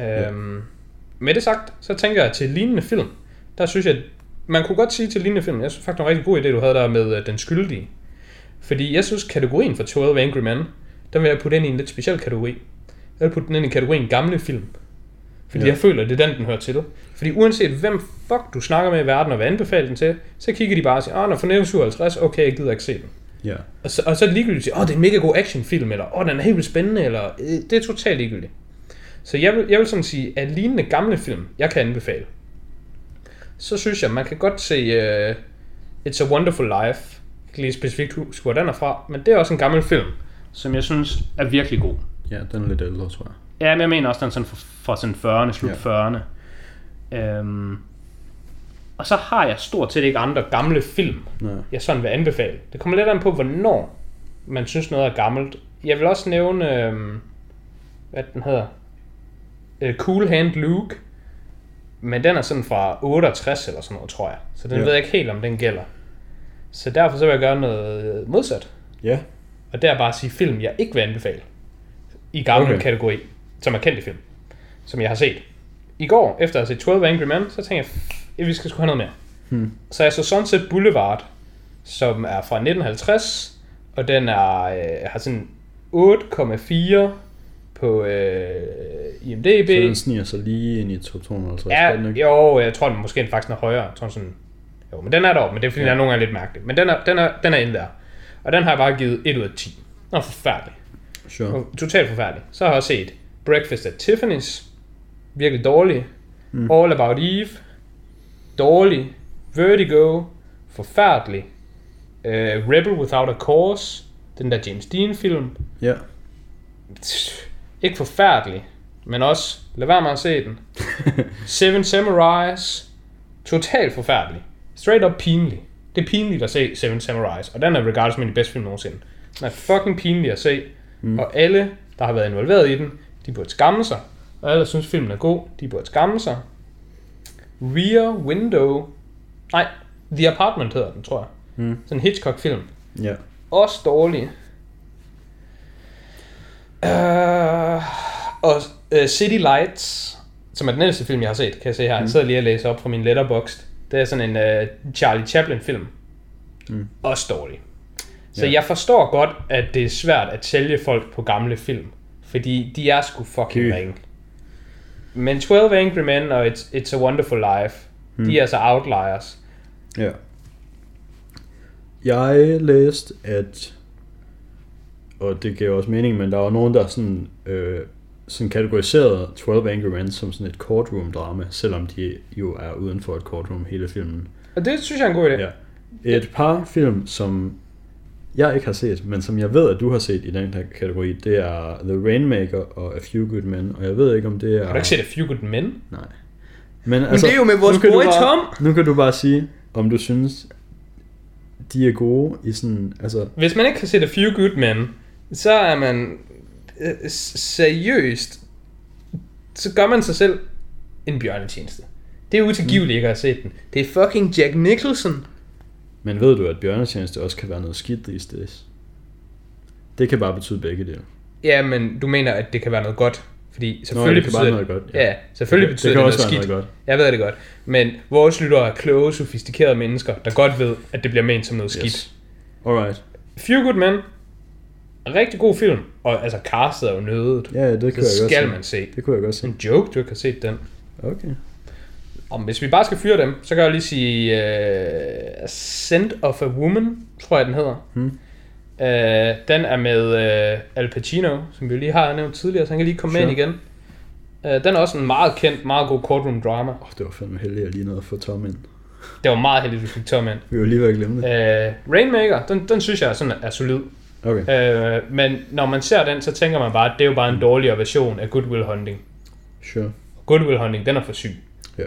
Speaker 2: Øhm, med det sagt, så tænker jeg til lignende film, der synes jeg, man kunne godt sige til lignende film, jeg synes faktisk, en rigtig god idé, du havde der med uh, Den Skyldige. Fordi jeg synes, kategorien for 12 Angry Men, den vil jeg putte ind i en lidt speciel kategori. Jeg vil putte den ind i kategorien gamle film. Fordi
Speaker 1: Ja.
Speaker 2: jeg føler, det er den, den hører til. Fordi uanset hvem fuck du snakker med i verden og hvad anbefaler den til, så kigger de bare og siger, åh, den er fra 1957, okay, jeg gider ikke se den.
Speaker 1: Ja.
Speaker 2: Og så, og så er det ligegyldigt at åh, det er en mega god actionfilm, eller åh, den er helt vildt spændende, eller øh, det er totalt ligegyldigt. Så jeg vil, jeg vil sådan sige, at lignende gamle film, jeg kan anbefale, så synes jeg, man kan godt se uh, It's a Wonderful Life. Jeg kan lige specifikt huske, hvor den er fra, men det er også en gammel film, som jeg synes er virkelig god.
Speaker 1: ja, den er lidt ældre, tror jeg.
Speaker 2: Ja, men jeg mener også, den er sådan fra, sådan 40'erne, slut
Speaker 1: Ja.
Speaker 2: 40'erne. Øhm, og så har jeg stort set ikke andre gamle film,
Speaker 1: Nej.
Speaker 2: jeg sådan vil anbefale. Det kommer lidt an på, hvornår man synes noget er gammelt. Jeg vil også nævne, øhm, hvad den hedder, øh, Cool Hand Luke, men den er sådan fra 68 eller sådan noget, tror jeg. Så den
Speaker 1: Ja.
Speaker 2: ja. ved jeg ikke helt, om den gælder. Så derfor så vil jeg gøre noget modsat.
Speaker 1: Ja.
Speaker 2: Og det er bare at sige film, jeg ikke vil anbefale. I
Speaker 1: Okay.
Speaker 2: okay. kategori, som er kendte film. Som jeg har set. I går, efter at have set 12 Angry Men, så tænkte jeg, "F- vi skal sgu have noget mere.
Speaker 1: Hmm.
Speaker 2: Så jeg så Sunset Boulevard, som er fra 1950, og den er, øh, har sådan 8,4 på øh, IMDb.
Speaker 1: Så den sniger sig lige ind i top 250. gør den
Speaker 2: Ja,
Speaker 1: ikke?
Speaker 2: jo, jeg tror den måske faktisk er højere. Jeg tror sådan, jo, men den er deroppe, men det er fordi, ja. den er nogle gange lidt mærkelig. Men den er, den er, den er inde der. Og den har jeg bare givet 1 ud af 10. Den er forfærdelig.
Speaker 1: Sure.
Speaker 2: Totalt forfærdelig. Så har jeg også set Breakfast at Tiffany's. Virkelig dårlig. Mm. All About Eve. Dårlig. Vertigo. Forfærdelig. Uh, Rebel Without a Cause. Den der James Dean film.
Speaker 1: Ja.
Speaker 2: Ikke forfærdelig. Men også, lad være med at se den. Seven Samurais. Totalt forfærdelig. Straight up pinlig. Det er pinligt at se Seven Samurais. Og den er regardless som en af de bedste film nogensinde. Den er fucking pinlig at se. Mm. Og alle, der har været involveret i den, de burde skamme sig. Og alle, der synes filmen er god, de burde skamme sig. Rear Window. Nej, The Apartment hedder den, tror jeg.
Speaker 1: Mm.
Speaker 2: Sådan en Hitchcock-film.
Speaker 1: Ja.
Speaker 2: Også dårlig. Uh, og uh, City Lights, som er den ældste film, jeg har set, kan jeg se her. Jeg sidder lige og læser op fra min letterboxd. Det er sådan en uh, Charlie Chaplin-film.
Speaker 1: Mm.
Speaker 2: Også dårlig. Så
Speaker 1: Ja.
Speaker 2: jeg forstår godt, at det er svært at sælge folk på gamle film. Fordi de er sgu fucking
Speaker 1: Ky.
Speaker 2: ringe. Men 12 Angry Men og It's, It's a Wonderful Life, mm. de er altså outliers.
Speaker 1: Ja. Jeg læste, at, og det giver også mening, men der var nogen, der sådan, øh, sådan kategoriserede 12 Angry Men som sådan et courtroom-drama, selvom de jo er uden for et courtroom hele filmen.
Speaker 2: Og det synes jeg er en god idé.
Speaker 1: Ja. Et par film, som jeg ikke har set, men som jeg ved, at du har set i den her kategori, det er The Rainmaker og A Few Good Men, og jeg ved ikke, om det er...
Speaker 2: Har du ikke set A Few Good Men?
Speaker 1: Nej. Men, altså,
Speaker 2: det er jo med vores
Speaker 1: bare,
Speaker 2: Tom.
Speaker 1: Nu kan du bare sige, om du synes, de er gode i sådan, altså,
Speaker 2: Hvis man ikke har set A Few Good Men, så er man øh, seriøst, så gør man sig selv en bjørnetjeneste. Det er utilgiveligt ikke at have set den. Det er fucking Jack Nicholson.
Speaker 1: Men ved du, at bjørnetjeneste også kan være noget skidt these days? Det kan bare betyde begge dele.
Speaker 2: Ja, men du mener, at det kan være noget godt. Fordi selvfølgelig
Speaker 1: det kan bare
Speaker 2: betyder
Speaker 1: noget godt,
Speaker 2: Ja,
Speaker 1: ja.
Speaker 2: selvfølgelig
Speaker 1: Det-
Speaker 2: betyder
Speaker 1: det
Speaker 2: det,
Speaker 1: kan
Speaker 2: noget
Speaker 1: også være
Speaker 2: skidt.
Speaker 1: noget godt.
Speaker 2: Jeg ved det godt. Men vores lyttere er kloge, sofistikerede mennesker, der godt ved, at det bliver ment som noget skidt.
Speaker 1: Yes. Alright.
Speaker 2: Few Good Men. Rigtig god film. Og altså, castet er jo nødet.
Speaker 1: Ja, ja, det kan
Speaker 2: Det
Speaker 1: jeg godt
Speaker 2: skal
Speaker 1: se.
Speaker 2: man se.
Speaker 1: Det kunne jeg godt se.
Speaker 2: En joke, du ikke har set den.
Speaker 1: Okay.
Speaker 2: Om hvis vi bare skal fyre dem, så kan jeg lige sige uh, Scent of a Woman, tror jeg den hedder.
Speaker 1: Hmm.
Speaker 2: Uh, den er med uh, Al Pacino, som vi lige har nævnt tidligere, så han kan lige komme
Speaker 1: Sure.
Speaker 2: med ind igen. Øh, den er også en meget kendt, meget god courtroom drama.
Speaker 1: Åh, oh, det var fandme heldigt, at jeg lige nåede at få Tom ind.
Speaker 2: Det var meget heldigt, at du fik Tom ind.
Speaker 1: Vi var lige ved at glemme det.
Speaker 2: Øh, Rainmaker, den, den synes jeg er, sådan, er solid.
Speaker 1: Okay,
Speaker 2: Øh, men når man ser den, så tænker man bare, at det er jo bare en dårligere version af Good Will Hunting.
Speaker 1: sure.
Speaker 2: Good Will Hunting, den er for syg.
Speaker 1: Ja.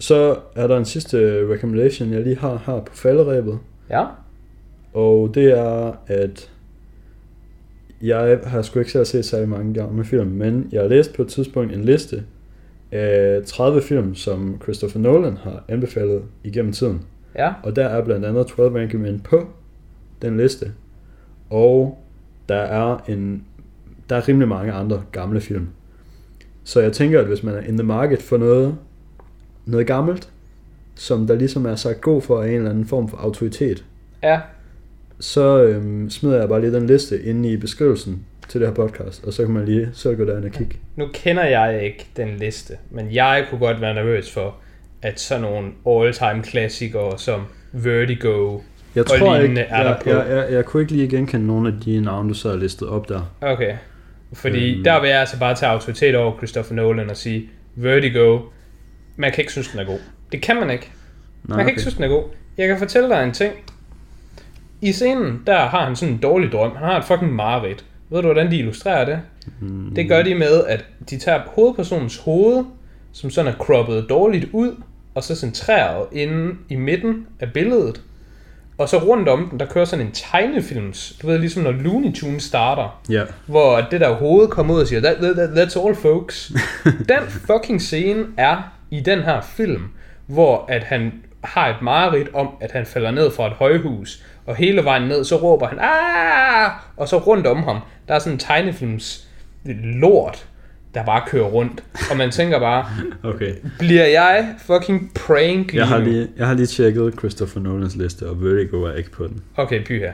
Speaker 1: Så er der en sidste recommendation, jeg lige har her på falderæbet.
Speaker 2: Ja.
Speaker 1: Og det er, at jeg har sgu ikke selv set særlig mange gamle film, men jeg har læst på et tidspunkt en liste af 30 film, som Christopher Nolan har anbefalet igennem tiden.
Speaker 2: Ja.
Speaker 1: Og der er blandt andet 12 Angry Men på den liste. Og der er en der er rimelig mange andre gamle film. Så jeg tænker, at hvis man er in the market for noget, noget gammelt, som der ligesom er sagt god for af en eller anden form for autoritet,
Speaker 2: Ja.
Speaker 1: så øhm, smider jeg bare lige den liste inde i beskrivelsen til det her podcast, og så kan man lige selv gå derind og kigge.
Speaker 2: Nu kender jeg ikke den liste, men jeg kunne godt være nervøs for, at sådan nogle all-time klassikere som Vertigo...
Speaker 1: Jeg
Speaker 2: Og
Speaker 1: tror ikke,
Speaker 2: lignende er der
Speaker 1: jeg,
Speaker 2: på.
Speaker 1: jeg, jeg, jeg, kunne ikke lige genkende nogle af de navne, du så har listet op der.
Speaker 2: Okay. Fordi
Speaker 1: Øhm.
Speaker 2: der vil jeg altså bare tage autoritet over Christopher Nolan og sige, Vertigo, man kan ikke synes, den er god. Det kan man ikke.
Speaker 1: Nej,
Speaker 2: Man kan ikke synes, den er god. Jeg kan fortælle dig en ting. I scenen, der har han sådan en dårlig drøm. Han har et fucking mareridt. Ved du, hvordan de illustrerer det?
Speaker 1: Mm,
Speaker 2: Det gør de med, at de tager hovedpersonens hoved, som sådan er croppet dårligt ud, og så centreret inde i midten af billedet. Og så rundt om den, der kører sådan en tegnefilms, du ved ligesom når Looney Tunes starter,
Speaker 1: Ja,
Speaker 2: hvor det der hoved kommer ud og siger, that, that, that's all folks. den fucking scene er i den her film, hvor at han har et mareridt om, at han falder ned fra et højhus, og hele vejen ned, så råber han, ah! og så rundt om ham, der er sådan en tegnefilms lort, der bare kører rundt. Og man tænker bare,
Speaker 1: okay.
Speaker 2: bliver jeg fucking prank
Speaker 1: Jeg har lige, jeg har lige tjekket Christopher Nolans liste, og Vertigo er ikke på den.
Speaker 2: Okay, py her.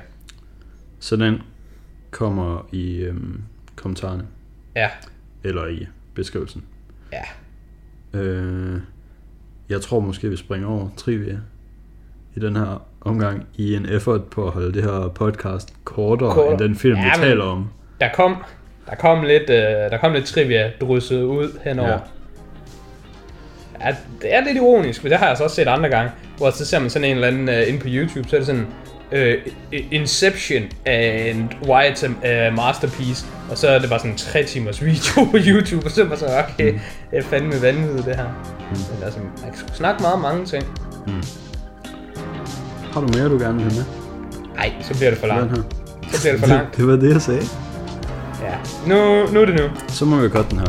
Speaker 1: Så den kommer i øhm, kommentarerne,
Speaker 2: Ja,
Speaker 1: eller i beskrivelsen.
Speaker 2: ja.
Speaker 1: Øh, jeg tror måske, vi springer over trivia i den her omgang, i en effort på at holde det her podcast kortere,
Speaker 2: Kortere.
Speaker 1: end den film,
Speaker 2: Ja,
Speaker 1: vi taler om.
Speaker 2: Der kom, der kom lidt, øh, der kom lidt trivia drysset ud henover.
Speaker 1: Ja.
Speaker 2: Ja. det er lidt ironisk, for det har jeg så også set andre gange, hvor så ser man sådan en eller anden uh, inde på YouTube, så er det sådan, uh, Inception and why it's a uh, masterpiece, og så er det bare sådan en 3 timers video på YouTube, og så er man så, okay,
Speaker 1: Mm.
Speaker 2: det er fandme vanvittigt det her. Men altså, man kan snakke meget om mange ting.
Speaker 1: Har du mere, du gerne vil have med?
Speaker 2: Nej, så bliver det for langt.
Speaker 1: her.
Speaker 2: Så bliver det for langt.
Speaker 1: Det var det, jeg sagde.
Speaker 2: Ja. Nu, nu er det nu.
Speaker 1: Så må vi godt den her.